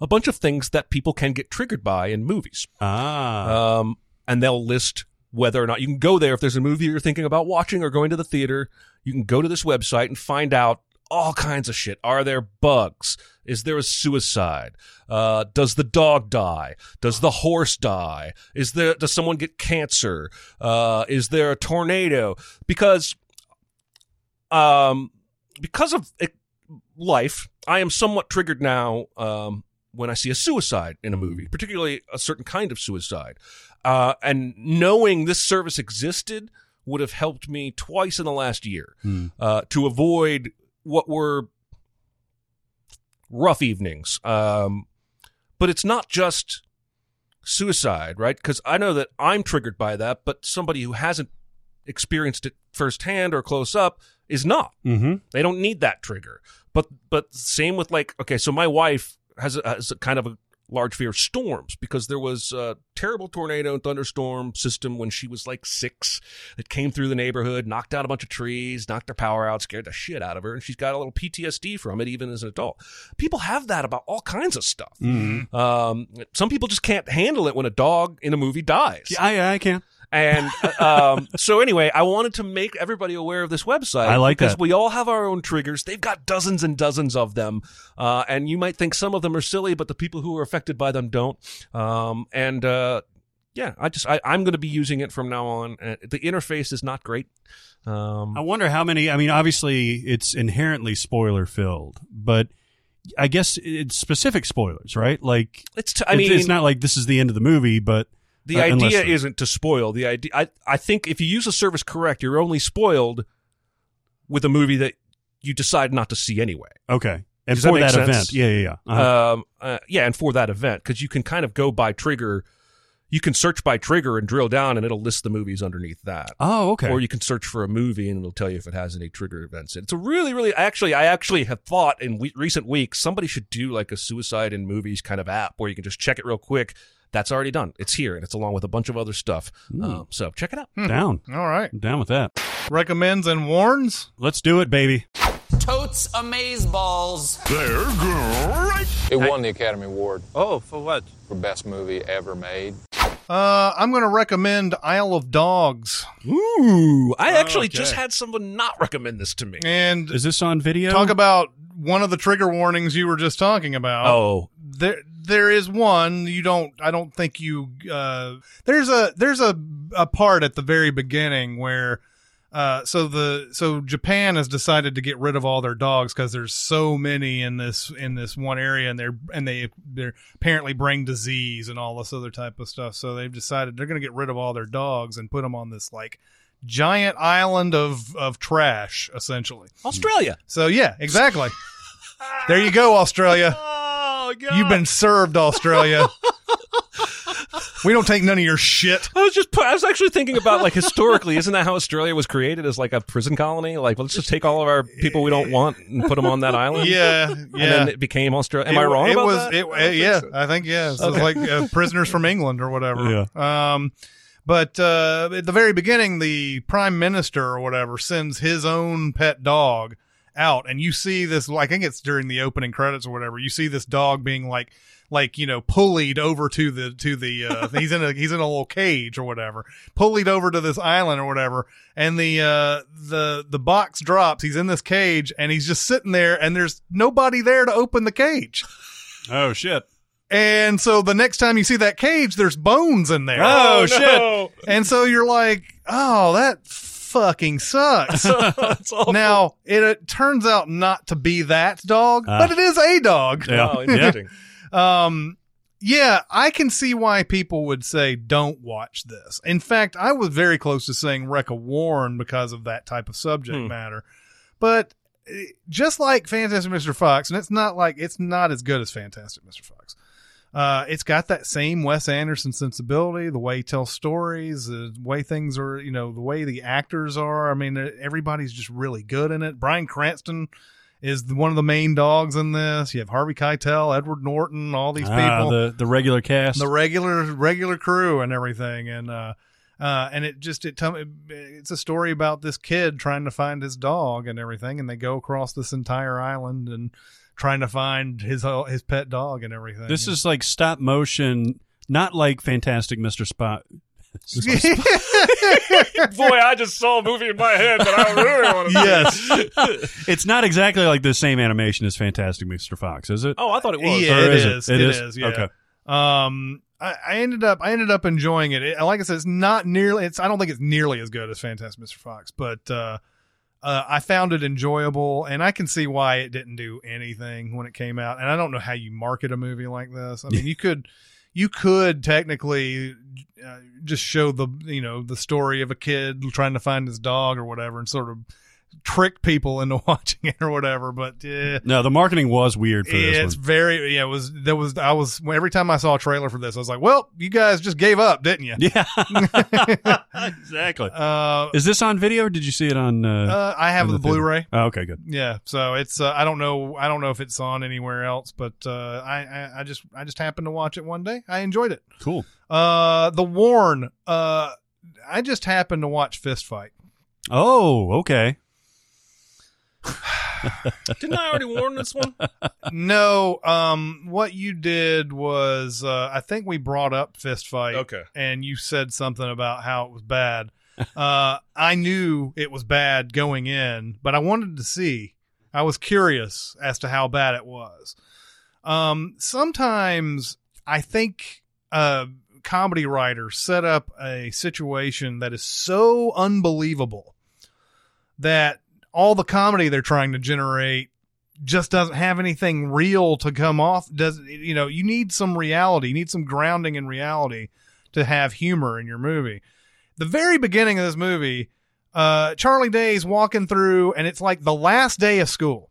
Speaker 4: a bunch of things that people can get triggered by in movies.
Speaker 1: Ah.
Speaker 4: Um, and they'll list whether or not you can go there if there's a movie you're thinking about watching or going to the theater. You can go to this website and find out all kinds of shit. Are there bugs? Is there a suicide? Uh, does the dog die? Does the horse die? Is there does someone get cancer? Uh, is there a tornado? Because um, because of it, life, I am somewhat triggered now um, when I see a suicide in a movie, particularly a certain kind of suicide. Uh, and knowing this service existed would have helped me twice in the last year
Speaker 1: Hmm.
Speaker 4: uh, to avoid what were rough evenings. Um, but it's not just suicide, right? Because I know that I'm triggered by that, but somebody who hasn't experienced it firsthand or close up is not.
Speaker 1: Mm-hmm.
Speaker 4: They don't need that trigger. But but same with like okay, so my wife has a, has a kind of a large fear of storms because there was a terrible tornado and thunderstorm system when she was like six that came through the neighborhood, knocked down a bunch of trees, knocked her power out, scared the shit out of her, and she's got a little PTSD from it even as an adult. People have that about all kinds of stuff.
Speaker 1: Mm-hmm.
Speaker 4: Um, some people just can't handle it when a dog in a movie dies.
Speaker 1: Yeah, I, I can.
Speaker 4: And uh, um, so anyway, I wanted to make everybody aware of this website.
Speaker 1: I like
Speaker 4: because
Speaker 1: that.
Speaker 4: we all have our own triggers. They've got dozens and dozens of them, uh, and you might think some of them are silly, but the people who are affected by them don't. Um, and uh, yeah, I just I, I'm going to be using it from now on. Uh, the interface is not great. Um,
Speaker 1: I wonder how many. I mean, obviously, it's inherently spoiler filled, but I guess it's specific spoilers, right? Like,
Speaker 4: it's t- I
Speaker 1: it's-
Speaker 4: mean
Speaker 1: it's not like this is the end of the movie, but
Speaker 4: The
Speaker 1: Uh,
Speaker 4: idea
Speaker 1: the-
Speaker 4: isn't to spoil. The idea, I, I think, if you use a service correct, you're only spoiled with a movie that you decide not to see anyway.
Speaker 1: okay. And
Speaker 4: Does that
Speaker 1: for that,
Speaker 4: sense?
Speaker 1: event, yeah, yeah, yeah. Uh-huh.
Speaker 4: Um, uh, yeah, and for that event, because you can kind of go by trigger. You can search by trigger and drill down, and it'll list the movies underneath that.
Speaker 1: oh, okay.
Speaker 4: Or you can search for a movie, and it'll tell you if it has any trigger events. It's a really, really. Actually, I actually have thought in we- recent weeks somebody should do like a suicide in movies kind of app where you can just check it real quick. That's already done. It's here, and it's along with a bunch of other stuff. Um, so check it out.
Speaker 1: down,
Speaker 2: All right.
Speaker 1: I'm down with that.
Speaker 2: Recommends and warns.
Speaker 1: Let's do it, baby.
Speaker 10: Totes amaze balls. They're great.
Speaker 11: It won the Academy Award
Speaker 12: Oh, for what?
Speaker 11: for best movie ever made.
Speaker 2: Uh, I'm going to recommend Isle of Dogs.
Speaker 4: Ooh, I actually
Speaker 1: Okay.
Speaker 4: just had someone not recommend this to me.
Speaker 2: And
Speaker 1: Is this on video?
Speaker 2: talk about one of the trigger warnings you were just talking about.
Speaker 4: Oh,
Speaker 2: there there is one you don't i don't think you uh there's a there's a a part at the very beginning where uh so the so japan has decided to get rid of all their dogs because there's so many in this in this one area and they're and they they're apparently bring disease and all this other type of stuff so they've decided they're going to get rid of all their dogs and put them on this like giant island of of trash essentially
Speaker 4: Australia.
Speaker 2: so yeah exactly there you go australia
Speaker 4: Oh God!
Speaker 2: You've been served, Australia. we don't take none of your shit.
Speaker 4: I was just. I was actually thinking about like historically, isn't that how Australia was created as like a prison colony? Like, let's just take all of our people we don't want and put them on that island.
Speaker 2: Yeah, yeah.
Speaker 4: And then it became Australia. Am
Speaker 2: it,
Speaker 4: I wrong
Speaker 2: It
Speaker 4: about
Speaker 2: was.
Speaker 4: that?
Speaker 2: It,
Speaker 4: I
Speaker 2: yeah,
Speaker 4: so.
Speaker 2: I think yeah. It's
Speaker 4: Okay.
Speaker 2: like uh, prisoners from England or whatever. Yeah. Um, but uh, at the very beginning, the prime minister or whatever sends his own pet dog out, and you see this. I think it's during the opening credits or whatever. You see this dog being like. Like you know, pulleyed over to the to the uh, he's in a he's in a little cage or whatever, pulleyed over to this island or whatever, and the uh the the box drops. He's in this cage and he's just sitting there, and there's nobody there to open the cage.
Speaker 1: Oh shit!
Speaker 2: And so the next time you see that cage, there's bones in there.
Speaker 1: Oh,
Speaker 4: no.
Speaker 2: And so you're like, oh, that fucking sucks. Now, it, it turns out not to be that dog,
Speaker 1: Ah.
Speaker 2: but it is a dog.
Speaker 1: Yeah.
Speaker 4: Oh, interesting.
Speaker 2: Um, yeah, I can see why people would say don't watch this. In fact, I was very close to saying Wreck a Warren because of that type of subject
Speaker 4: Hmm.
Speaker 2: matter. But eh, just like Fantastic Mr. Fox, and it's not like it's not as good as Fantastic Mr. Fox. Uh, it's got that same Wes Anderson sensibility, the way he tells stories, the way things are, you know, the way the actors are. I mean, everybody's just really good in it. Bryan Cranston is one of the main dogs in this. You have Harvey Keitel, Edward Norton, all these
Speaker 1: Ah,
Speaker 2: people,
Speaker 1: the the regular cast.
Speaker 2: the regular regular crew and everything, and uh, uh, and it just it tell it's a story about this kid trying to find his dog and everything, and they go across this entire island and trying to find his uh, his pet dog and everything.
Speaker 1: this is like stop motion, not like Fantastic Mr. Spot.
Speaker 4: Boy, I just saw a movie in my head that I really want to see.
Speaker 2: yes,
Speaker 1: it's not exactly like the same animation as Fantastic Mr. Fox, is it?
Speaker 4: Oh, I thought it was.
Speaker 2: Yeah, it
Speaker 1: is it?
Speaker 2: is.
Speaker 1: It
Speaker 2: It
Speaker 1: is?
Speaker 2: is, yeah.
Speaker 1: Okay.
Speaker 2: Um, I, I ended up I ended up enjoying it. it. Like I said, it's not nearly. It's I don't think it's nearly as good as Fantastic Mr. Fox, but uh, uh, I found it enjoyable, and I can see why it didn't do anything when it came out. And I don't know how you market a movie like this. I mean, you could you could technically uh, just show the you know the story of a kid trying to find his dog or whatever and sort of trick people into watching it or whatever but uh,
Speaker 1: No, the marketing was weird for this
Speaker 2: it's
Speaker 1: one.
Speaker 2: very yeah it was there was i was every time i saw a trailer for this i was like well you guys just gave up didn't you
Speaker 1: Yeah, exactly.
Speaker 2: uh,
Speaker 1: Is this on video? or Did you see it on? Uh,
Speaker 2: uh, i have
Speaker 1: in
Speaker 2: the blu-ray
Speaker 1: Oh, okay, good.
Speaker 2: Yeah, so it's uh, I don't know I don't know if it's on anywhere else, but uh, I, I I just I just happened to watch it one day. I enjoyed it.
Speaker 1: Cool.
Speaker 2: Uh, the Warn. Uh, I just happened to watch Fist Fight.
Speaker 1: Oh, okay.
Speaker 4: Didn't I already warn this one?
Speaker 2: no, um, what you did was uh, I think we brought up Fist Fight.
Speaker 4: Okay.
Speaker 2: and you said something about how it was bad. uh, I knew it was bad going in, but I wanted to see. I was curious as to how bad it was. Um, sometimes I think uh, comedy writers set up a situation that is so unbelievable that all the comedy they're trying to generate just doesn't have anything real to come off. Does you know you need some reality. You need some grounding in reality to have humor in your movie. The very beginning of this movie uh charlie day's walking through and it's like the last day of school.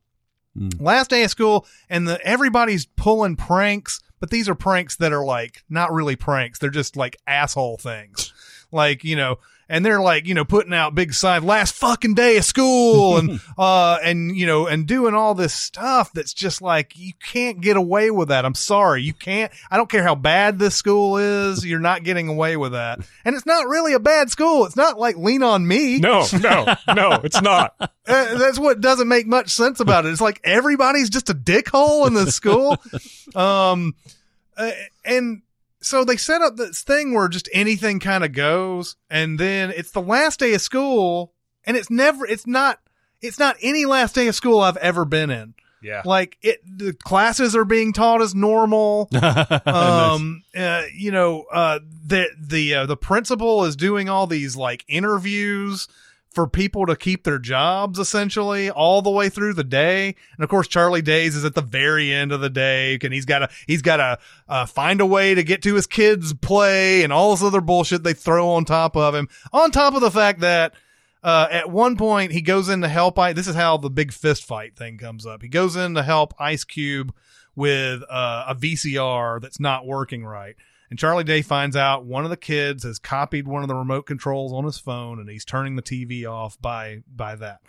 Speaker 1: Mm.
Speaker 2: last day of school and the everybody's pulling pranks but these are pranks that are like not really pranks. They're just like asshole things. Like you know and they're like you know putting out big signs last fucking day of school and uh and you know and doing all this stuff that's just like you can't get away with that i'm sorry you can't i don't care how bad this school is you're not getting away with that and it's not really a bad school it's not like lean on me
Speaker 4: No, no, no, it's not.
Speaker 2: uh, that's what doesn't make much sense about it. It's like everybody's just a dickhole in the school. um, uh, and so they set up this thing where just anything kind of goes, and then it's the last day of school, and it's never, it's not, it's not any last day of school I've ever been in.
Speaker 4: Yeah.
Speaker 2: Like it, the classes are being taught as normal um uh, you know uh the the uh, the principal is doing all these like interviews for people to keep their jobs essentially all the way through the day and of course charlie days is at the very end of the day and he's got to he's got to uh, find a way to get to his kids play and all this other bullshit they throw on top of him on top of the fact that uh, at one point he goes in to help I this is how the big fist fight thing comes up. He goes in to help Ice Cube with uh, a VCR that's not working right. And Charlie Day finds out one of the kids has copied one of the remote controls on his phone and he's turning the TV off by by that.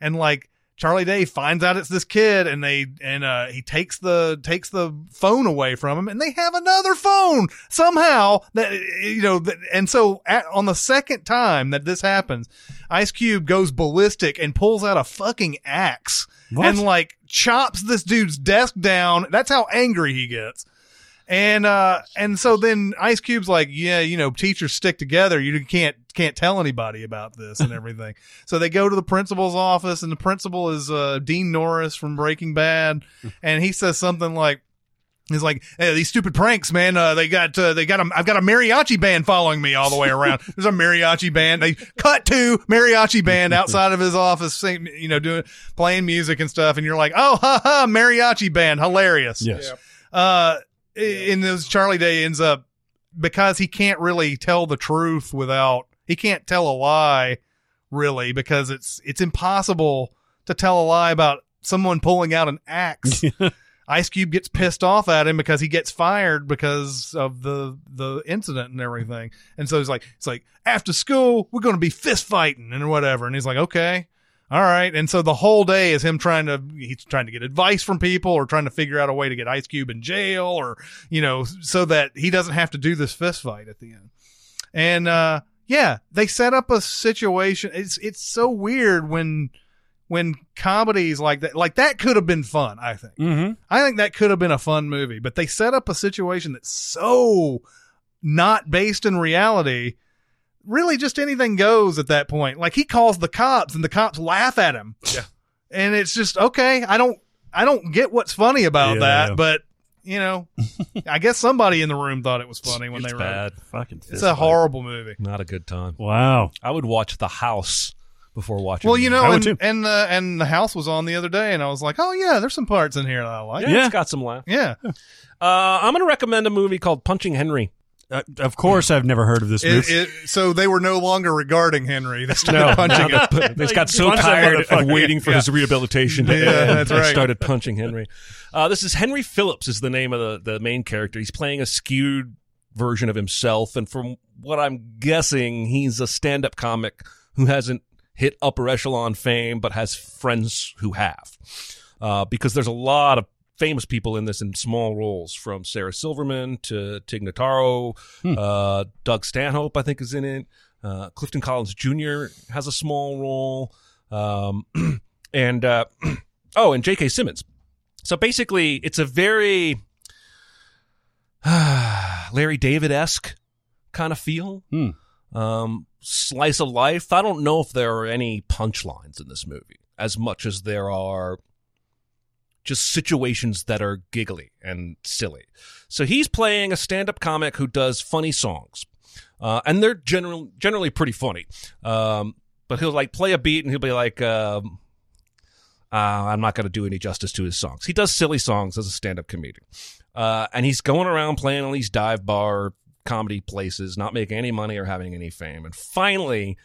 Speaker 2: And like Charlie Day finds out it's this kid and they and uh he takes the takes the phone away from him and they have another phone somehow that you know that, and so at, on the second time that this happens Ice Cube goes ballistic and pulls out a fucking axe
Speaker 1: What?
Speaker 2: and like chops this dude's desk down that's how angry he gets and uh and so then Ice Cube's like, yeah, you know, teachers stick together. You can't can't tell anybody about this and everything. so they go to the principal's office and the principal is uh Dean Norris from Breaking Bad and he says something like He's like, hey, these stupid pranks, man. Uh, they got, uh, they got a, I've got a mariachi band following me all the way around. There's a mariachi band. They cut to mariachi band outside of his office, sing, you know, doing, playing music and stuff. And you're like, oh, ha ha, mariachi band. Hilarious
Speaker 1: yes.
Speaker 2: uh in those charlie day ends up because he can't really tell the truth without he can't tell a lie really because it's it's impossible to tell a lie about someone pulling out an axe. Ice cube gets pissed off at him because he gets fired because of the the incident and everything. And so he's like it's like after school we're going to be fist fighting and whatever. And he's like okay all right. And so the whole day is him trying to, he's trying to get advice from people or trying to figure out a way to get Ice Cube in jail or, you know, so that he doesn't have to do this fist fight at the end. And, uh, yeah, they set up a situation. It's, it's so weird when, when comedies like that, like that could have been fun, I think.
Speaker 1: Mm-hmm.
Speaker 2: I think that could have been a fun movie, but they set up a situation that's so not based in reality. Really, just anything goes at that point. Like he calls the cops, and the cops laugh at him.
Speaker 4: Yeah.
Speaker 2: and it's just okay. I don't, I don't get what's funny about
Speaker 1: Yeah.
Speaker 2: that, but you know, I guess somebody in the room thought it was funny when
Speaker 4: It's
Speaker 2: they wrote
Speaker 4: bad.
Speaker 2: it.
Speaker 1: Fucking.
Speaker 2: It's a horrible movie.
Speaker 4: Not a good time.
Speaker 1: Wow.
Speaker 4: I would watch The House before watching.
Speaker 2: Well, you know, and
Speaker 1: too.
Speaker 2: and, uh, and the house was on the other day, and I was like, oh yeah, there's some parts in here that I like.
Speaker 4: yeah,
Speaker 1: Yeah.
Speaker 4: it's got some laugh.
Speaker 2: Yeah.
Speaker 4: Uh, I'm going to recommend a movie called Punching Henry.
Speaker 1: Uh, of course, I've never heard of this
Speaker 2: It,
Speaker 1: movie.
Speaker 2: it, so they were no longer regarding Henry. They started
Speaker 4: No,
Speaker 2: punching him.
Speaker 4: they got so
Speaker 1: Punch that
Speaker 4: tired of
Speaker 1: motherfucker.
Speaker 4: waiting for his rehabilitation. to
Speaker 2: Yeah,
Speaker 4: end,
Speaker 2: that's
Speaker 4: they
Speaker 2: right.
Speaker 4: Started punching Henry. Uh, this is Henry Phillips is the name of the, the main character. He's playing a skewed version of himself, and from what I'm guessing, he's a stand-up comic who hasn't hit upper echelon fame, but has friends who have. Uh, because there's a lot of famous people in this in small roles, from Sarah Silverman to Tig Notaro, uh, Doug Stanhope, I think, is in it. Uh, Clifton Collins Jr. has a small role, um, and uh, oh, and J.K. Simmons. So basically, it's a very Larry David esque kind of feel.
Speaker 1: Hmm.
Speaker 4: Um, slice of life. I don't know if there are any punchlines in this movie as much as there are just situations that are giggly and silly. So he's playing a stand-up comic who does funny songs, uh, and they're general, generally pretty funny. Um, but he'll like play a beat and he'll be like, uh, "I'm not going to do any justice to his songs." He does silly songs as a stand-up comedian, uh, and he's going around playing all these dive bar comedy places, not making any money or having any fame. And finally,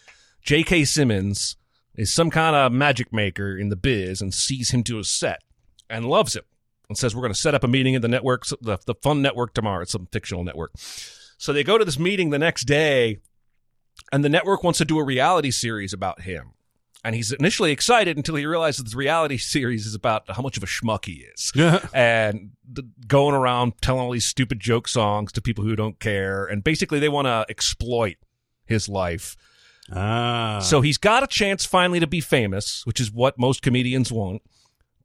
Speaker 4: J.K. Simmons is some kind of magic maker in the biz and sees him do a set and loves him and says, We're going to set up a meeting at the network, the, the Fun Network tomorrow. It's some fictional network. So they go to this meeting the next day, and the network wants to do a reality series about him. And he's initially excited until he realizes this reality series is about how much of a schmuck he is.
Speaker 1: Yeah.
Speaker 4: And the, going around telling all these stupid joke songs to people who don't care. And basically, they want to exploit his life.
Speaker 1: Ah.
Speaker 4: So he's got a chance finally to be famous, which is what most comedians want,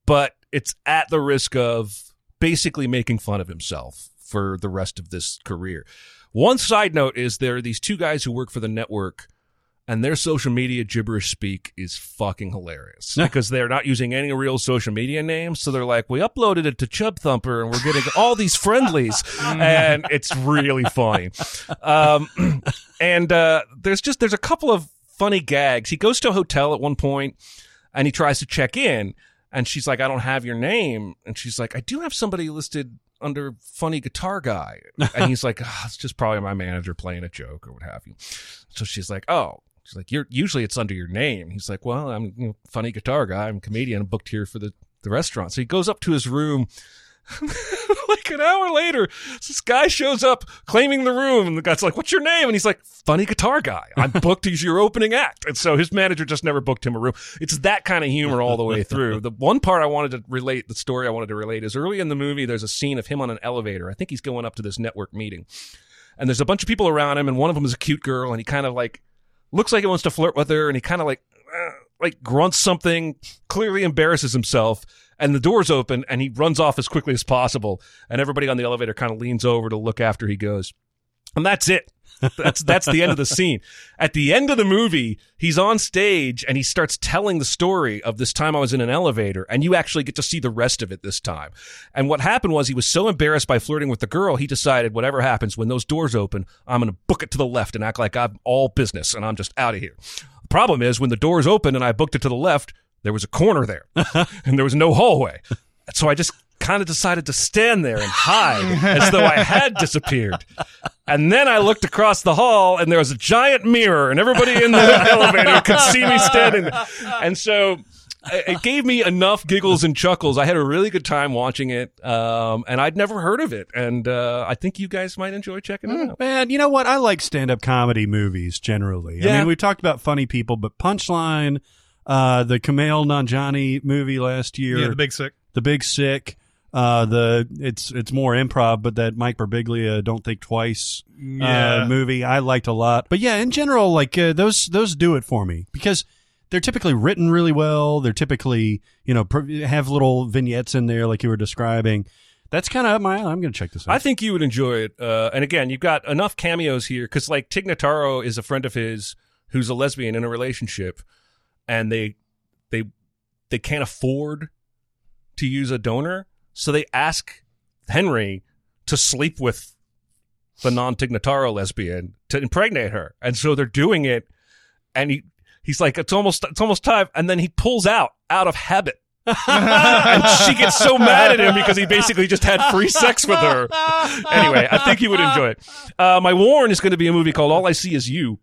Speaker 4: but it's at the risk of basically making fun of himself for the rest of this career. One side note is there are these two guys who work for the network and their social media gibberish speak is fucking hilarious because they're not using any real social media names. So they're like, we uploaded it to Chub Thumper and we're getting all these friendlies and it's really funny. Um, and, uh, there's just, there's a couple of funny gags. He goes to a hotel at one point and he tries to check in and she's like, I don't have your name. And she's like, I do have somebody listed under funny guitar guy. And he's like, oh, it's just probably my manager playing a joke or what have you. So she's like, oh, she's like, you're usually it's under your name. He's like, well, I'm you know, funny guitar guy. I'm a comedian. I'm booked here for the, the restaurant. So he goes up to his room. like an hour later, this guy shows up claiming the room, and the guy's like, "What's your name?" And he's like, "Funny guitar guy. I'm booked as your opening act." And so his manager just never booked him a room. It's that kind of humor all the way through. The one part I wanted to relate, the story I wanted to relate, is early in the movie. There's a scene of him on an elevator. I think he's going up to this network meeting, and there's a bunch of people around him, and one of them is a cute girl, and he kind of like looks like he wants to flirt with her, and he kind of like. Uh, like grunts something, clearly embarrasses himself, and the doors open and he runs off as quickly as possible. And everybody on the elevator kind of leans over to look after he goes. And that's it. That's that's the end of the scene. At the end of the movie, he's on stage and he starts telling the story of this time I was in an elevator, and you actually get to see the rest of it this time. And what happened was he was so embarrassed by flirting with the girl, he decided whatever happens when those doors open, I'm going to book it to the left and act like I'm all business and I'm just out of here. The problem is when the doors open and I booked it to the left, there was a corner there and there was no hallway. So I just kind of decided to stand there and hide as though I had disappeared. And then I looked across the hall and there was a giant mirror and everybody in the elevator could see me standing there. And so it gave me enough giggles and chuckles. I had a really good time watching it. Um, and I'd never heard of it. And, uh, I think you guys might enjoy checking it out.
Speaker 1: Man, you know what? I like stand-up comedy movies generally. I mean, we talked about funny people, but Punchline, uh, the Kumail Nanjiani movie last year,
Speaker 2: Yeah, the big sick.
Speaker 1: The Big Sick, uh, the it's it's more improv, but that Mike Birbiglia Don't Think Twice
Speaker 2: Yeah.
Speaker 1: uh, movie I liked a lot. But yeah, in general, like uh, those those do it for me because they're typically written really well. They're typically you know pr- have little vignettes in there like you were describing. That's kind of my. I'm going to check this out.
Speaker 4: I think you would enjoy it. Uh, and again, you've got enough cameos here because, like, Tig Notaro is a friend of his who's a lesbian in a relationship, and they they they can't afford to use a donor, so they ask Henry to sleep with the non Tig Notaro lesbian to impregnate her, and so they're doing it, and he He's like, it's almost, it's almost time. And then he pulls out, out of habit. and she gets so mad at him because he basically just had free sex with her. Anyway, I think he would enjoy it. Uh, my warn is going to be a movie called All I See Is You.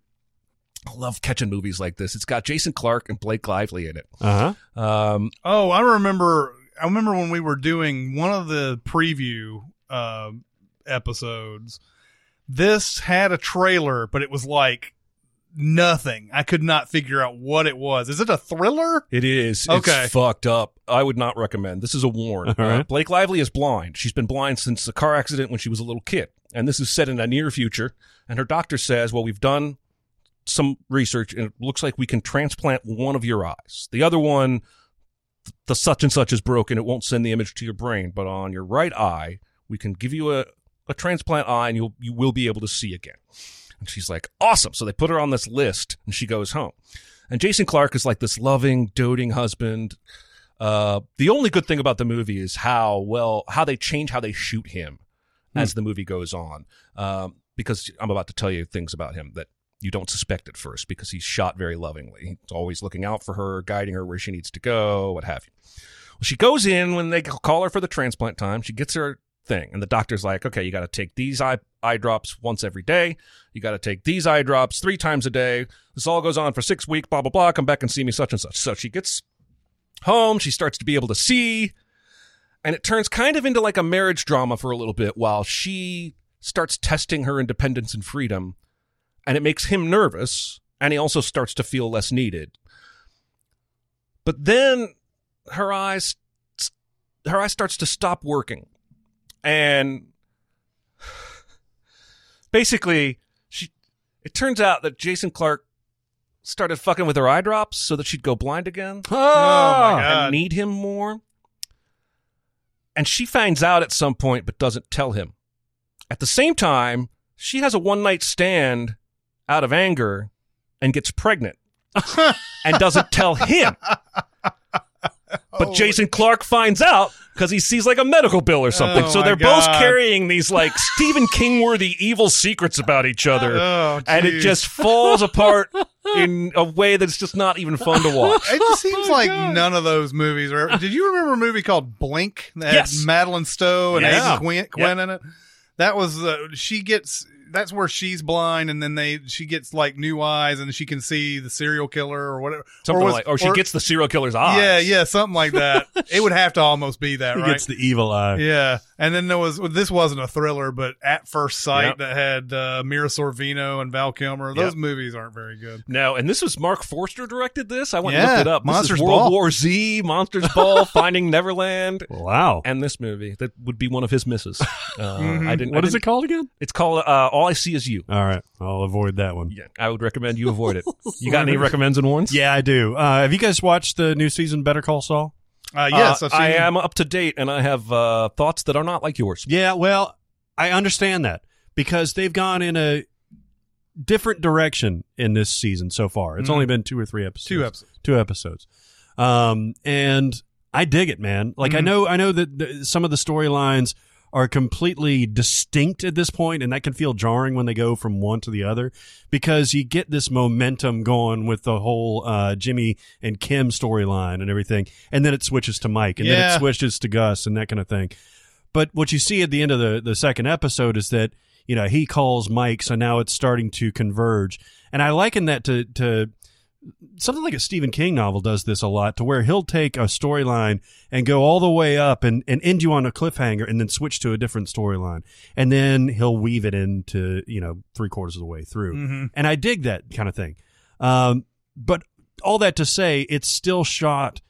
Speaker 4: I love catching movies like this. It's got Jason Clarke and Blake Lively in it.
Speaker 1: Uh huh.
Speaker 4: Um,
Speaker 2: Oh, I remember. I remember when we were doing one of the preview uh, episodes. This had a trailer, but it was like nothing. I could not figure out what it was. Is it a thriller?
Speaker 4: It is.
Speaker 2: Okay.
Speaker 4: It's fucked up. I would not recommend. This is a warn.
Speaker 1: All right.
Speaker 4: Uh, Blake Lively is blind. She's been blind since a car accident when she was a little kid. And this is set in a near future. And her doctor says, well, we've done some research and it looks like we can transplant one of your eyes. The other one, the such and such is broken. It won't send the image to your brain. But on your right eye, we can give you a, a transplant eye and you'll, you will be able to see again. And she's like, awesome. So they put her on this list and she goes home. And Jason Clarke is like this loving, doting husband. Uh, the only good thing about the movie is how well, how they change how they shoot him as the movie goes on. Um, because I'm about to tell you things about him that you don't suspect at first because he's shot very lovingly. He's always looking out for her, guiding her where she needs to go, what have you. Well, she goes in when they call her for the transplant time. She gets her thing, and the doctor's like, okay, you got to take these eye, eye drops once every day. You got to take these eye drops three times a day. This all goes on for six weeks, blah, blah, blah. Come back and see me, such and such. So she gets home. She starts to be able to see, and it turns kind of into like a marriage drama for a little bit while she starts testing her independence and freedom and it makes him nervous and he also starts to feel less needed. But then her eyes her eye starts to stop working. And basically she it turns out that Jason Clarke started fucking with her eye drops so that she'd go blind again. Ah!
Speaker 2: Oh my
Speaker 4: and
Speaker 2: god!
Speaker 4: need him more. And she finds out at some point but doesn't tell him. At the same time she has a one night stand out of anger and gets pregnant and doesn't tell him. But
Speaker 2: Oh.
Speaker 4: Jason Clarke finds out because he sees like a medical bill or something.
Speaker 2: Oh,
Speaker 4: so they're both carrying these like Stephen King worthy evil secrets about each other.
Speaker 2: Oh,
Speaker 4: and it just falls apart in a way that's just not even fun to watch.
Speaker 2: It just seems like none of those movies are. Did you remember a movie called Blink that
Speaker 4: Yes.
Speaker 2: had Madeleine Stowe and
Speaker 4: Yeah.
Speaker 2: Aidan Quinn, Quinn in it? That was uh, she gets. That's where she's blind, and then they she gets like new eyes, and she can see the serial killer or whatever.
Speaker 4: Something
Speaker 2: was-
Speaker 4: like, oh, or she gets the serial killer's eyes.
Speaker 2: Yeah, yeah, something like that. it would have to almost be that,
Speaker 1: He
Speaker 2: right?
Speaker 1: gets the evil eye.
Speaker 2: Yeah, and then there was this wasn't a thriller, but At First Sight
Speaker 4: Yep.
Speaker 2: that had uh, Mira Sorvino and Val Kilmer. Those
Speaker 4: Yep.
Speaker 2: movies aren't very good.
Speaker 4: No, and this was Mark Forster directed this. I went
Speaker 2: Yeah,
Speaker 4: and looked it up. This
Speaker 2: Monsters
Speaker 4: is World
Speaker 2: Ball.
Speaker 4: War Z, Monsters Ball, Finding Neverland,
Speaker 1: Wow.
Speaker 4: and this movie that would be one of his misses. Uh,
Speaker 2: Mhm.
Speaker 4: I didn't.
Speaker 1: What
Speaker 4: I
Speaker 1: is it
Speaker 4: didn't-
Speaker 1: called again?
Speaker 4: It's called uh, All I See Is You.
Speaker 1: All right. I'll avoid that one.
Speaker 4: Yeah, I would recommend you avoid it. You got any recommends and warns?
Speaker 1: Yeah, I do. Uh, have you guys watched the new season Better Call Saul?
Speaker 2: Uh, yes,
Speaker 4: Uh,
Speaker 2: I've seen
Speaker 4: I am up to date, and I have uh, thoughts that are not like yours.
Speaker 1: Yeah, well, I understand that because they've gone in a different direction in this season so far. It's
Speaker 2: Mhm.
Speaker 1: only been two or three episodes.
Speaker 2: two episodes.
Speaker 1: Two episodes. Um, and I dig it, man. Like I
Speaker 2: Mhm.
Speaker 1: know, I know that the, some of the storylines are completely distinct at this point, and that can feel jarring when they go from one to the other because you get this momentum going with the whole uh, Jimmy and Kim storyline and everything, and then it switches to Mike, and then it switches to Gus and that kind of thing. But what you see at the end of the, the second episode is that, you know, he calls Mike, so now it's starting to converge. And I liken that to, to something like a Stephen King novel does this a lot, to where he'll take a storyline and go all the way up and, and end you on a cliffhanger and then switch to a different storyline. And then he'll weave it into, you know, three quarters of the way through.
Speaker 2: Mhm.
Speaker 1: And I dig that kind of thing. Um, but all that to say, it's still shot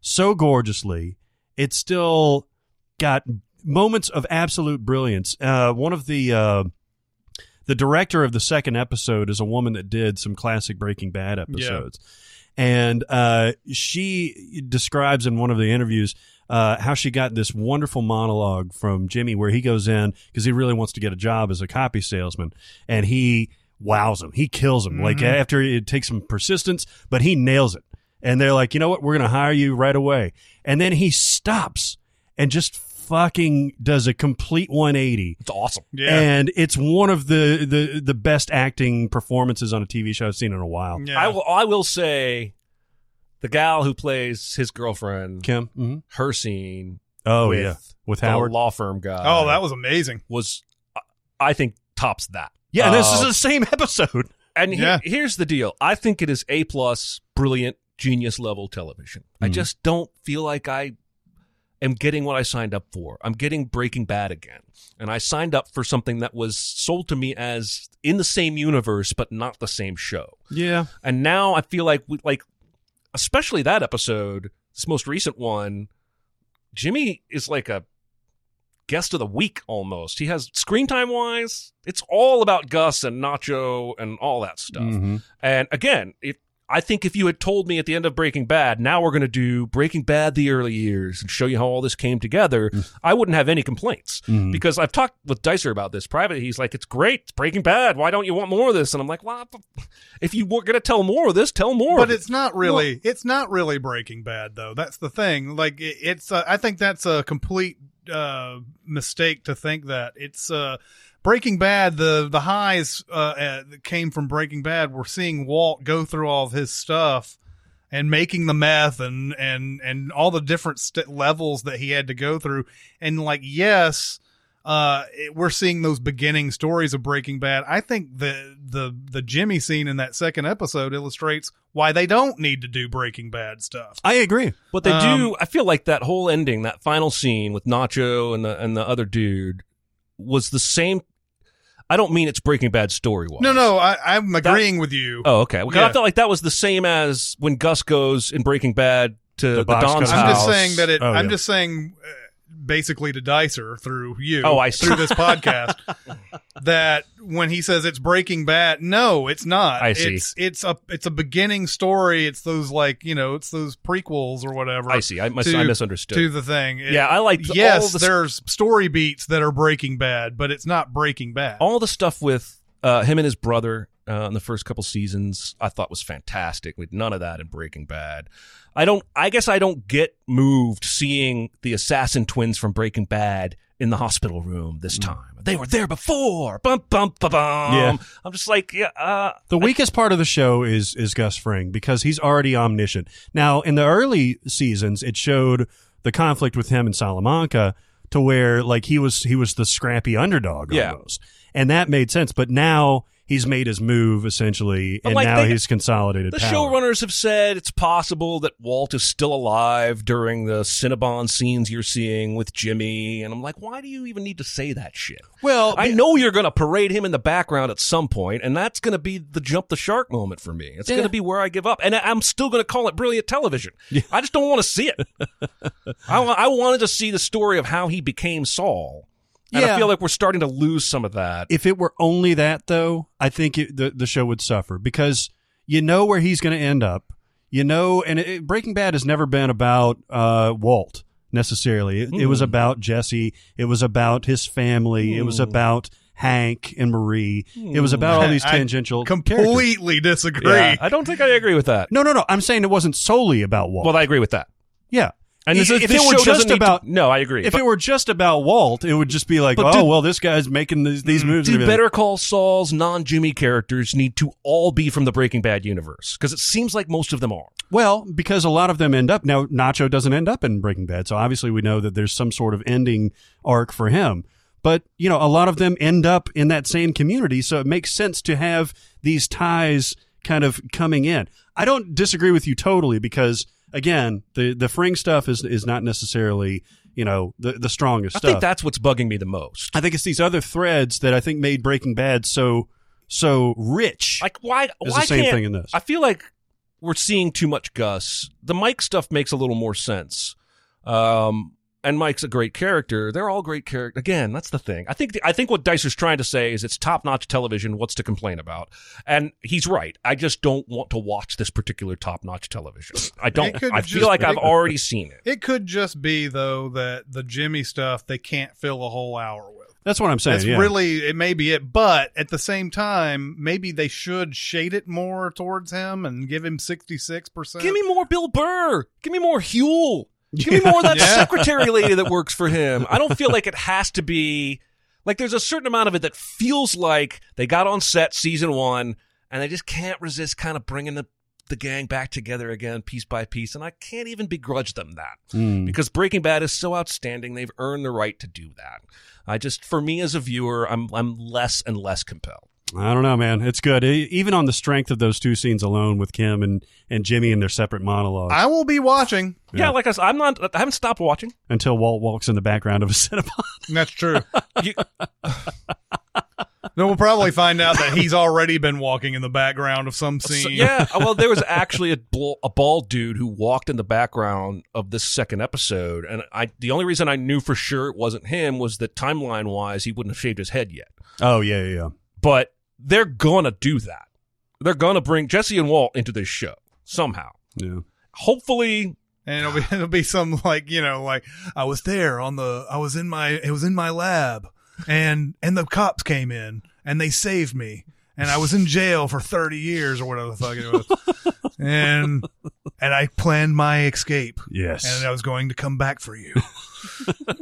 Speaker 1: so gorgeously. It's still got moments of absolute brilliance. Uh, one of the uh, the director of the second episode is a woman that did some classic Breaking Bad episodes, and uh, she describes in one of the interviews uh, how she got this wonderful monologue from Jimmy, where he goes in because he really wants to get a job as a copy salesman, and he wows him, he kills him. Like
Speaker 2: Mhm.
Speaker 1: after it takes some persistence, but he nails it. And they're like, you know what? We're going to hire you right away. And then he stops and just fucking does a complete 180.
Speaker 4: It's awesome.
Speaker 2: Yeah.
Speaker 1: And it's one of the, the, the best acting performances on a TV show I've seen in a while.
Speaker 2: yeah.
Speaker 4: I will. I will say, the gal who plays his girlfriend,
Speaker 1: Kim? hmm
Speaker 4: her scene.
Speaker 1: Oh,
Speaker 4: with
Speaker 1: yeah. With
Speaker 4: the
Speaker 1: Howard.
Speaker 4: law firm guy.
Speaker 2: oh, that was amazing.
Speaker 4: was, I think, tops that.
Speaker 1: Yeah, and this is
Speaker 4: Uh,
Speaker 1: the same episode.
Speaker 4: And he-
Speaker 2: Yeah.
Speaker 4: here's the deal: I think it is a plus, brilliant, genius level television. I
Speaker 1: Mhm.
Speaker 4: just don't feel like I am getting what I signed up for. I'm getting Breaking Bad again, and I signed up for something that was sold to me as in the same universe but not the same show.
Speaker 1: Yeah.
Speaker 4: And now I feel like, we, like, especially that episode, this most recent one, Jimmy is like a guest of the week almost. He has screen time wise, it's all about Gus and Nacho and all that stuff.
Speaker 1: Mhm.
Speaker 4: And again, if I think if you had told me at the end of Breaking Bad, now we're going to do Breaking Bad the early years and show you how all this came together, I wouldn't have any complaints
Speaker 1: Mhm.
Speaker 4: because I've talked with Dicer about this privately. He's like, "It's great, it's Breaking Bad. Why don't you want more of this?" And I'm like, "Well, if you were going to tell more of this, tell more."
Speaker 2: But
Speaker 4: of it."
Speaker 2: it's not really it's not really Breaking Bad though. That's the thing. Like it's uh, I think that's a complete uh mistake to think that. It's uh Breaking Bad the the highs uh, uh that came from Breaking Bad we're seeing Walt go through all of his stuff and making the meth and and and all the different st- levels that he had to go through and like yes uh it, we're seeing those beginning stories of breaking bad i think the the the jimmy scene in that second episode illustrates why they don't need to do breaking bad stuff
Speaker 1: I agree.
Speaker 4: But they
Speaker 2: Um,
Speaker 4: do. I feel like that whole ending, that final scene with Nacho and the and the other dude, was the same. I don't mean it's Breaking Bad story wise.
Speaker 2: no no I, i'm agreeing with you
Speaker 4: Oh, okay. Well,
Speaker 2: Yeah.
Speaker 4: I felt like that was the same as when Gus goes in Breaking Bad to
Speaker 1: The
Speaker 4: the,
Speaker 1: box
Speaker 4: Don's
Speaker 1: cutter.
Speaker 2: i'm just saying that it
Speaker 1: Oh,
Speaker 2: i'm
Speaker 1: yeah.
Speaker 2: just saying uh, basically to dicer through you
Speaker 4: Oh, I see.
Speaker 2: through this podcast that when he says it's breaking bad no it's not
Speaker 4: I see.
Speaker 2: it's it's a it's a beginning story it's those like you know it's those prequels or whatever
Speaker 4: I see. I, mis-
Speaker 2: to-
Speaker 4: I misunderstood.
Speaker 2: to the thing. It-
Speaker 4: Yeah, I liked all
Speaker 2: Yes,
Speaker 4: the-
Speaker 2: there's story beats that are Breaking Bad, but it's not Breaking Bad.
Speaker 4: all the stuff with uh, him and his brother uh, in the first couple seasons, I thought was fantastic. With none of that in Breaking Bad, I don't. I guess I don't get moved seeing the assassin twins from Breaking Bad in the hospital room this time. They were there before. Bum bum ba bum.
Speaker 1: Yeah.
Speaker 4: I'm just like, yeah. Uh,
Speaker 1: The weakest part of the show is is Gus Fring because he's already omniscient. Now, in the early seasons, it showed the conflict with him and Salamanca to where like he was he was the scrappy underdog
Speaker 4: Yeah.
Speaker 1: almost, and that made sense. But now he's made his move essentially,
Speaker 4: But,
Speaker 1: and
Speaker 4: like,
Speaker 1: now
Speaker 4: they-
Speaker 1: he's consolidated.
Speaker 4: The
Speaker 1: power.
Speaker 4: showrunners have said it's possible that Walt is still alive during the Cinnabon scenes you're seeing with Jimmy, and I'm like, why do you even need to say that shit?
Speaker 1: Well,
Speaker 4: I know you're going to parade him in the background at some point, and that's going to be the jump the shark moment for me. It's going to be where I give up, and I'm still going to call it brilliant television. I just don't want to see it. I, I wanted to see the story of how he became Saul, and I feel like we're starting to lose some of that.
Speaker 1: If it were only that, though, I think it, the the show would suffer because you know where he's going to end up. You know, and it, Breaking Bad has never been about uh, Walt necessarily. It, it was
Speaker 4: Hmm.
Speaker 1: about Jesse. It was about his family. It was
Speaker 4: Hmm.
Speaker 1: about Hank and Marie. It was about all these
Speaker 2: I
Speaker 1: tangential characters.
Speaker 2: completely disagree.
Speaker 4: Yeah, I don't think I agree with that.
Speaker 1: No, no, no. I'm saying it wasn't solely about Walt.
Speaker 4: Well, I agree with that.
Speaker 1: yeah.
Speaker 4: And this,
Speaker 1: if
Speaker 4: this
Speaker 1: it were
Speaker 4: show
Speaker 1: just
Speaker 4: doesn't to-
Speaker 1: about
Speaker 4: no, I agree.
Speaker 1: if
Speaker 4: But-
Speaker 1: it were just about Walt, it would just be like, oh well, this guy's making these, these mm, moves. and
Speaker 4: do
Speaker 1: everything.
Speaker 4: Better Call Saul's non-Jimmy characters need to all be from the Breaking Bad universe? Because it seems like most of them are.
Speaker 1: Well, because a lot of them end up now. Nacho doesn't end up in Breaking Bad, so obviously we know that there's some sort of ending arc for him. But you know, a lot of them end up in that same community, so it makes sense to have these ties kind of coming in. I don't disagree with you totally because again, the the Fring stuff is is not necessarily you know the the strongest stuff.
Speaker 4: I
Speaker 1: stuff.
Speaker 4: think that's what's bugging me the most.
Speaker 1: I think it's these other threads that I think made Breaking Bad so so rich.
Speaker 4: Like why?
Speaker 1: Is
Speaker 4: why
Speaker 1: the same
Speaker 4: can't-
Speaker 1: thing in this.
Speaker 4: I feel like we're seeing too much Gus. The Mike stuff makes a little more sense. Um, and Mike's a great character. They're all great character. Again, that's the thing. I think I think what Dicer's trying to say is it's top notch television. What's to complain about? And he's right. I just don't want to watch this particular top notch television. I don't.
Speaker 2: could
Speaker 4: I
Speaker 2: just
Speaker 4: feel like
Speaker 2: be-
Speaker 4: I've already seen it.
Speaker 2: It could just be though that the Jimmy stuff they can't fill a whole hour with.
Speaker 1: that's what I'm saying.
Speaker 2: That's
Speaker 1: yeah.
Speaker 2: really it may be it, but at the same time, maybe they should shade it more towards him and give him sixty six percent.
Speaker 4: Give me more Bill Burr. Give me more Huell. Give me more of that
Speaker 2: Yeah.
Speaker 4: secretary lady that works for him. I don't feel like it has to be like there's a certain amount of it that feels like they got on set season one and they just can't resist kind of bringing the the gang back together again piece by piece and I can't even begrudge them that
Speaker 1: Hmm.
Speaker 4: because Breaking Bad is so outstanding they've earned the right to do that. I just for me as a viewer I'm I'm less and less compelled.
Speaker 1: I don't know, man. It's good. Even on the strength of those two scenes alone with Kim and, and Jimmy and their separate monologues
Speaker 2: I will be watching.
Speaker 4: Yeah, like I said, I'm not I haven't stopped watching.
Speaker 1: until Walt walks in the background of a Cinnabon.
Speaker 2: That's true.
Speaker 4: You-
Speaker 2: no, we'll probably find out that he's already been walking in the background of some scene.
Speaker 4: So- yeah, well, there was actually a, bl- a bald dude who walked in the background of this second episode, and I the only reason I knew for sure it wasn't him was that timeline wise he wouldn't have shaved his head yet.
Speaker 1: oh, yeah, yeah, yeah.
Speaker 4: But they're gonna do that. They're gonna bring Jesse and Walt into this show somehow.
Speaker 1: Yeah.
Speaker 4: Hopefully,
Speaker 2: and it'll be it'll be some like you know like I was there on the I was in my it was in my lab and and the cops came in and they saved me and I was in jail for thirty years or whatever the fuck it was and and I planned my escape
Speaker 1: Yes.
Speaker 2: and I was going to come back for you.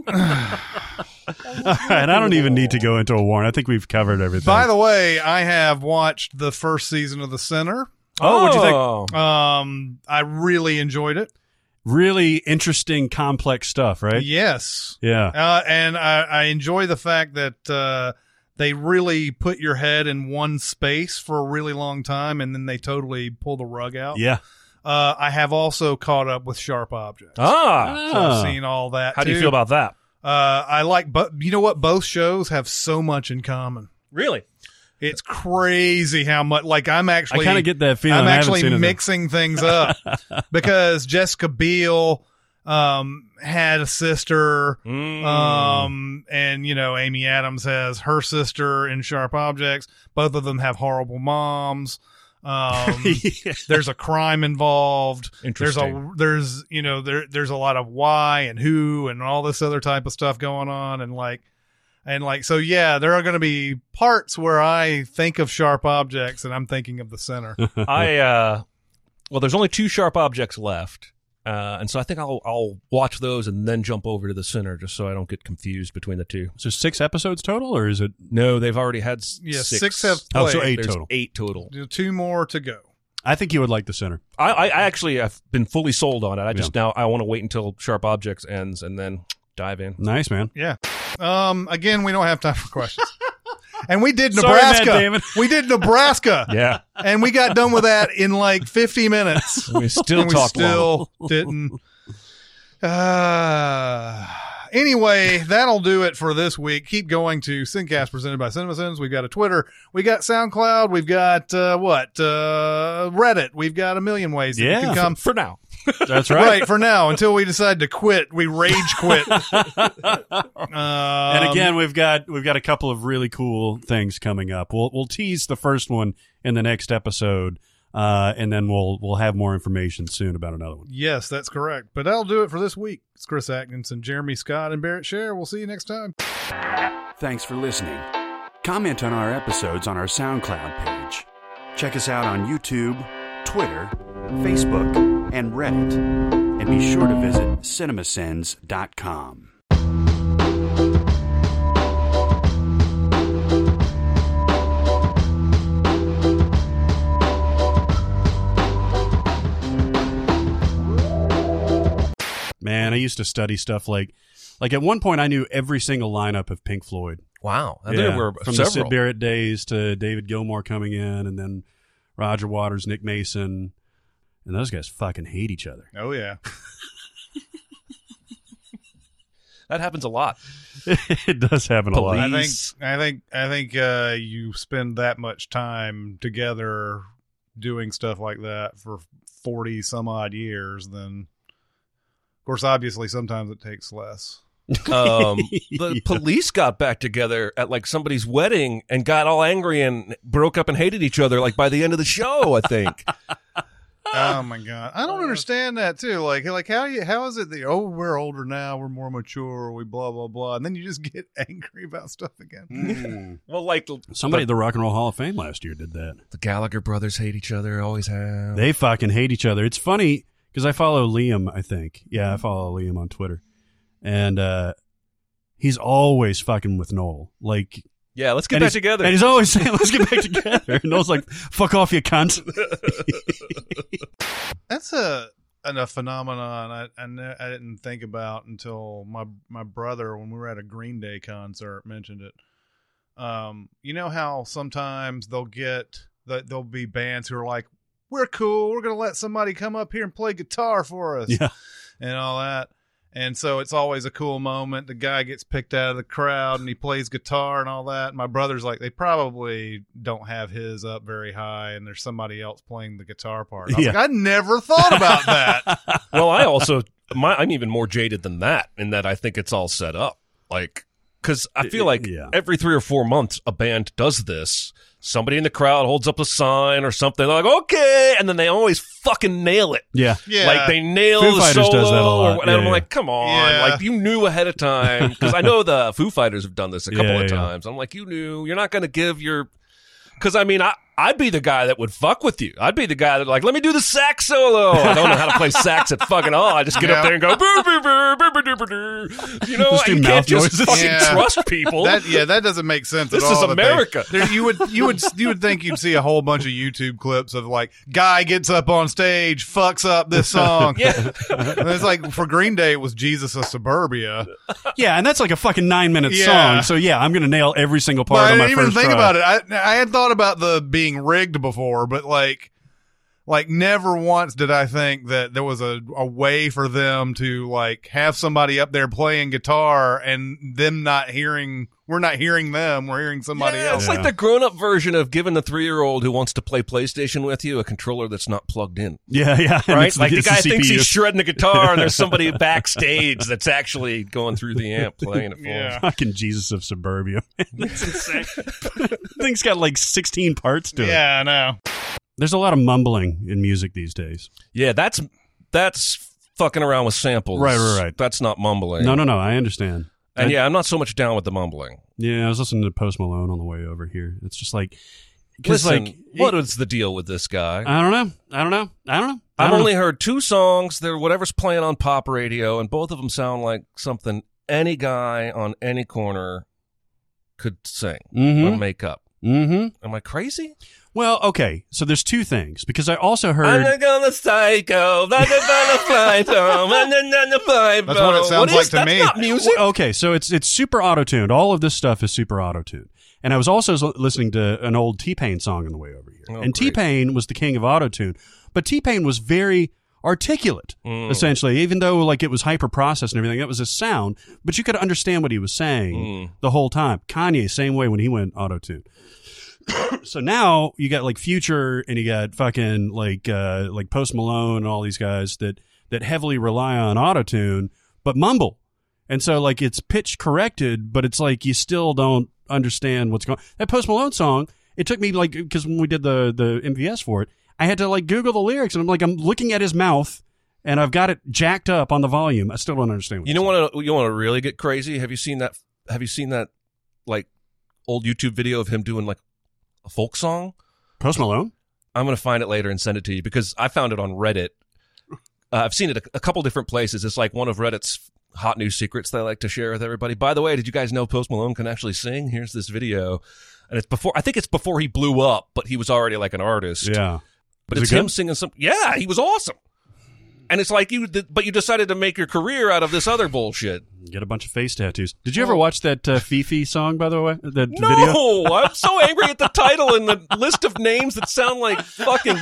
Speaker 1: All right. I don't even need to go into a warrant. I think we've covered everything.
Speaker 2: By the way, I have watched the first season of The Sinner.
Speaker 1: Oh, what'd you think?
Speaker 4: think?
Speaker 2: Um, I really enjoyed it.
Speaker 1: really interesting, complex stuff, right?
Speaker 2: Yes.
Speaker 1: Yeah.
Speaker 2: Uh, and I, I enjoy the fact that uh, they really put your head in one space for a really long time, and then they totally pull the rug out.
Speaker 1: Yeah.
Speaker 2: Uh, I have also caught up with Sharp Objects.
Speaker 4: Ah,
Speaker 2: So. I've seen all that.
Speaker 4: how do you
Speaker 2: too.
Speaker 4: feel about that?
Speaker 2: Uh, I like, but you know what? Both shows have so much in common.
Speaker 4: Really?
Speaker 2: It's crazy how much. Like I'm actually,
Speaker 1: I kind of get that feeling.
Speaker 2: I'm actually
Speaker 1: seen it,
Speaker 2: mixing things up because Jessica Biel um, had a sister,
Speaker 4: Mm.
Speaker 2: um, and you know Amy Adams has her sister in Sharp Objects. Both of them have horrible moms. Um, there's a crime involved.
Speaker 4: Interesting.
Speaker 2: There's a there's you know there there's a lot of why and who and all this other type of stuff going on and like and like so yeah there are going to be parts where I think of sharp objects and I'm thinking of the Sinner.
Speaker 4: I uh, well, there's only two sharp objects left, uh, and so I think I'll I'll watch those and then jump over to the Sinner just so I don't get confused between the two.
Speaker 1: So six episodes total, or is it?
Speaker 4: No, they've already had s-
Speaker 2: Yeah,
Speaker 4: six.
Speaker 2: six have
Speaker 1: Oh, so eight
Speaker 4: There's
Speaker 1: total.
Speaker 4: Eight total.
Speaker 2: Two more to go.
Speaker 1: I think you would like the Sinner.
Speaker 4: I, I I actually have been fully sold on it. I just now I want to wait until Sharp Objects ends and then dive in.
Speaker 1: Nice man.
Speaker 2: Yeah. Um. Again, we don't have time for questions. And we did
Speaker 1: Sorry, Matt
Speaker 2: Nebraska.
Speaker 1: Damon.
Speaker 2: we did Nebraska.
Speaker 4: Yeah,
Speaker 2: And we got done with that in like 50 minutes.
Speaker 4: we still
Speaker 2: and we
Speaker 4: talk
Speaker 2: still didn't. Uh, anyway, that'll do it for this week. Keep going to Sincast presented by CinemaSins. We've got a Twitter. We got SoundCloud. We've got uh, what? Uh, Reddit. We've got a million ways that you
Speaker 1: Yeah.
Speaker 2: can come.
Speaker 4: for now.
Speaker 1: That's
Speaker 2: Right.
Speaker 1: right.
Speaker 2: for now until we decide to quit. We rage quit. um,
Speaker 1: and again, we've got we've got a couple of really cool things coming up. We'll we'll tease the first one in the next episode, uh, and then we'll we'll have more information soon about another one.
Speaker 2: yes, that's correct. But that'll do it for this week. It's Chris Atkinson, Jeremy Scott, and Barrett Share. We'll see you next time.
Speaker 3: Thanks for listening. Comment on our episodes on our SoundCloud page. Check us out on YouTube, Twitter, Facebook, and Reddit. And be sure to visit cinemasins.com.
Speaker 1: Man, I used to study stuff like like at one point I knew every single lineup of Pink Floyd.
Speaker 4: Wow, and
Speaker 1: Yeah,
Speaker 4: there were
Speaker 1: from the. Syd Barrett days to David Gilmour coming in, and then Roger Waters, Nick Mason, and those guys fucking hate each other.
Speaker 2: Oh, yeah.
Speaker 4: that happens a lot.
Speaker 1: it does happen a lot.
Speaker 2: I think I think I think uh, you spend that much time together doing stuff like that for forty some odd years, then of course obviously sometimes it takes less.
Speaker 4: Um, the
Speaker 1: Yeah.
Speaker 4: police got back together at like somebody's wedding and got all angry and broke up and hated each other. Like by the end of the show, I think.
Speaker 2: Oh my god, I don't understand that too. Like like how you how is it that oh we're older now, we're more mature, we blah blah blah, and then you just get angry about stuff again.
Speaker 4: well, like
Speaker 1: Somebody at the Rock and Roll Hall of Fame last year did that.
Speaker 4: the Gallagher brothers hate each other, always have.
Speaker 1: They fucking hate each other. It's funny because I follow Liam. I think, yeah, I follow Liam on Twitter, and uh, he's always fucking with Noel. Like,
Speaker 4: Yeah, let's get
Speaker 1: and
Speaker 4: back together.
Speaker 1: And he's always saying, "Let's get back together." And I was like, "Fuck off, you cunt."
Speaker 2: That's a an- a phenomenon I, I ne- I didn't think about until my my brother when we were at a Green Day concert mentioned it. Um, you know how sometimes they'll get that there'll be bands who are like, "We're cool. We're gonna let somebody come up here and play guitar for us,"
Speaker 1: Yeah.
Speaker 2: and all that. And so it's always a cool moment. The guy gets picked out of the crowd and he plays guitar and all that. My brother's like, they probably don't have his up very high, and there's somebody else playing the guitar part. I was
Speaker 1: Yeah.
Speaker 2: like, I never thought about that.
Speaker 4: well, I also my I'm even more jaded than that in that I think it's all set up. Like cuz I feel like
Speaker 1: Yeah.
Speaker 4: every 3 or 4 months a band does this. Somebody in the crowd holds up a sign or something. They're like, "Okay," and then they always fucking nail it.
Speaker 1: yeah,
Speaker 2: Yeah.
Speaker 4: Like they nail
Speaker 1: Foo
Speaker 4: the
Speaker 1: Fighters
Speaker 4: solo,
Speaker 1: does that a lot.
Speaker 4: or and
Speaker 1: Yeah,
Speaker 4: I'm
Speaker 1: yeah.
Speaker 4: like, "Come on!"
Speaker 2: Yeah.
Speaker 4: Like you knew ahead of time because I know the Foo Fighters have done this a couple
Speaker 1: Yeah,
Speaker 4: of
Speaker 1: yeah.
Speaker 4: times. I'm like, you knew you're not going to give your because I mean I. I'd be the guy that would fuck with you. I'd be the guy that like, let me do the sax solo. I don't know how to play sax at fucking all. I just get
Speaker 2: Yeah.
Speaker 4: up there and go, "Boo, boo, boo, boo, boo, boo, boo." you know,
Speaker 1: Just do
Speaker 4: you can't just
Speaker 1: noises.
Speaker 4: fucking
Speaker 2: Yeah.
Speaker 4: trust people.
Speaker 2: that yeah, that doesn't make sense.
Speaker 4: This
Speaker 2: at
Speaker 4: is
Speaker 2: all, that they-
Speaker 4: America.
Speaker 2: there, you would you would you would think you'd see a whole bunch of YouTube clips of like guy gets up on stage, fucks up this song.
Speaker 4: yeah,
Speaker 2: and it's like for Green Day, it was Jesus of Suburbia.
Speaker 1: yeah, and that's like a fucking nine minute
Speaker 2: Yeah.
Speaker 1: song. So yeah, I'm gonna nail every single part
Speaker 2: But
Speaker 1: of
Speaker 2: I
Speaker 1: my
Speaker 2: didn't even
Speaker 1: first
Speaker 2: think
Speaker 1: try.
Speaker 2: about it. I I had thought about the being rigged before, but like like never once did I think that there was a, a way for them to like have somebody up there playing guitar and them not hearing we're not hearing them, we're hearing somebody
Speaker 4: Yeah,
Speaker 2: else.
Speaker 4: It's like the grown up version of giving the three year old who wants to play PlayStation with you a controller that's not plugged in.
Speaker 1: Yeah, yeah.
Speaker 4: Right?
Speaker 1: it's
Speaker 4: Like the
Speaker 1: it's
Speaker 4: guy thinks he's shredding the guitar and there's somebody backstage that's actually going through the amp playing it for him.
Speaker 2: Yeah.
Speaker 1: Fucking Jesus of Suburbia. That's insane. Thing's got like 16 parts to it.
Speaker 2: Yeah, I know.
Speaker 1: There's a lot of mumbling in music these days.
Speaker 4: Yeah, that's that's fucking around with samples.
Speaker 1: Right, right, right.
Speaker 4: That's not mumbling.
Speaker 1: No, no, no. I understand.
Speaker 4: And
Speaker 1: I-
Speaker 4: yeah, I'm not so much down with the mumbling.
Speaker 1: Yeah, I was listening to Post Malone on the way over here. It's just like, because like,
Speaker 4: what is the deal with this guy?
Speaker 1: I don't know. I don't know. I don't know. I
Speaker 4: I've
Speaker 1: don't
Speaker 4: only
Speaker 1: know.
Speaker 4: heard two songs. They're whatever's playing on pop radio, and both of them sound like something any guy on any corner could sing or
Speaker 1: Mhm.
Speaker 4: make up.
Speaker 1: Mm-hmm.
Speaker 4: Am I crazy?
Speaker 1: Well, okay. So there's two things because I also heard.
Speaker 4: I'm
Speaker 1: heard.
Speaker 4: not gonna psycho. That's what
Speaker 2: That's what it sounds like to me.
Speaker 4: Not music.
Speaker 1: Okay, so it's it's super auto tuned. All of this stuff is super auto tuned. And I was also listening to an old T Pain song on the way over here.
Speaker 4: Oh,
Speaker 1: and T Pain was the king of auto tune, but T Pain was very articulate,
Speaker 4: Mm.
Speaker 1: essentially. Even though like it was hyper processed and everything, it was a sound, but you could understand what he was saying
Speaker 4: Mm.
Speaker 1: the whole time. Kanye, same way when he went auto tune. so now you got like Future and you got fucking like uh like Post Malone and all these guys that that heavily rely on autotune but mumble. And so like it's pitch corrected, but it's like you still don't understand what's going. On. That Post Malone song, it took me like because when we did the the MVS for it, I had to like Google the lyrics and I'm like I'm looking at his mouth and I've got it jacked up on the volume. I still don't understand. What
Speaker 4: You know what? You want to really get crazy? Have you seen that? Have you seen that like old YouTube video of him doing like a folk song?
Speaker 1: Post Malone.
Speaker 4: I'm going to find it later and send it to you because I found it on Reddit. Uh, I've seen it a, a couple different places. It's like one of Reddit's hot new secrets that I like to share with everybody. By the way, did you guys know Post Malone can actually sing? Here's this video. And it's before, I think it's before he blew up, but he was already like an artist.
Speaker 1: Yeah.
Speaker 4: But
Speaker 1: Is
Speaker 4: it's
Speaker 1: it
Speaker 4: him singing some. Yeah, he was awesome. And it's like you, but you decided to make your career out of this other bullshit.
Speaker 1: Get a bunch of face tattoos. Did you ever watch that uh, FEFE song, by the way? That
Speaker 4: No,
Speaker 1: video?
Speaker 4: I'm so angry at the title and the list of names that sound like fucking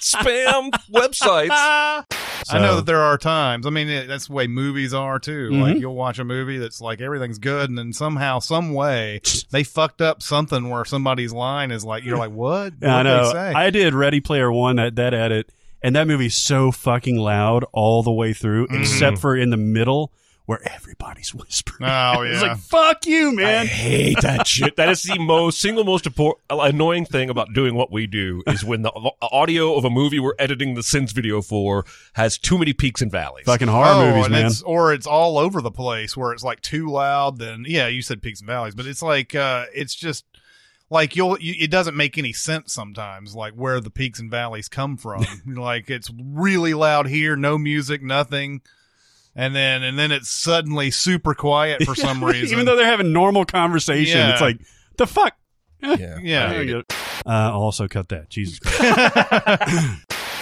Speaker 4: spam websites.
Speaker 2: I know that there are times. I mean, it, that's the way movies are too.
Speaker 1: Mhm.
Speaker 2: Like you'll watch a movie that's like everything's good, and then somehow, some way, they fucked up something where somebody's line is like, you're like, what?
Speaker 1: Yeah, I
Speaker 2: What'd
Speaker 1: know.
Speaker 2: They say?
Speaker 1: I did Ready Player One that that edit, and that movie's so fucking loud all the way through,
Speaker 2: Mm-hmm.
Speaker 1: except for in the middle where everybody's whispering.
Speaker 2: oh yeah, It's
Speaker 1: like fuck you, man.
Speaker 4: I hate that shit. That is the most single most impor- annoying thing about doing what we do is when the audio of a movie we're editing the Sins video for has too many peaks and valleys.
Speaker 1: Fucking horror
Speaker 2: oh,
Speaker 1: movies,
Speaker 2: and
Speaker 1: man.
Speaker 2: it's or it's all over the place where it's like too loud. Then yeah, you said peaks and valleys, but it's like uh, it's just like you'll you, it doesn't make any sense sometimes like where the peaks and valleys come from like it's really loud here no music nothing and then and then it's suddenly super quiet for some reason
Speaker 1: Even though they're having normal conversation,
Speaker 2: Yeah.
Speaker 1: it's like the fuck.
Speaker 4: Yeah.
Speaker 2: yeah
Speaker 1: Uh, I'll also cut that. Jesus Christ.